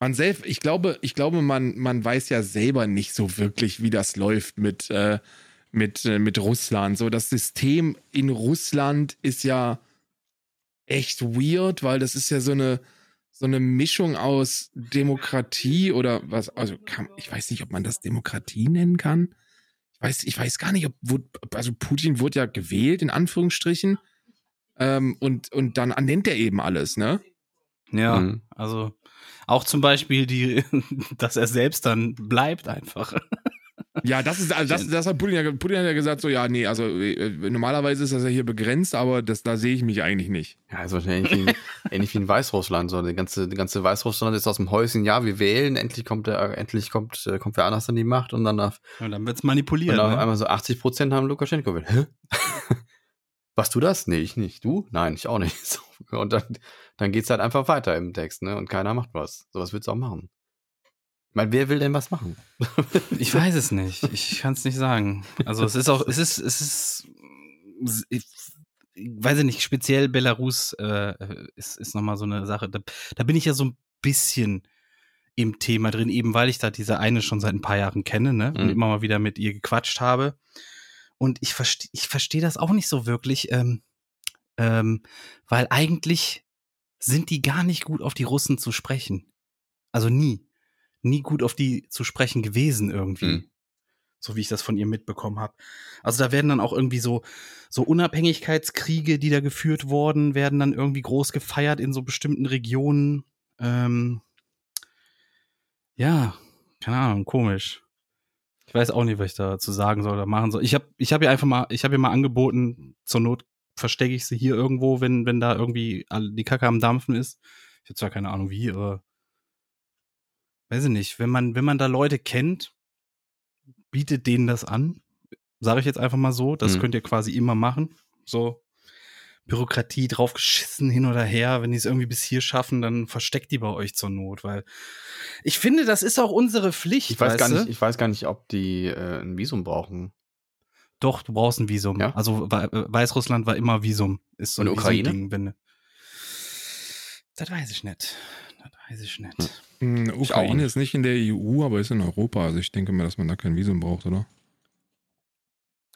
Man selbst, ich glaube, ich glaube, man, man weiß ja selber nicht so wirklich, wie das läuft mit, äh, mit, äh, mit Russland. So, das System in Russland ist ja echt weird, weil das ist ja so eine, so eine Mischung aus Demokratie oder was, also kann, ich weiß nicht, ob man das Demokratie nennen kann. Ich weiß, ich weiß gar nicht, ob, also Putin wurde ja gewählt, in Anführungsstrichen. Ähm, und, und dann nennt er eben alles, ne?
Ja,
Mhm.
also auch zum Beispiel die, dass er selbst dann bleibt einfach.
Ja, das ist, also das, das hat Putin ja, Putin hat ja gesagt, so, ja, nee, also äh, normalerweise ist das ja hier begrenzt, aber das, da sehe ich mich eigentlich nicht.
Ja, also ähnlich wie, ähnlich wie in Weißrussland. So, die ganze, die ganze Weißrussland ist aus dem Häuschen, ja, wir wählen, endlich kommt der, endlich kommt, äh, kommt wer anders an die Macht und dann auf,
Und dann wird's
und
manipuliert.
auf
Ne?
einmal so 80 Prozent haben Lukaschenko gewählt. Hä? Warst du das? Nee, ich nicht. Du? Nein, ich auch nicht. So, und dann, dann geht's halt einfach weiter im Text, ne? Und keiner macht was. So was willst du auch machen. Meine, wer will denn was machen?
Ich weiß es nicht. Ich kann es nicht sagen. Also es ist auch, es ist, es ist, ich weiß ich nicht, speziell Belarus äh, ist, ist nochmal so eine Sache. Da, da bin ich ja so ein bisschen im Thema drin, eben weil ich da diese eine schon seit ein paar Jahren kenne, ne? Und
Mhm.
immer mal wieder mit ihr gequatscht habe. Und ich verstehe, ich verstehe das auch nicht so wirklich, ähm, ähm, weil eigentlich sind die gar nicht gut auf die Russen zu sprechen. Also nie. Nie gut auf die zu sprechen gewesen irgendwie.
Mhm.
So wie ich das von ihr mitbekommen habe. Also da werden dann auch irgendwie so, so Unabhängigkeitskriege, die da geführt wurden, werden dann irgendwie groß gefeiert in so bestimmten Regionen. Ähm, ja, keine Ahnung, komisch. Ich weiß auch nicht, was ich da zu sagen soll oder machen soll. Ich habe ich hab ihr einfach mal, ich habe ihr mal angeboten, zur Not verstecke ich sie hier irgendwo, wenn, wenn da irgendwie die Kacke am Dampfen ist. Ich habe zwar keine Ahnung wie, aber weiß ich nicht. Wenn man, wenn man da Leute kennt, bietet denen das an. Sage ich jetzt einfach mal so. Das
Mhm.
könnt ihr quasi immer machen. So Bürokratie draufgeschissen hin oder her. Wenn die es irgendwie bis hier schaffen, dann versteckt die bei euch zur Not, weil ich finde, das ist auch unsere Pflicht.
Ich weiß gar nicht, ich weiß gar nicht, ob die äh, ein Visum brauchen.
Doch, du brauchst ein Visum.
Ja?
Also äh, Weißrussland war immer Visum. Ist so
Und
ein
Ukraine?
Visumding, wenn Das weiß ich nicht. Das weiß ich nicht.
Hm.
Hm,
auch
Ukraine
nicht.
ist nicht in der EU, aber ist in Europa. Also ich denke mal, dass man da kein Visum braucht, oder?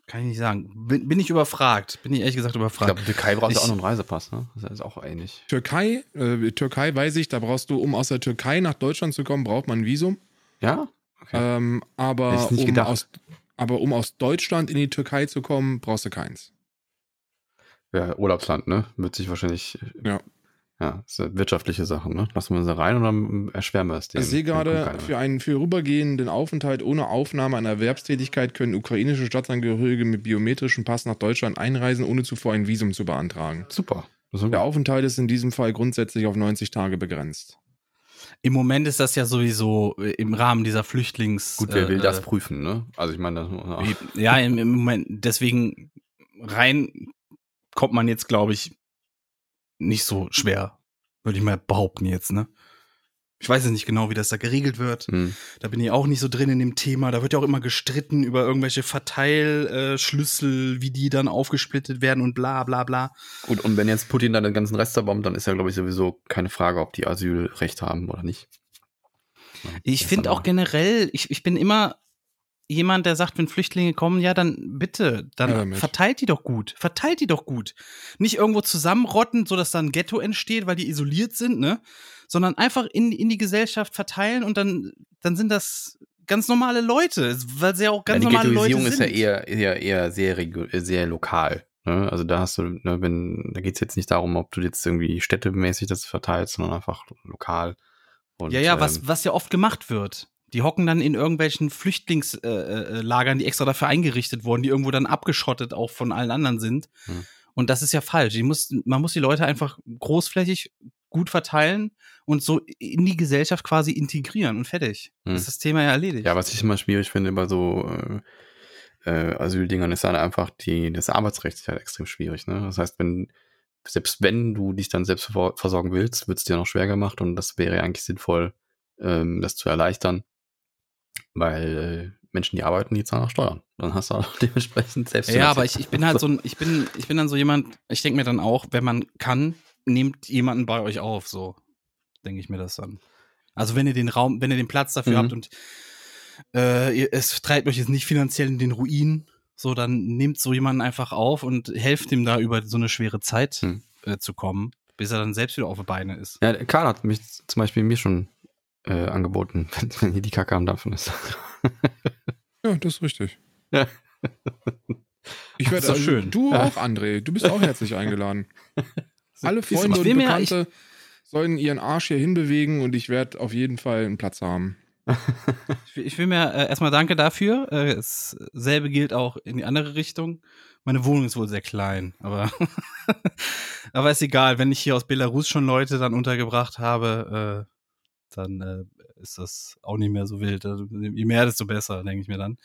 Kann ich nicht sagen. Bin, bin ich überfragt. Bin ich ehrlich gesagt
Ich
überfragt.
glaube, Türkei braucht
Ich-
auch noch einen Reisepass, ne? Das ist auch ähnlich.
Türkei, äh, Türkei weiß ich, da brauchst du, um aus der Türkei nach Deutschland zu kommen, braucht man ein Visum.
Ja? Okay.
Ähm, aber,
ich
um
gedacht.
aus, aber um aus Deutschland in die Türkei zu kommen, brauchst du keins.
Ja, Urlaubsland, ne? Wird sich wahrscheinlich.
Ja.
Ja, das ist eine wirtschaftliche Sache, ne? Lassen wir uns da rein und dann erschweren wir es.
Ich sehe gerade, für einen vorübergehenden Aufenthalt ohne Aufnahme einer Erwerbstätigkeit können ukrainische Staatsangehörige mit biometrischem Pass nach Deutschland einreisen, ohne zuvor ein Visum zu beantragen.
Super.
Der Aufenthalt ist in diesem Fall grundsätzlich auf 90 Tage begrenzt.
Im Moment ist das ja sowieso äh, im Rahmen dieser Flüchtlings.
Gut, wer will
äh,
das prüfen, ne? Also ich meine, das,
Ja, im, im Moment, deswegen rein kommt man jetzt, glaube ich, nicht so schwer, würde ich mal behaupten jetzt, ne? Ich weiß jetzt nicht genau, wie das da geregelt wird.
hm.
Da bin ich auch nicht so drin in dem Thema. Da wird ja auch immer gestritten über irgendwelche Verteilschlüssel, wie die dann aufgesplittet werden und bla bla bla.
Gut, und wenn jetzt Putin dann den ganzen Rest zerbombt, dann ist ja, glaube ich, sowieso keine Frage, ob die Asylrecht haben oder nicht. Ja,
Ich finde auch generell, ich, ich bin immer jemand, der sagt, wenn Flüchtlinge kommen, ja, dann bitte, dann
Ja,
verteilt die doch gut. Verteilt die doch gut. Nicht irgendwo zusammenrotten, sodass da ein Ghetto entsteht, weil die isoliert sind, ne? Sondern einfach in, in die Gesellschaft verteilen und dann, dann sind das ganz normale Leute, weil sie ja auch ganz
ja, die
normale Leute sind.
ist ja eher, eher, eher sehr, sehr lokal. Ne? Also da hast du, ne, wenn, da geht's jetzt nicht darum, ob du jetzt irgendwie städtemäßig das verteilst, sondern einfach lokal. Und,
ja, ja, was,
ähm,
was ja oft gemacht wird. Die hocken dann in irgendwelchen Flüchtlingslagern, äh, äh, Lagern, die extra dafür eingerichtet wurden, die irgendwo dann abgeschottet auch von allen anderen sind.
Hm.
Und das ist ja falsch. Die muss, man muss die Leute einfach großflächig gut verteilen und so in die Gesellschaft quasi integrieren und fertig.
Hm.
Das ist das Thema ja erledigt.
Ja, was ich immer schwierig finde bei so äh, äh, Asyldingern ist dann einfach die, das Arbeitsrecht ist halt extrem schwierig. Ne? Das heißt, wenn, selbst wenn du dich dann selbst ver- versorgen willst, wird es dir noch schwer gemacht und das wäre eigentlich sinnvoll, ähm, das zu erleichtern, weil äh, Menschen, die arbeiten, die zahlen auch Steuern. Dann hast du auch dementsprechend selbst.
Ja, aber ich, ich bin halt so ein, ich bin, ich bin dann so jemand, ich denke mir dann auch, wenn man kann, nehmt jemanden bei euch auf, so denke ich mir das dann. Also wenn ihr den Raum, wenn ihr den Platz dafür
Mhm.
habt und äh, ihr, es treibt euch jetzt nicht finanziell in den Ruin, so dann nehmt so jemanden einfach auf und helft ihm da über so eine schwere Zeit
Mhm.
äh, zu kommen, bis er dann selbst wieder auf die Beine ist.
Ja, Karl hat mich zum Beispiel mir schon äh, angeboten, wenn, wenn hier die Kacke am Dampfen ist.
Ja, das ist richtig.
Ja.
Ich werde also,
schön.
Du auch, André. Du bist auch herzlich eingeladen. Alle Freunde
Ich
und Bekannte sollen ihren Arsch hier hinbewegen und ich werde auf jeden Fall einen Platz haben.
Ich will, ich mir äh, erstmal danke dafür. Äh, es, selbe gilt auch in die andere Richtung. Meine Wohnung ist wohl sehr klein, aber aber ist egal. Wenn ich hier aus Belarus schon Leute dann untergebracht habe, äh, dann äh, ist das auch nicht mehr so wild. Also, je mehr, desto besser, denke ich mir dann.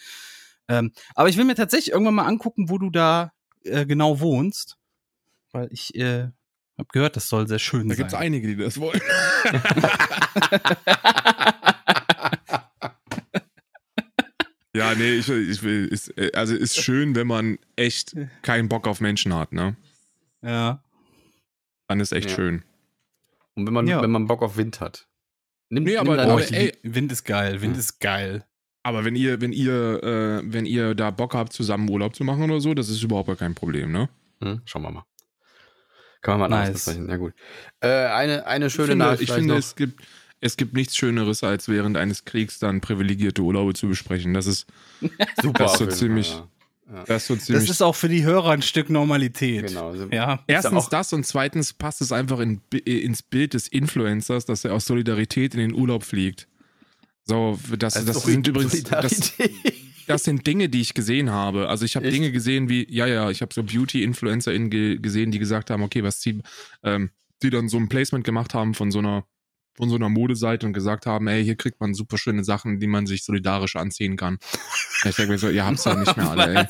Ähm, aber ich will mir tatsächlich irgendwann mal angucken, wo du da äh, genau wohnst, weil ich äh, habe gehört, das soll sehr schön
Da
sein.
gibt es einige, die das wollen. ja, nee, ich will, ich will, ist, äh, also ist schön, wenn man echt keinen Bock auf Menschen hat, ne?
ja.
Dann ist echt
Ja.
schön.
Und wenn man,
Ja.
wenn man Bock auf Wind hat. Nimm,
Nee, aber-
nimm dann
aber ey-
Wind ist geil, Wind
Hm.
ist geil.
Aber wenn ihr, wenn ihr, äh, wenn ihr da Bock habt, zusammen Urlaub zu machen oder so, das ist überhaupt gar kein Problem, ne?
Hm, schauen wir mal. Kann man mal
Nice.
besprechen. Ja, gut. Äh, eine, eine
Ich
schöne
finde,
Nachricht.
ich finde
noch.
es gibt, es gibt nichts Schöneres, als während eines Kriegs dann privilegierte Urlaube zu besprechen. Das ist,
super.
das ist so ziemlich-
ja.
das ist so
Das ist auch für die Hörer ein Stück Normalität.
Genau. Also,
Ja.
Erstens das und zweitens passt es einfach in, ins Bild des Influencers, dass er aus Solidarität in den Urlaub fliegt. So, das,
Also
das sind übrigens, das, das sind Dinge, die ich gesehen habe. Also ich habe? Dinge gesehen wie, ja, ja, ich habe so Beauty-InfluencerInnen ge gesehen, die gesagt haben, okay, was zieht, ähm, die dann so ein Placement gemacht haben von so einer von so einer Modeseite und gesagt haben, ey, hier kriegt man super schöne Sachen, die man sich solidarisch anziehen kann. ich denke mir so, ihr habt's ja nicht mehr alle, ey.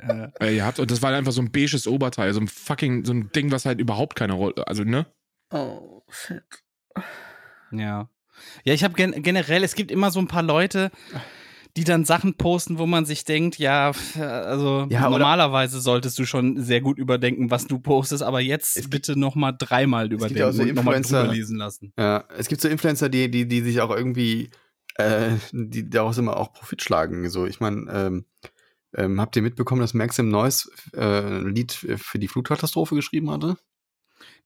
Äh,
ey. Ihr habt, und das war einfach so ein beiges Oberteil, so ein fucking, so ein Ding, was halt überhaupt keine Rolle, also, ne?
Oh, shit.
ja. Ja, ich habe gen generell, es gibt immer so ein paar Leute, die dann Sachen posten, wo man sich denkt, ja, pf, also
Ja,
normalerweise solltest du schon sehr gut überdenken, was du postest, aber jetzt
Es gibt-
bitte noch mal dreimal
ja
überdenken
auch so
und drüber lesen lassen.
Ja, es gibt so Influencer, die, die, die sich auch irgendwie, äh, die daraus immer auch Profit schlagen. So, ich meine, ähm, ähm, habt ihr mitbekommen, dass Maxim Neuss äh, ein Lied für die Flutkatastrophe geschrieben hatte?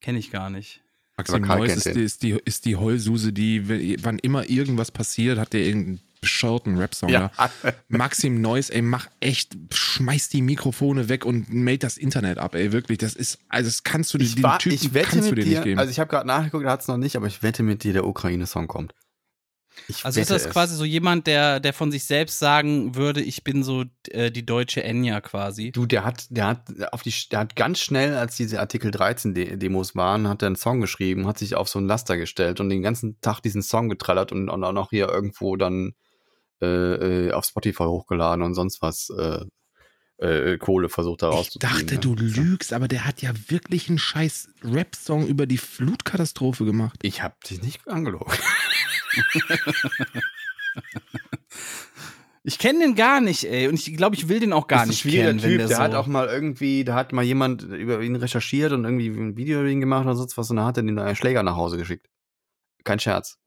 Kenne ich gar nicht.
Maxim Neuss ist ist, die, ist die Heulsuse, die, wenn- wann immer irgendwas passiert, hat der irgendeinen bescheuerten Rap-Song
Ja.
da. Maxim Neuss, ey, mach echt, schmeiß die Mikrofone weg und meld das Internet ab, ey, wirklich. Das ist, also das kannst du dir,
Ich,
den Typen
ich wette
kannst du
mit
dir nicht geben.
also ich habe gerade nachgeguckt, er hat es noch nicht, aber ich wette mit dir, der Ukraine-Song kommt. Ich
Also ist das
es.
quasi so jemand, der, der von sich selbst sagen würde, ich bin so äh, die deutsche Enya quasi.
Du, der hat, der hat auf die, der hat ganz schnell, als diese Artikel 13 De Demos waren, hat er einen Song geschrieben, hat sich auf so ein Laster gestellt und den ganzen Tag diesen Song getrellert und, und auch noch hier irgendwo dann äh, äh, auf Spotify hochgeladen und sonst was äh, äh, Kohle versucht da
ich dachte,
ne?
du lügst, aber der hat ja wirklich einen scheiß Rap-Song über die Flutkatastrophe gemacht.
Ich hab dich nicht angelogen.
Ich kenne den gar nicht, ey. Und ich glaube, ich will den auch gar
ist
nicht kennen, wenn
Typ,
der,
der,
so
hat auch mal irgendwie, da hat mal jemand über ihn recherchiert und irgendwie ein Video über ihn gemacht oder sonst was und dann hat er den einen Schläger nach Hause geschickt. Kein Scherz.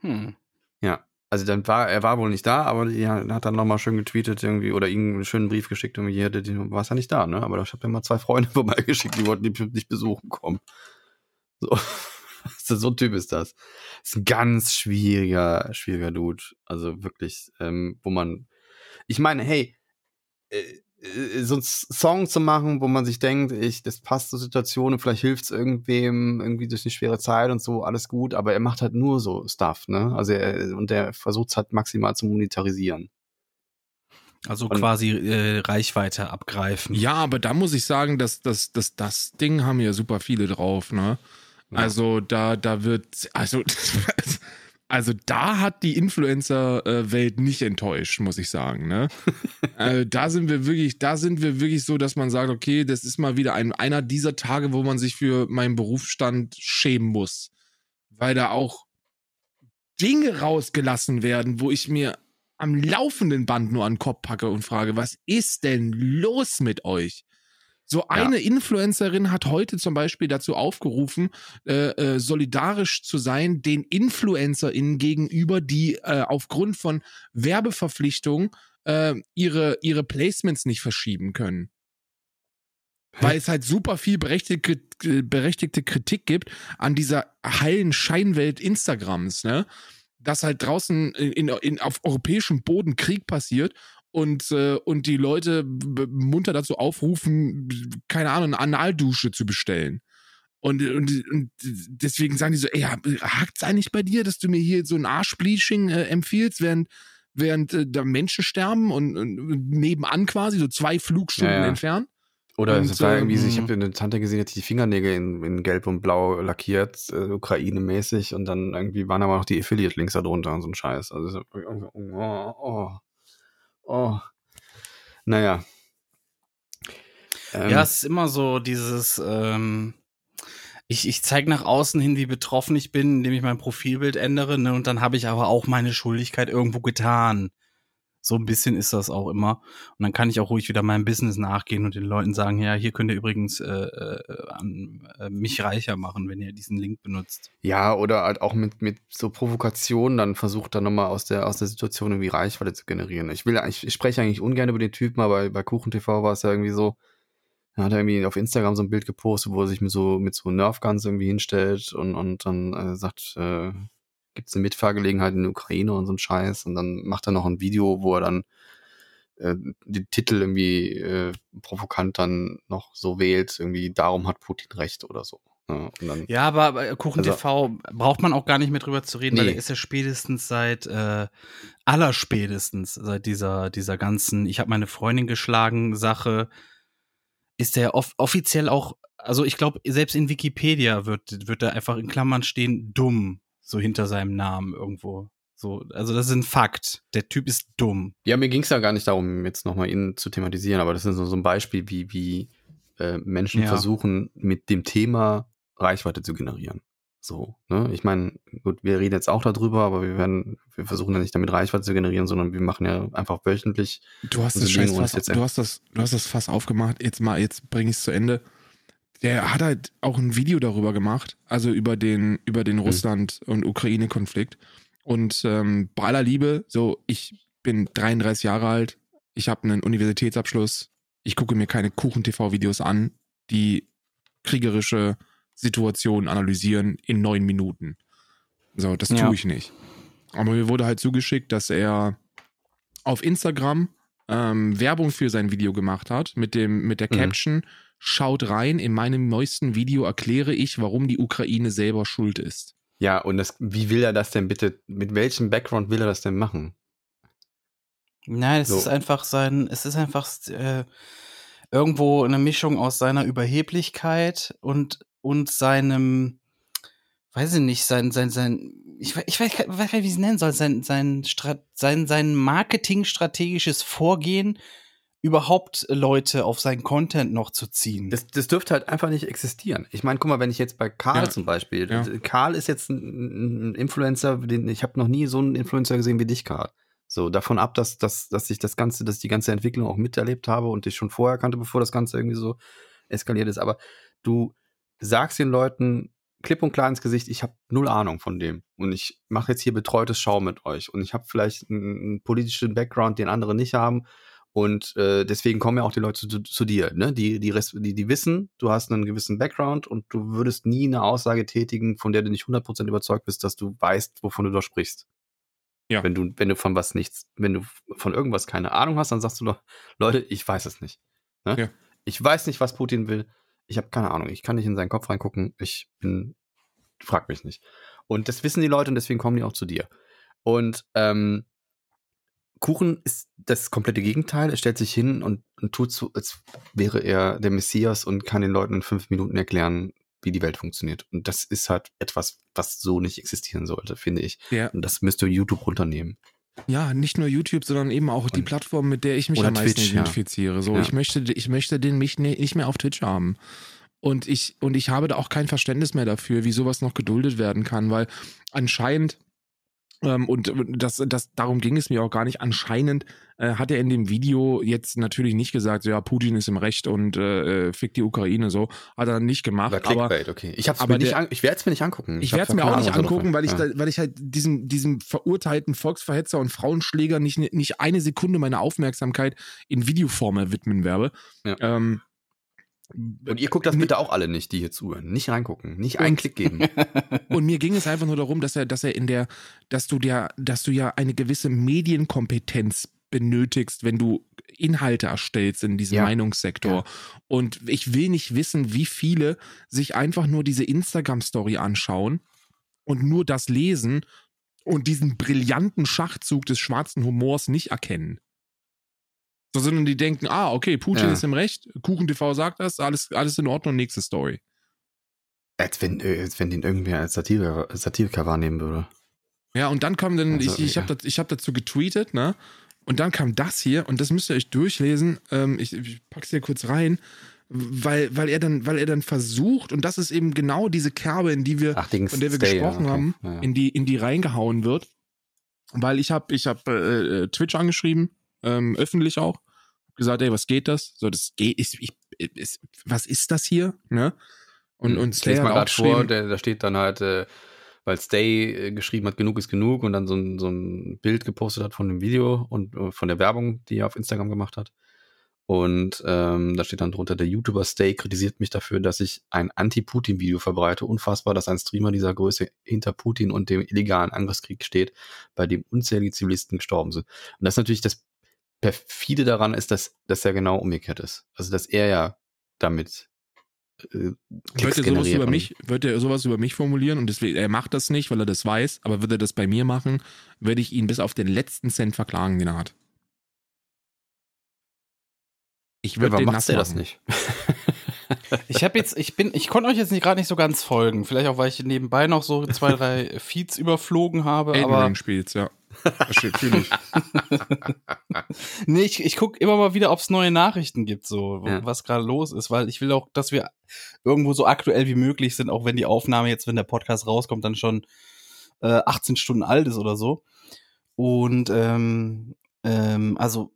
hm.
Ja. Also dann war, er war wohl nicht da, aber ja, hat dann nochmal schön getweetet irgendwie oder ihm einen schönen Brief geschickt und hier, war ja nicht da, ne? Aber ich habe ja mal zwei Freunde vorbeigeschickt, die wollten dich nicht besuchen kommen. So. so ein Typ ist das. Ist ein ganz schwieriger, schwieriger Dude. Also wirklich, ähm, wo man. Ich meine, hey, äh, so einen Song zu machen, wo man sich denkt, ich, das passt zur Situation und vielleicht hilft es irgendwem irgendwie durch eine schwere Zeit und so, alles gut, aber er macht halt nur so Stuff, ne? Also er, und er versucht es halt maximal zu monetarisieren.
Also
Und-
quasi äh, Reichweite abgreifen.
Ja, aber da muss ich sagen, dass das, das, das Ding haben ja super viele drauf, ne?
Ja.
Also da, da wird, also, also da hat die Influencer-Welt nicht enttäuscht, muss ich sagen, ne? also da sind wir wirklich, da sind wir wirklich so, dass man sagt, okay, das ist mal wieder ein, einer dieser Tage, wo man sich für meinen Berufsstand schämen muss. Weil da auch Dinge rausgelassen werden, wo ich mir am laufenden Band nur an den Kopf packe und frage, was ist denn los mit euch? So eine Influencerin hat heute zum Beispiel dazu aufgerufen, äh, äh, solidarisch zu sein den InfluencerInnen gegenüber, die äh, aufgrund von Werbeverpflichtungen äh, ihre, ihre Placements nicht verschieben können. Weil es halt super viel berechtigte, berechtigte Kritik gibt an dieser heilen Scheinwelt Instagrams, ne? Dass halt draußen in, in, auf europäischem Boden Krieg passiert und, äh, und die Leute munter dazu aufrufen, keine Ahnung, eine Analdusche zu bestellen. Und, und, und deswegen sagen die so, ey, hakt's eigentlich bei dir, dass du mir hier so ein Arschbleaching äh, empfiehlst, während, während äh, da Menschen sterben und, und nebenan quasi, so zwei Flugstunden
Ja, ja.
entfernt?
Oder
Und,
es war irgendwie, so, ich
ähm,
habe eine Tante gesehen, die hat die Fingernägel in, in Gelb und Blau lackiert, äh, Ukraine-mäßig, und dann irgendwie waren aber noch die Affiliate-Links da drunter und so ein Scheiß. Also, so, oh, oh, oh. Naja. Ähm,
Ja, es ist immer so dieses, ähm, ich, ich zeige nach außen hin, wie betroffen ich bin, indem ich mein Profilbild ändere, ne, und dann habe ich aber auch meine Schuldigkeit irgendwo getan. So ein bisschen ist das auch immer. Und dann kann ich auch ruhig wieder meinem Business nachgehen und den Leuten sagen, ja, hier könnt ihr übrigens äh, äh, an, äh, mich reicher machen, wenn ihr diesen Link benutzt.
Ja, oder halt auch mit, mit so Provokationen dann versucht dann nochmal aus der, aus der Situation irgendwie Reichweite zu generieren. Ich will, ich, ich spreche eigentlich ungern über den Typen, aber bei, bei KuchenTV war es ja irgendwie so, er hat irgendwie auf Instagram so ein Bild gepostet, wo er sich mit so, mit so Nerfguns irgendwie hinstellt und, und dann äh, sagt, äh, gibt es eine Mitfahrgelegenheit in der Ukraine und so ein Scheiß und dann macht er noch ein Video, wo er dann äh, die Titel irgendwie äh, provokant dann noch so wählt, irgendwie darum hat Putin recht oder so. Ja, und dann,
Ja, aber Kuchen
Also-
TV braucht man auch gar nicht mehr drüber zu reden, weil
Nee.
der ist ja spätestens seit äh, allerspätestens seit dieser dieser ganzen ich habe meine Freundin geschlagen Sache ist der off offiziell auch also ich glaube selbst in Wikipedia wird wird da einfach in Klammern stehen dumm so hinter seinem Namen irgendwo so also das ist ein Fakt der Typ ist dumm
Ja, mir ging es ja gar nicht darum, jetzt nochmal ihn zu thematisieren, aber das ist so so ein Beispiel, wie, wie äh, Menschen
Ja.
versuchen, mit dem Thema Reichweite zu generieren. So, ne? Ich meine, gut, wir reden jetzt auch darüber, aber wir werden, wir versuchen ja nicht damit Reichweite zu generieren, sondern wir machen ja einfach wöchentlich.
Du hast das scheiß Fass,
jetzt-
du hast das, du hast das Fass aufgemacht. Jetzt mal, jetzt bring ich es zu Ende. Der hat halt auch ein Video darüber gemacht, also über den, über den Russland- und Ukraine-Konflikt. Und ähm, bei aller Liebe, so, ich bin 33 Jahre alt, ich habe einen Universitätsabschluss, ich gucke mir keine Kuchen-TV-Videos an, die kriegerische Situationen analysieren in neun Minuten. So, das tue
Ja.
ich nicht. Aber mir wurde halt zugeschickt, dass er auf Instagram ähm, Werbung für sein Video gemacht hat mit dem mit der
Mhm.
Schaut rein, in meinem neuesten Video erkläre ich, warum die Ukraine selber schuld ist.
Ja, und das, wie will er das denn bitte, mit welchem Background will er das denn machen?
Nein, es
So.
ist einfach sein, es ist einfach äh, irgendwo eine Mischung aus seiner Überheblichkeit und, und seinem, weiß ich nicht, sein, sein, sein, ich, ich weiß, gar- weiß gar nicht, wie ich es nennen soll, sein, sein, sein, sein marketingstrategisches Vorgehen, überhaupt Leute auf seinen Content noch zu ziehen.
Das, das dürfte halt einfach nicht existieren. Ich meine, guck mal, wenn ich jetzt bei Karl
Ja.
zum Beispiel,
Ja.
Karl ist jetzt ein, ein Influencer, den ich habe noch nie so einen Influencer gesehen wie dich, Karl. So, davon ab, dass, dass, dass ich das Ganze, dass ich die ganze Entwicklung auch miterlebt habe und dich schon vorher kannte, bevor das Ganze irgendwie so eskaliert ist. Aber du sagst den Leuten klipp und klar ins Gesicht, ich habe null Ahnung von dem. Und ich mache jetzt hier betreutes Schau mit euch. Und ich habe vielleicht einen, einen politischen Background, den andere nicht haben. Und äh, deswegen kommen ja auch die Leute zu, zu dir, ne? Die, die, die, die wissen, du hast einen gewissen Background und du würdest nie eine Aussage tätigen, von der du nicht 100% überzeugt bist, dass du weißt, wovon du da sprichst.
Ja.
Wenn du, wenn du von was nichts, wenn du von irgendwas keine Ahnung hast, dann sagst du doch, Leute, ich weiß es nicht. Ne?
Ja.
Ich weiß nicht, was Putin will. Ich habe keine Ahnung. Ich kann nicht in seinen Kopf reingucken. Ich bin, frag mich nicht. Und das wissen die Leute und deswegen kommen die auch zu dir. Und ähm, Kuchen ist das komplette Gegenteil. Er stellt sich hin und, und tut so, als wäre er der Messias und kann den Leuten in fünf Minuten erklären, wie die Welt funktioniert. Und das ist halt etwas, was so nicht existieren sollte, finde ich.
Ja,
Und das müsste YouTube runternehmen.
ja nicht nur YouTube, sondern eben auch die
Und-
Plattform, mit der ich mich am meisten
Twitch, ja.
identifiziere. So,
Ja.
ich möchte, ich möchte den mich ne- nicht mehr auf Twitch haben. Und ich, und ich habe da auch kein Verständnis mehr dafür, wie sowas noch geduldet werden kann, weil anscheinend, und das, das, darum ging es mir auch gar nicht, anscheinend äh, hat er in dem Video jetzt natürlich nicht gesagt, ja, Putin ist im Recht und äh, äh, fickt die Ukraine so. Hat er nicht gemacht. Aber
okay. Ich,
aber
nicht
der-
ich werde es mir nicht angucken.
ich
hab
werde es mir auch nicht angucken, weil ich,
davon.
da, weil ich halt diesem, diesem verurteilten Volksverhetzer und Frauenschläger nicht, nicht eine Sekunde meiner Aufmerksamkeit in Videoform widmen werde.
Ja.
Ähm,
Und ihr guckt das bitte auch alle nicht, die hier zuhören. Nicht reingucken, nicht einen
Und-
Klick geben.
Und mir ging es einfach nur darum, dass er, dass er in der, dass du dir, dass du ja eine gewisse Medienkompetenz benötigst, wenn du Inhalte erstellst in diesem
Ja.
Meinungssektor. Und ich will nicht wissen, wie viele sich einfach nur diese Instagram-Story anschauen und nur das lesen und diesen brillanten Schachzug des schwarzen Humors nicht erkennen. So, sondern die denken, ah, okay, Putin
Ja.
ist im Recht, KuchenTV sagt das, alles, alles in Ordnung, nächste Story.
als, wenn, äh, als wenn den irgendwer als Satiriker, Satiriker wahrnehmen würde.
Ja, und dann kam dann,
Also,
ich, ich
ja.
habe hab dazu getweetet, ne? Und dann kam das hier, und das müsst ihr euch durchlesen. Ähm, ich, ich pack's hier kurz rein, weil, weil er dann, weil er dann versucht, und das ist eben genau diese Kerbe, in die wir,
Ach,
von der wir
Stay, ja,
gesprochen
okay.
haben,
Ja, ja.
in die, in die reingehauen wird. Weil ich habe ich hab, äh, äh, Twitch angeschrieben, ähm, öffentlich auch, gesagt, ey, was geht das? So, das geht, ich, ich, ist, was ist das hier? Ne? Und, und Slay
lese
hat
mal
auch
gerade vor, da, da steht dann halt, äh, weil Stay äh, geschrieben hat, genug ist genug und dann so ein, so ein Bild gepostet hat von dem Video und äh, von der Werbung, die er auf Instagram gemacht hat. Und ähm, da steht dann drunter, der YouTuber Stay kritisiert mich dafür, dass ich ein Anti-Putin-Video verbreite. Unfassbar, dass ein Streamer dieser Größe hinter Putin und dem illegalen Angriffskrieg steht, bei dem unzählige Zivilisten gestorben sind. Und das ist natürlich das perfide daran ist, dass das ja genau umgekehrt ist. Also, dass er ja damit äh, Klicks
Wird er sowas über mich, wird er sowas über mich formulieren und deswegen, er macht das nicht, weil er das weiß, aber würde er das bei mir machen, würde ich ihn bis auf den letzten Cent verklagen, den er hat. Ich würde
Warum
den
macht
nass
er das
machen.
nicht?
Ich habe jetzt, ich bin, ich konnte euch jetzt nicht gerade nicht so ganz folgen. Vielleicht auch, weil ich nebenbei noch so zwei, drei Feeds überflogen habe.
Elden
aber
Ring spielst, ja. Mich.
nee, ich, ich gucke immer mal wieder, ob es neue Nachrichten gibt, so
Ja.
was gerade los ist, weil ich will auch, dass wir irgendwo so aktuell wie möglich sind, auch wenn die Aufnahme jetzt, wenn der Podcast rauskommt, dann schon äh, 18 Stunden alt ist oder so. Und ähm, ähm, also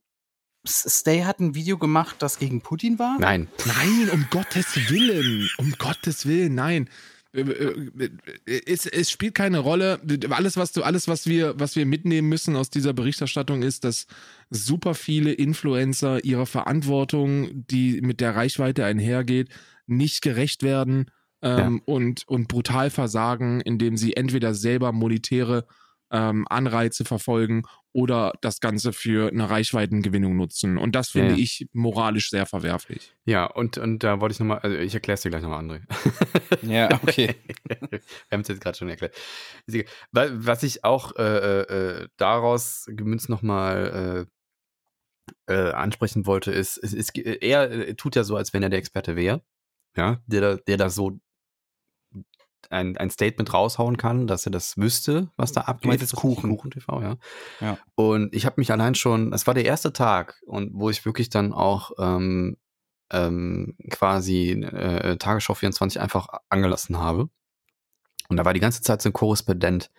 Stay hat ein Video gemacht, das gegen Putin war.
Nein.
Nein, um Gottes Willen. Um Gottes Willen, nein. Äh, äh, Es, es spielt keine Rolle. Alles, was du, alles, was wir, was wir mitnehmen müssen aus dieser Berichterstattung, ist, dass super viele Influencer ihrer Verantwortung, die mit der Reichweite einhergeht, nicht gerecht werden ähm, und, und brutal versagen, indem sie entweder selber monetäre ähm, Anreize verfolgen oder das Ganze für eine Reichweitengewinnung nutzen. Und das finde
Ja,
ich moralisch sehr verwerflich.
Ja, und, und da wollte ich nochmal, also ich erkläre es dir gleich nochmal, André.
Ja, okay.
Wir haben es jetzt gerade schon erklärt. Was ich auch äh, äh, daraus gemünzt nochmal äh, äh, ansprechen wollte, ist, ist, er äh, tut ja so, als wenn er der Experte wäre, ja, der, der da so ein, ein Statement raushauen kann, dass er das wüsste, was da abgeht.
meinst jetzt Kuchen?
Kuchen TV, ja.
Ja.
Und ich habe mich allein schon, es war der erste Tag und wo ich wirklich dann auch ähm, ähm, quasi äh, Tagesschau 24 einfach angelassen habe. Und da war die ganze Zeit so ein Korrespondent,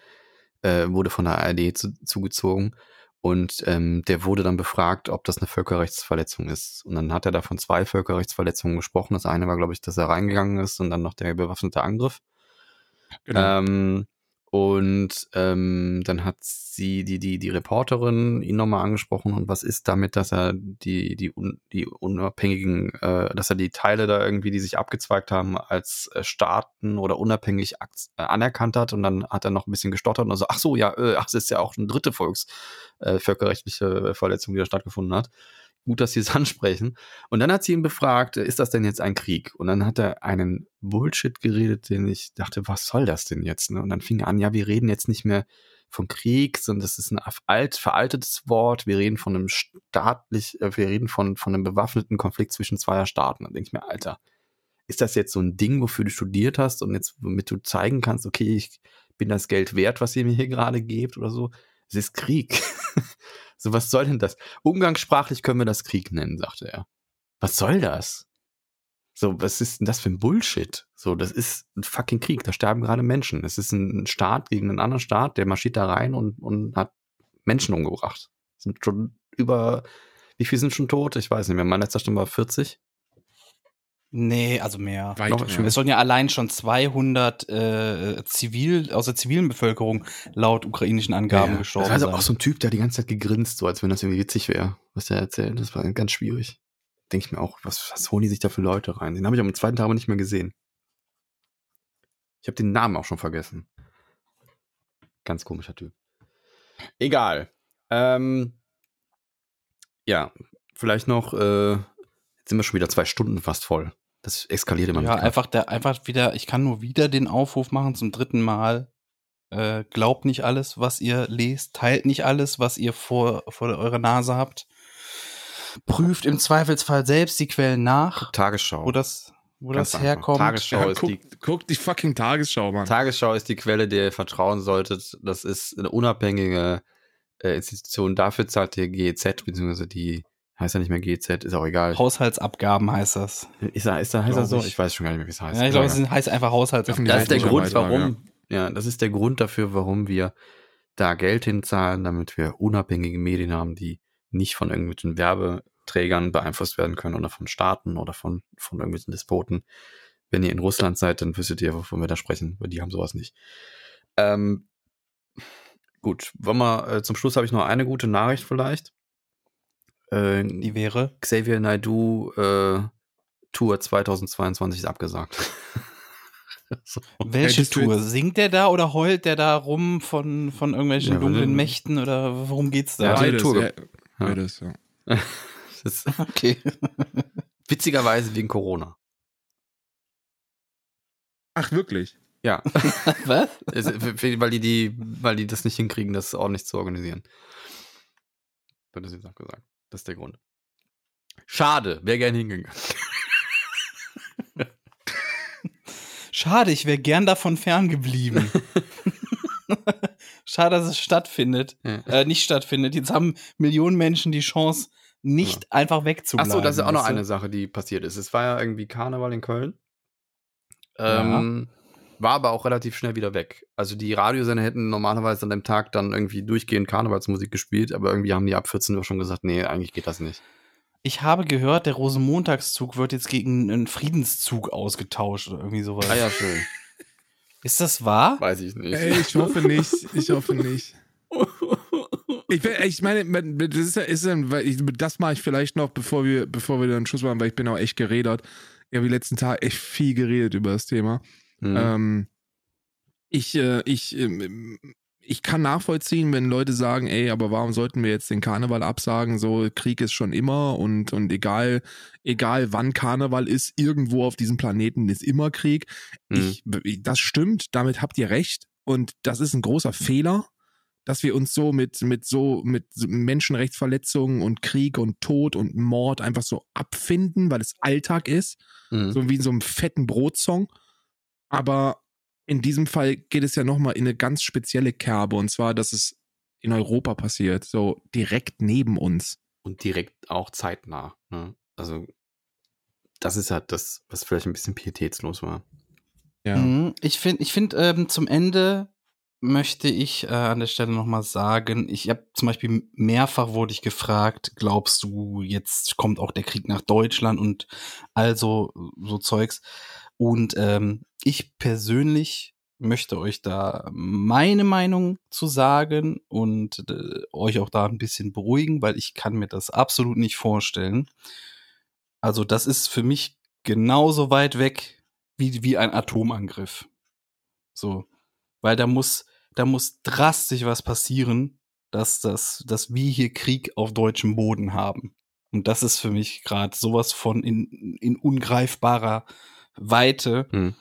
äh, wurde von der ARD zu, zugezogen und ähm, der wurde dann befragt, ob das eine Völkerrechtsverletzung ist. Und dann hat er da von zwei Völkerrechtsverletzungen gesprochen. Das eine war, glaube ich, dass er reingegangen ist und dann noch der bewaffnete Angriff.
Genau.
Ähm, und ähm, dann hat sie, die, die, die Reporterin, ihn nochmal angesprochen. Und was ist damit, dass er die, die, un, die unabhängigen, äh, dass er die Teile da irgendwie, die sich abgezweigt haben, als äh, Staaten oder unabhängig äh, anerkannt hat. Und dann hat er noch ein bisschen gestottert und so, ach so, ja, äh, ach, es ist ja auch eine dritte Volks, äh, völkerrechtliche Verletzung, die da stattgefunden hat. Gut, dass Sie es ansprechen. Und dann hat sie ihn befragt, äh, ist das denn jetzt ein Krieg? Und dann hat er einen Bullshit geredet, den ich dachte, was soll das denn jetzt? Ne? Und dann fing er an, ja, wir reden jetzt nicht mehr von Krieg, sondern das ist ein alt, veraltetes Wort. Wir reden von einem staatlich, äh, wir reden von, von einem bewaffneten Konflikt zwischen zweier Staaten. Dann denke ich mir, Alter, ist das jetzt so ein Ding, wofür du studiert hast und jetzt, womit du zeigen kannst, okay, ich bin das Geld wert, was ihr mir hier gerade gebt oder so? Es ist Krieg. so, was soll denn das? Umgangssprachlich können wir das Krieg nennen, sagte er. Was soll das? So, was ist denn das für ein Bullshit? So, das ist ein fucking Krieg. Da sterben gerade Menschen. Es ist ein Staat gegen einen anderen Staat, der marschiert da rein und, und hat Menschen umgebracht. Sind schon über, wie viele sind schon tot? Ich weiß nicht mehr. Mein letzter Stand war 40.
Nee, also mehr.
Weit
noch
mehr.
Es sollen ja allein schon 200 äh, Zivil, aus der zivilen Bevölkerung laut ukrainischen Angaben
Ja,
gestorben
Das war also
sein.
auch so ein Typ, der die ganze Zeit gegrinst, so als wenn das irgendwie witzig wäre, was der erzählt. Das war ganz schwierig. Denke ich mir auch, was, was holen die sich da für Leute rein? Den habe ich am zweiten Tag aber nicht mehr gesehen. Ich habe den Namen auch schon vergessen. Ganz komischer Typ. Egal. Ähm, ja, vielleicht noch, äh, jetzt sind wir schon wieder zwei Stunden fast voll. Das eskaliert immer
ja, einfach der, einfach wieder, ich kann nur wieder den Aufruf machen zum dritten Mal. Äh, glaubt nicht alles, was ihr lest, teilt nicht alles, was ihr vor, vor eurer Nase habt. Prüft im Zweifelsfall selbst die Quellen nach,
Tagesschau.
wo das, wo
Ganz
das herkommt.
Tagesschau
Ja,
ist
guck,
die
guck die fucking Tagesschau, Mann.
Tagesschau ist die Quelle, der ihr vertrauen solltet. Das ist eine unabhängige äh, Institution. Dafür zahlt ihr GEZ, beziehungsweise die, heißt ja nicht mehr GEZ, ist auch egal.
Haushaltsabgaben heißt das.
Ist er, ist er, heißt er
Glaub
so?
ich.
Ich weiß schon gar nicht mehr, wie es heißt.
Ja, ich glaube, es heißt einfach Haushaltsabgaben.
das ist der Grund, warum, ja, das ist der Grund dafür, warum wir da Geld hinzahlen, damit wir unabhängige Medien haben, die nicht von irgendwelchen Werbeträgern beeinflusst werden können oder von Staaten oder von, von irgendwelchen Despoten. Wenn ihr in Russland seid, dann wüsstet ihr, wovon wir da sprechen, weil die haben sowas nicht. Ähm, gut, wollen wir, äh, zum Schluss habe ich noch eine gute Nachricht vielleicht. Äh,
Die wäre.
Xavier Naidoo äh, Tour 2022 ist abgesagt. so.
Welche
Hättest du
Tour? Singt der da oder heult der da rum von, von irgendwelchen
Ja,
dunklen Mächten oder worum geht's
Ja,
da?
die
Beides,
Tour-
ja,
Ja.
beides, ja.
Das ist
Okay.
witzigerweise wegen Corona.
Ach, wirklich?
Ja,
Was?
Weil die, die, weil die das nicht hinkriegen, das ordentlich zu organisieren. Wird das jetzt auch gesagt. Das ist der Grund. Schade, wäre gern hingegangen.
Schade, ich wäre gern davon ferngeblieben. Schade, dass es stattfindet.
Ja.
Äh, nicht stattfindet. Jetzt haben Millionen Menschen die Chance, nicht einfach wegzubleiben.
Achso, das ist auch noch eine Sache, die passiert ist. Es war ja irgendwie Karneval in Köln. Ähm, War aber auch relativ schnell wieder weg. Also die Radiosender hätten normalerweise an dem Tag dann irgendwie durchgehend Karnevalsmusik gespielt, aber irgendwie haben die ab 14 Uhr schon gesagt, nee, eigentlich geht das nicht.
Ich habe gehört, der Rosenmontagszug wird jetzt gegen einen Friedenszug ausgetauscht oder irgendwie sowas.
Ah ja, schön.
Ist das wahr?
Weiß ich nicht.
Ey, ich hoffe nicht. Ich hoffe nicht. Ich, ich meine, das ist ist das mache ich vielleicht noch, bevor wir, bevor wir dann Schluss machen, weil ich bin auch echt geredet. Ich habe die letzten Tage echt viel geredet über das Thema.
Hm.
Ähm, ich, äh, ich, ähm, ich kann nachvollziehen, wenn Leute sagen, ey, aber warum sollten wir jetzt den Karneval absagen? So, Krieg ist schon immer und, und egal, egal wann Karneval ist, irgendwo auf diesem Planeten ist immer Krieg.
Mhm.
Ich, das stimmt, damit habt ihr recht. Und das ist ein großer Fehler, dass wir uns so mit, mit so, mit Menschenrechtsverletzungen und Krieg und Tod und Mord einfach so abfinden, weil es Alltag ist.
Mhm.
So wie in so einem fetten Brotsong. Aber in diesem Fall geht es ja nochmal in eine ganz spezielle Kerbe. Und zwar, dass es in Europa passiert. So direkt neben uns.
Und direkt auch zeitnah. Ne? Also, das ist halt das, was vielleicht ein bisschen pietätslos war.
Ja.
Mhm. Ich finde, ich find, ähm, zum Ende möchte ich äh, an der Stelle nochmal sagen, ich habe zum Beispiel mehrfach wurde ich gefragt, glaubst du, jetzt kommt auch der Krieg nach Deutschland und also so Zeugs. Und ähm, ich persönlich möchte euch da meine Meinung zu sagen und äh, euch auch da ein bisschen beruhigen, weil ich kann mir das absolut nicht vorstellen. Also das ist für mich genauso weit weg wie, wie ein Atomangriff. So. Weil da muss, da muss drastisch was passieren, dass, das, dass wir hier Krieg auf deutschem Boden haben. Und das ist für mich gerade sowas von in, in ungreifbarer Weite.
Hm.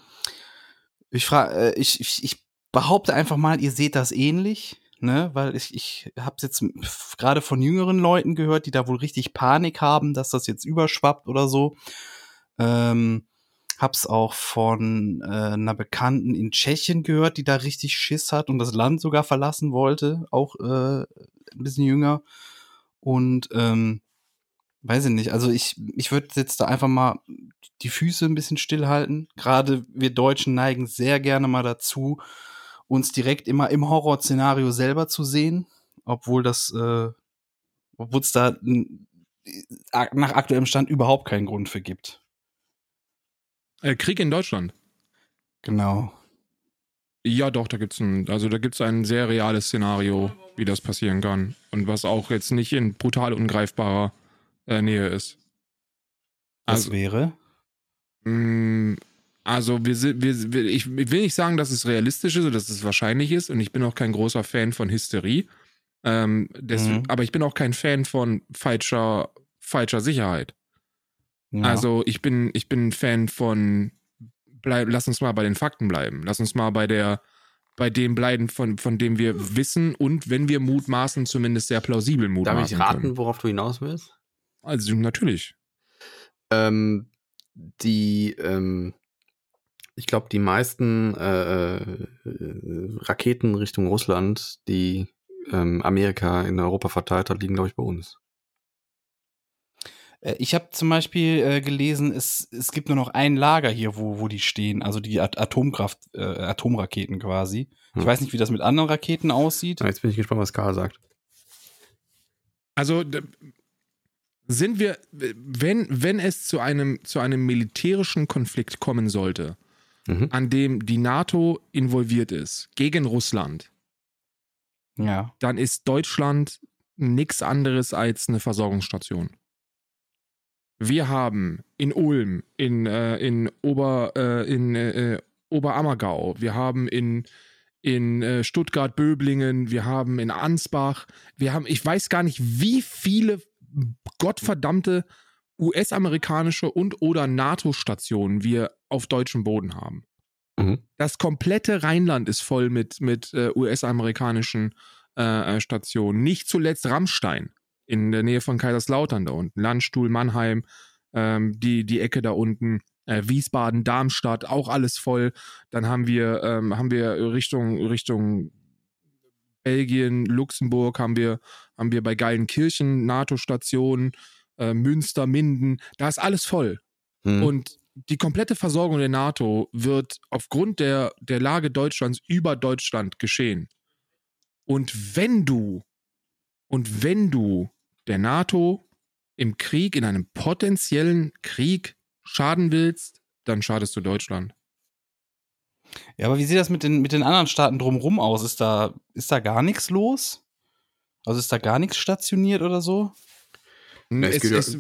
Ich frage, äh, ich, ich, ich behaupte einfach mal, ihr seht das ähnlich, ne? Weil ich, ich habe jetzt gerade von jüngeren Leuten gehört, die da wohl richtig Panik haben, dass das jetzt überschwappt oder so. Ähm, hab's auch von äh, einer Bekannten in Tschechien gehört, die da richtig Schiss hat und das Land sogar verlassen wollte, auch äh, ein bisschen jünger. Und ähm, weiß ich nicht, also ich, ich würde jetzt da einfach mal die Füße ein bisschen stillhalten. Gerade wir Deutschen neigen sehr gerne mal dazu, uns direkt immer im Horrorszenario selber zu sehen, obwohl das, äh, obwohl es da n- nach aktuellem Stand überhaupt keinen Grund für gibt.
Äh, Krieg in Deutschland.
Genau.
Ja, doch, da gibt's ein, also da gibt's ein sehr reales Szenario, wie das passieren kann. Und was auch jetzt nicht in brutal ungreifbarer äh, Nähe ist.
Das
Also,
wäre.
mh, also wir sind, wir, wir, ich will nicht sagen, dass es realistisch ist oder dass es wahrscheinlich ist. Und ich bin auch kein großer Fan von Hysterie. Ähm, des,
Mhm.
Aber ich bin auch kein Fan von falscher, falscher Sicherheit.
Ja.
Also ich bin, ich bin ein Fan von bleib, lass uns mal bei den Fakten bleiben. Lass uns mal bei der, bei dem bleiben, von, von dem wir wissen und wenn wir mutmaßen, zumindest sehr plausibel
Darf
mutmaßen.
ich raten,
Können.
worauf du hinaus willst?
Also natürlich.
Ähm, die, ähm, ich glaube, die meisten äh, äh, Raketen Richtung Russland, die ähm, Amerika in Europa verteilt hat, liegen, glaube ich, bei uns.
Äh, Ich habe zum Beispiel äh, gelesen, es, es gibt nur noch ein Lager hier, wo, wo die stehen, also die At Atomkraft, äh, Atomraketen quasi. Ich
Hm.
weiß nicht, wie das mit anderen Raketen aussieht.
Ja, Jetzt bin ich gespannt, was Karl sagt.
Also sind wir, wenn, wenn es zu einem, zu einem militärischen Konflikt kommen sollte,
Mhm.
an dem die NATO involviert ist, gegen Russland,
Ja.
dann ist Deutschland nichts anderes als eine Versorgungsstation. Wir haben in Ulm, in, äh, in, Ober, äh, in äh, Oberammergau, wir haben in, in äh, Stuttgart-Böblingen, wir haben in Ansbach, wir haben, ich weiß gar nicht, wie viele gottverdammte US-amerikanische und oder NATO-Stationen wir auf deutschem Boden haben.
Mhm.
Das komplette Rheinland ist voll mit, mit äh, US-amerikanischen äh, äh, Stationen. Nicht zuletzt Rammstein in der Nähe von Kaiserslautern da unten. Landstuhl, Mannheim, ähm, die, die Ecke da unten. Äh, Wiesbaden, Darmstadt, auch alles voll. Dann haben wir, ähm, haben wir Richtung, Richtung Belgien, Luxemburg, haben wir, haben wir bei Geilenkirchen NATO-Stationen, äh, Münster, Minden, da ist alles voll.
Mhm.
Und die komplette Versorgung der NATO wird aufgrund der, der Lage Deutschlands über Deutschland geschehen. Und wenn du, und wenn du der NATO im Krieg, in einem potenziellen Krieg schaden willst, dann schadest du Deutschland.
Ja, aber wie sieht das mit den, mit den anderen Staaten drumherum aus? Ist da, ist da gar nichts los? Also ist da gar nichts stationiert oder so?
es
Es,
geht ja-
es,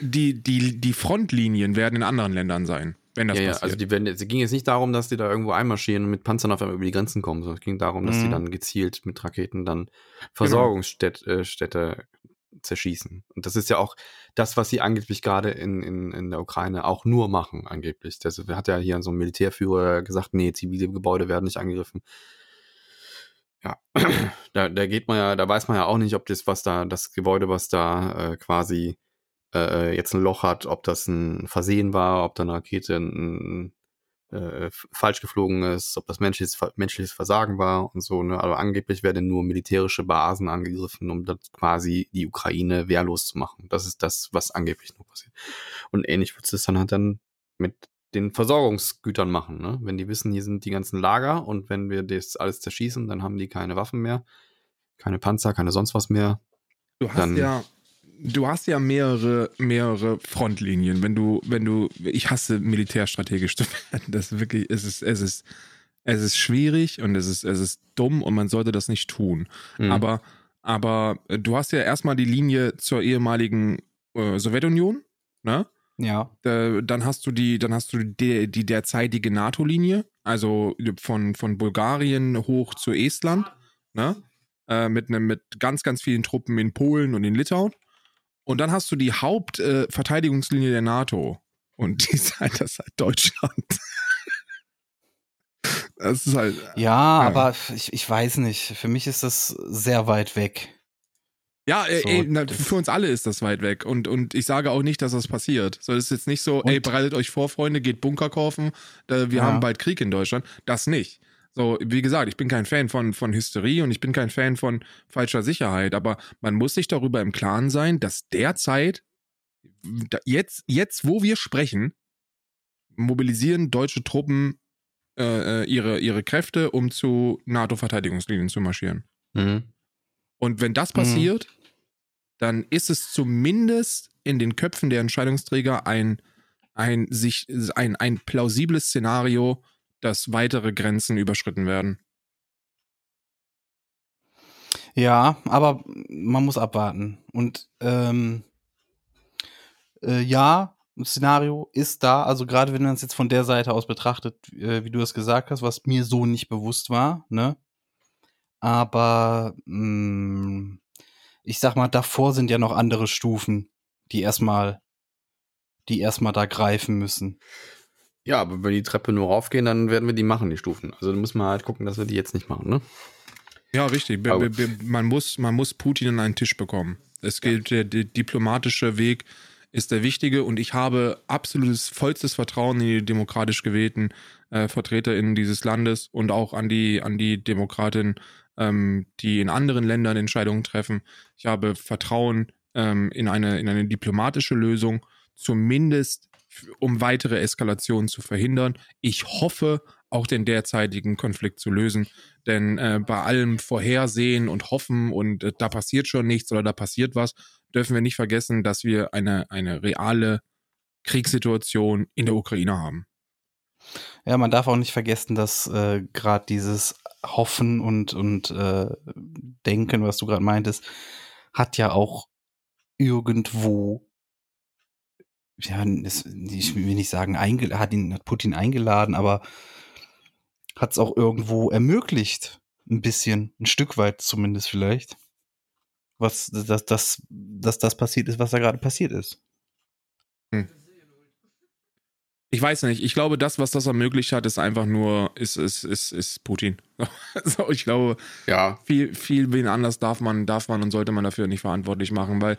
die, die, die Frontlinien werden in anderen Ländern sein. wenn das
ja, ja,
passiert.
also die werden, es ging jetzt nicht darum, dass die da irgendwo einmarschieren und mit Panzern auf einmal über die Grenzen kommen, sondern es ging darum, dass die
Mhm.
dann gezielt mit Raketen dann
Genau.
Versorgungsstädte äh, Städte zerschießen. Und das ist ja auch das, was sie angeblich gerade in, in, in der Ukraine auch nur machen, angeblich. Das hat ja hier so ein Militärführer gesagt, nee, zivile Gebäude werden nicht angegriffen. Ja, da, da geht man ja, da weiß man ja auch nicht, ob das, was da, das Gebäude, was da äh, quasi äh, jetzt ein Loch hat, ob das ein Versehen war, ob da eine Rakete ein, äh, falsch geflogen ist, ob das menschliches, menschliches Versagen war und so. Ne? Aber angeblich werden nur militärische Basen angegriffen, um das quasi die Ukraine wehrlos zu machen. Das ist das, was angeblich nur passiert. Und ähnlich wird es dann halt dann mit den Versorgungsgütern machen. Ne? Wenn die wissen, hier sind die ganzen Lager und wenn wir das alles zerschießen, dann haben die keine Waffen mehr, keine Panzer, keine sonst was mehr.
Du hast
Dann-
ja, du hast ja mehrere, mehrere Frontlinien. Wenn du, wenn du, ich hasse militärstrategisch zu werden. Das wirklich, es ist, es ist, es ist schwierig und es ist, es ist dumm und man sollte das nicht tun.
Mhm.
Aber, aber du hast ja erstmal die Linie zur ehemaligen äh, Sowjetunion, ne?
Ja.
Äh, dann hast du die, dann hast du die, die derzeitige NATO-Linie, also von, von Bulgarien hoch zu Estland, ne? Äh, mit, ne, mit ganz, ganz vielen Truppen in Polen und in Litauen. Und dann hast du die Hauptverteidigungslinie äh, der NATO. Und die ist halt, das ist halt Deutschland. das ist halt.
Ja, aber ich, ich weiß nicht. Für mich ist das sehr weit weg.
Ja, ey,
So,
ey, na, für uns alle ist das weit weg. Und, und ich sage auch nicht, dass das passiert. So, das ist jetzt nicht so, ey,
Und-
bereitet euch vor, Freunde, geht Bunker kaufen. Wir
Ja.
haben bald Krieg in Deutschland. Das nicht. So, wie gesagt, ich bin kein Fan von, von Hysterie und ich bin kein Fan von falscher Sicherheit, aber man muss sich darüber im Klaren sein, dass derzeit, jetzt, jetzt, wo wir sprechen, mobilisieren deutsche Truppen äh, äh, ihre, ihre Kräfte, um zu NATO-Verteidigungslinien zu marschieren.
Mhm.
Und wenn das
Mhm.
passiert, dann ist es zumindest in den Köpfen der Entscheidungsträger ein, ein, sich, ein, ein plausibles Szenario, dass weitere Grenzen überschritten werden.
Ja, aber man muss abwarten. Und ähm, äh, ja, ein Szenario ist da. Also gerade wenn man es jetzt von der Seite aus betrachtet, äh, wie du es gesagt hast, was mir so nicht bewusst war, ne? Aber mh, ich sag mal, davor sind ja noch andere Stufen, die erstmal, die erstmal da greifen müssen.
Ja, aber wenn wir die Treppe nur raufgehen, dann werden wir die machen, die Stufen. Also dann müssen wir halt gucken, dass wir die jetzt nicht machen, ne?
Ja, richtig. Wir- Man muss, man muss Putin an einen Tisch bekommen. Es gilt, der, der diplomatische Weg ist der wichtige und ich habe absolutes, vollstes Vertrauen in die demokratisch gewählten äh, VertreterInnen dieses Landes und auch an die, an die Demokraten, ähm, die in anderen Ländern Entscheidungen treffen. Ich habe Vertrauen ähm, in, eine, in eine diplomatische Lösung, zumindest um weitere Eskalationen zu verhindern. Ich hoffe, auch den derzeitigen Konflikt zu lösen. Denn äh, bei allem Vorhersehen und Hoffen und äh, da passiert schon nichts oder da passiert was, dürfen wir nicht vergessen, dass wir eine, eine reale Kriegssituation in der Ukraine haben.
Ja, man darf auch nicht vergessen, dass äh, gerade dieses Hoffen und, und äh, Denken, was du gerade meintest, hat ja auch irgendwo, ja, es, ich will nicht sagen, hat ihn, hat Putin eingeladen, aber hat es auch irgendwo ermöglicht, ein bisschen, ein Stück weit zumindest vielleicht, was, dass, dass, dass das passiert ist, was da gerade passiert ist.
Ich weiß nicht, ich glaube, das, was das ermöglicht hat, ist einfach nur, ist, ist, ist, ist Putin. so, ich glaube,
Ja.
viel, viel wen anders darf man, darf man und sollte man dafür nicht verantwortlich machen, weil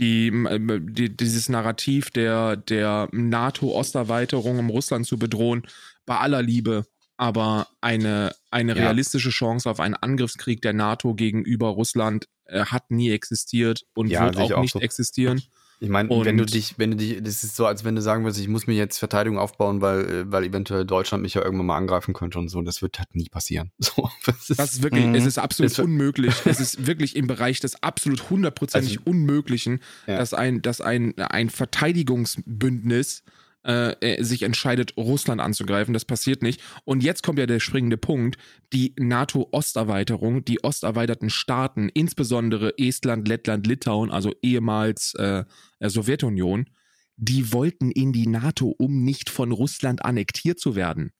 die, äh, die, dieses Narrativ der, der NATO-Osterweiterung, um Russland zu bedrohen, bei aller Liebe, aber eine, eine
Ja.
realistische Chance auf einen Angriffskrieg der NATO gegenüber Russland äh, hat nie existiert und
Ja,
wird auch
auch
nicht
so.
existieren.
Ich meine, wenn du dich, wenn du dich, das ist so, als wenn du sagen würdest, ich muss mir jetzt Verteidigung aufbauen, weil, äh, weil eventuell Deutschland mich ja irgendwann mal angreifen könnte und so. Das wird halt nie passieren. So, das ist,
Das ist wirklich,
Mhm.
es ist absolut
Es-
unmöglich. es ist wirklich im Bereich des absolut hundertprozentig
Also-
Unmöglichen,
Ja.
dass ein, dass ein, ein Verteidigungsbündnis äh, äh, sich entscheidet, Russland anzugreifen. Das passiert nicht. Und jetzt kommt ja der springende Punkt. Die NATO-Osterweiterung, die osterweiterten Staaten, insbesondere Estland, Lettland, Litauen, also ehemals äh, Sowjetunion, die wollten in die NATO, um nicht von Russland annektiert zu werden.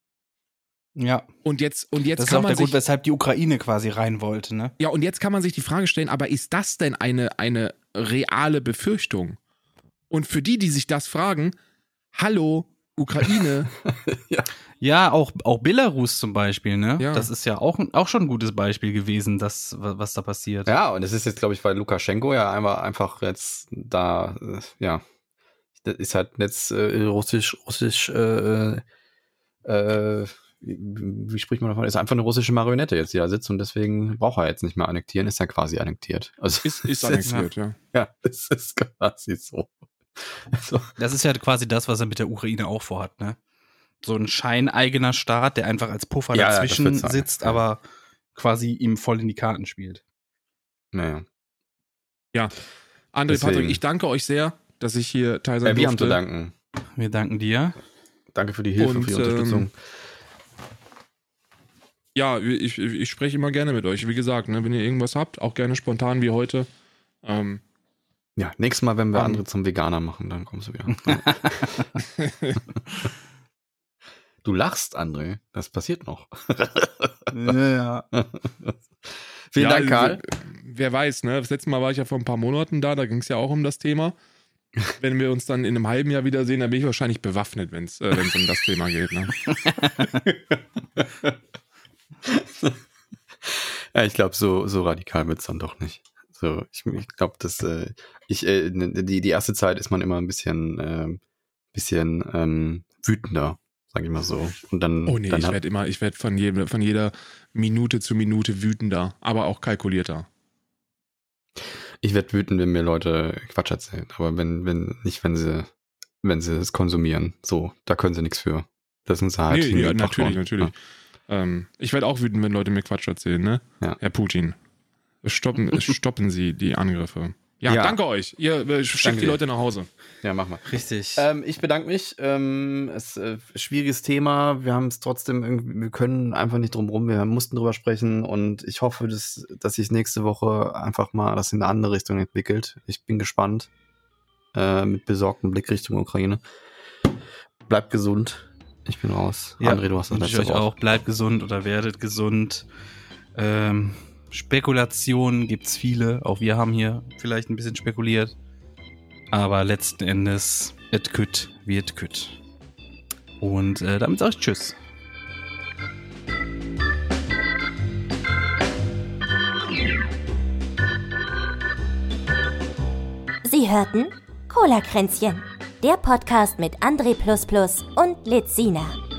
Ja.
Und jetzt, und jetzt
das ist
kann
auch
man
der
sich,
Grund, weshalb die Ukraine quasi rein wollte, ne?
ja, und jetzt kann man sich die Frage stellen, aber ist das denn eine, eine reale Befürchtung? Und für die, die sich das fragen, hallo, Ukraine,
Ja, auch, auch Belarus zum Beispiel, ne?
Ja.
Das ist ja auch, auch schon ein gutes Beispiel gewesen, das, wa- was da passiert.
Ja, und es ist jetzt, glaube ich, weil Lukaschenko ja einfach, einfach jetzt da, äh, ja, das ist halt jetzt äh, russisch, russisch, äh, äh, wie, wie spricht man davon? Ist einfach eine russische Marionette jetzt, die da sitzt und deswegen braucht er jetzt nicht mehr annektieren, ist ja quasi annektiert. Also
ist, ist annektiert, ja.
Ja, es ist quasi so. Also,
Das ist ja quasi das, was er mit der Ukraine auch vorhat, ne? So ein scheineigener Staat, der einfach als Puffer
Ja, ja,
dazwischen
sein,
sitzt,
ja.
aber quasi ihm voll in die Karten spielt.
naja.
André,
Deswegen.
Patrick, ich danke euch sehr, dass ich hier teil sein
Äh, wir haben
durfte.
zu danken.
Wir danken dir.
Danke für die Hilfe,
Und,
für die Unterstützung.
ähm, Ja, ich, ich, ich spreche immer gerne mit euch. Wie gesagt, ne, wenn ihr irgendwas habt, auch gerne spontan wie heute. Ähm,
ja, nächstes Mal, wenn wir
ähm,
andere zum Veganer machen, dann kommst du wieder. du lachst, André. Das passiert noch.
ja.
Vielen
ja,
Dank, Karl.
Wer weiß, ne? Das letzte Mal war ich ja vor ein paar Monaten da, da ging es ja auch um das Thema. Wenn wir uns dann in einem halben Jahr wiedersehen, dann bin ich wahrscheinlich bewaffnet, wenn es äh, wenn's um das Thema geht. Ne?
Ja, ich glaube, so, so radikal wird's dann doch nicht. So, ich, ich glaube, dass äh, ich äh, die, die erste Zeit ist man immer ein bisschen, ähm, bisschen ähm, wütender, sag ich mal so. Und dann,
Oh nee,
dann
ich werde immer, ich werde von, jedem- von jeder Minute zu Minute wütender, aber auch kalkulierter.
ich werd wütend, wenn mir Leute Quatsch erzählen. Aber wenn, wenn, nicht, wenn sie, wenn sie es konsumieren. So, da können sie nichts für. Das sind sie halt.
nee,
hingebracht
natürlich,
worden.
natürlich. Ähm, ich werde auch wütend, wenn Leute mir Quatsch erzählen, ne?
Ja.
Herr Putin. Stoppen, stoppen Sie die Angriffe. Ja,
Ja.
danke euch. Ihr äh, schickt
Danke
die
dir.
Leute nach Hause.
Ja, mach mal.
Richtig.
Ähm, ich bedanke mich. Ähm, es äh, schwieriges Thema. Wir haben es trotzdem irgendwie, wir können einfach nicht drum rum. Wir mussten drüber sprechen und ich hoffe, dass, dass sich nächste Woche einfach mal das in eine andere Richtung entwickelt. Ich bin gespannt. Äh, mit besorgtem Blick Richtung Ukraine. Bleibt gesund. Ich bin raus. André, du hast das
wünsche ich
letzte
euch
Wort.
auch. Bleibt gesund oder werdet gesund. Ähm, Spekulationen gibt's viele. Auch wir haben hier vielleicht ein bisschen spekuliert. Aber letzten Endes, et kütt wird kütt. Und äh, damit sage ich Tschüss.
Sie hörten Cola-Kränzchen, der Podcast mit André und Lizina.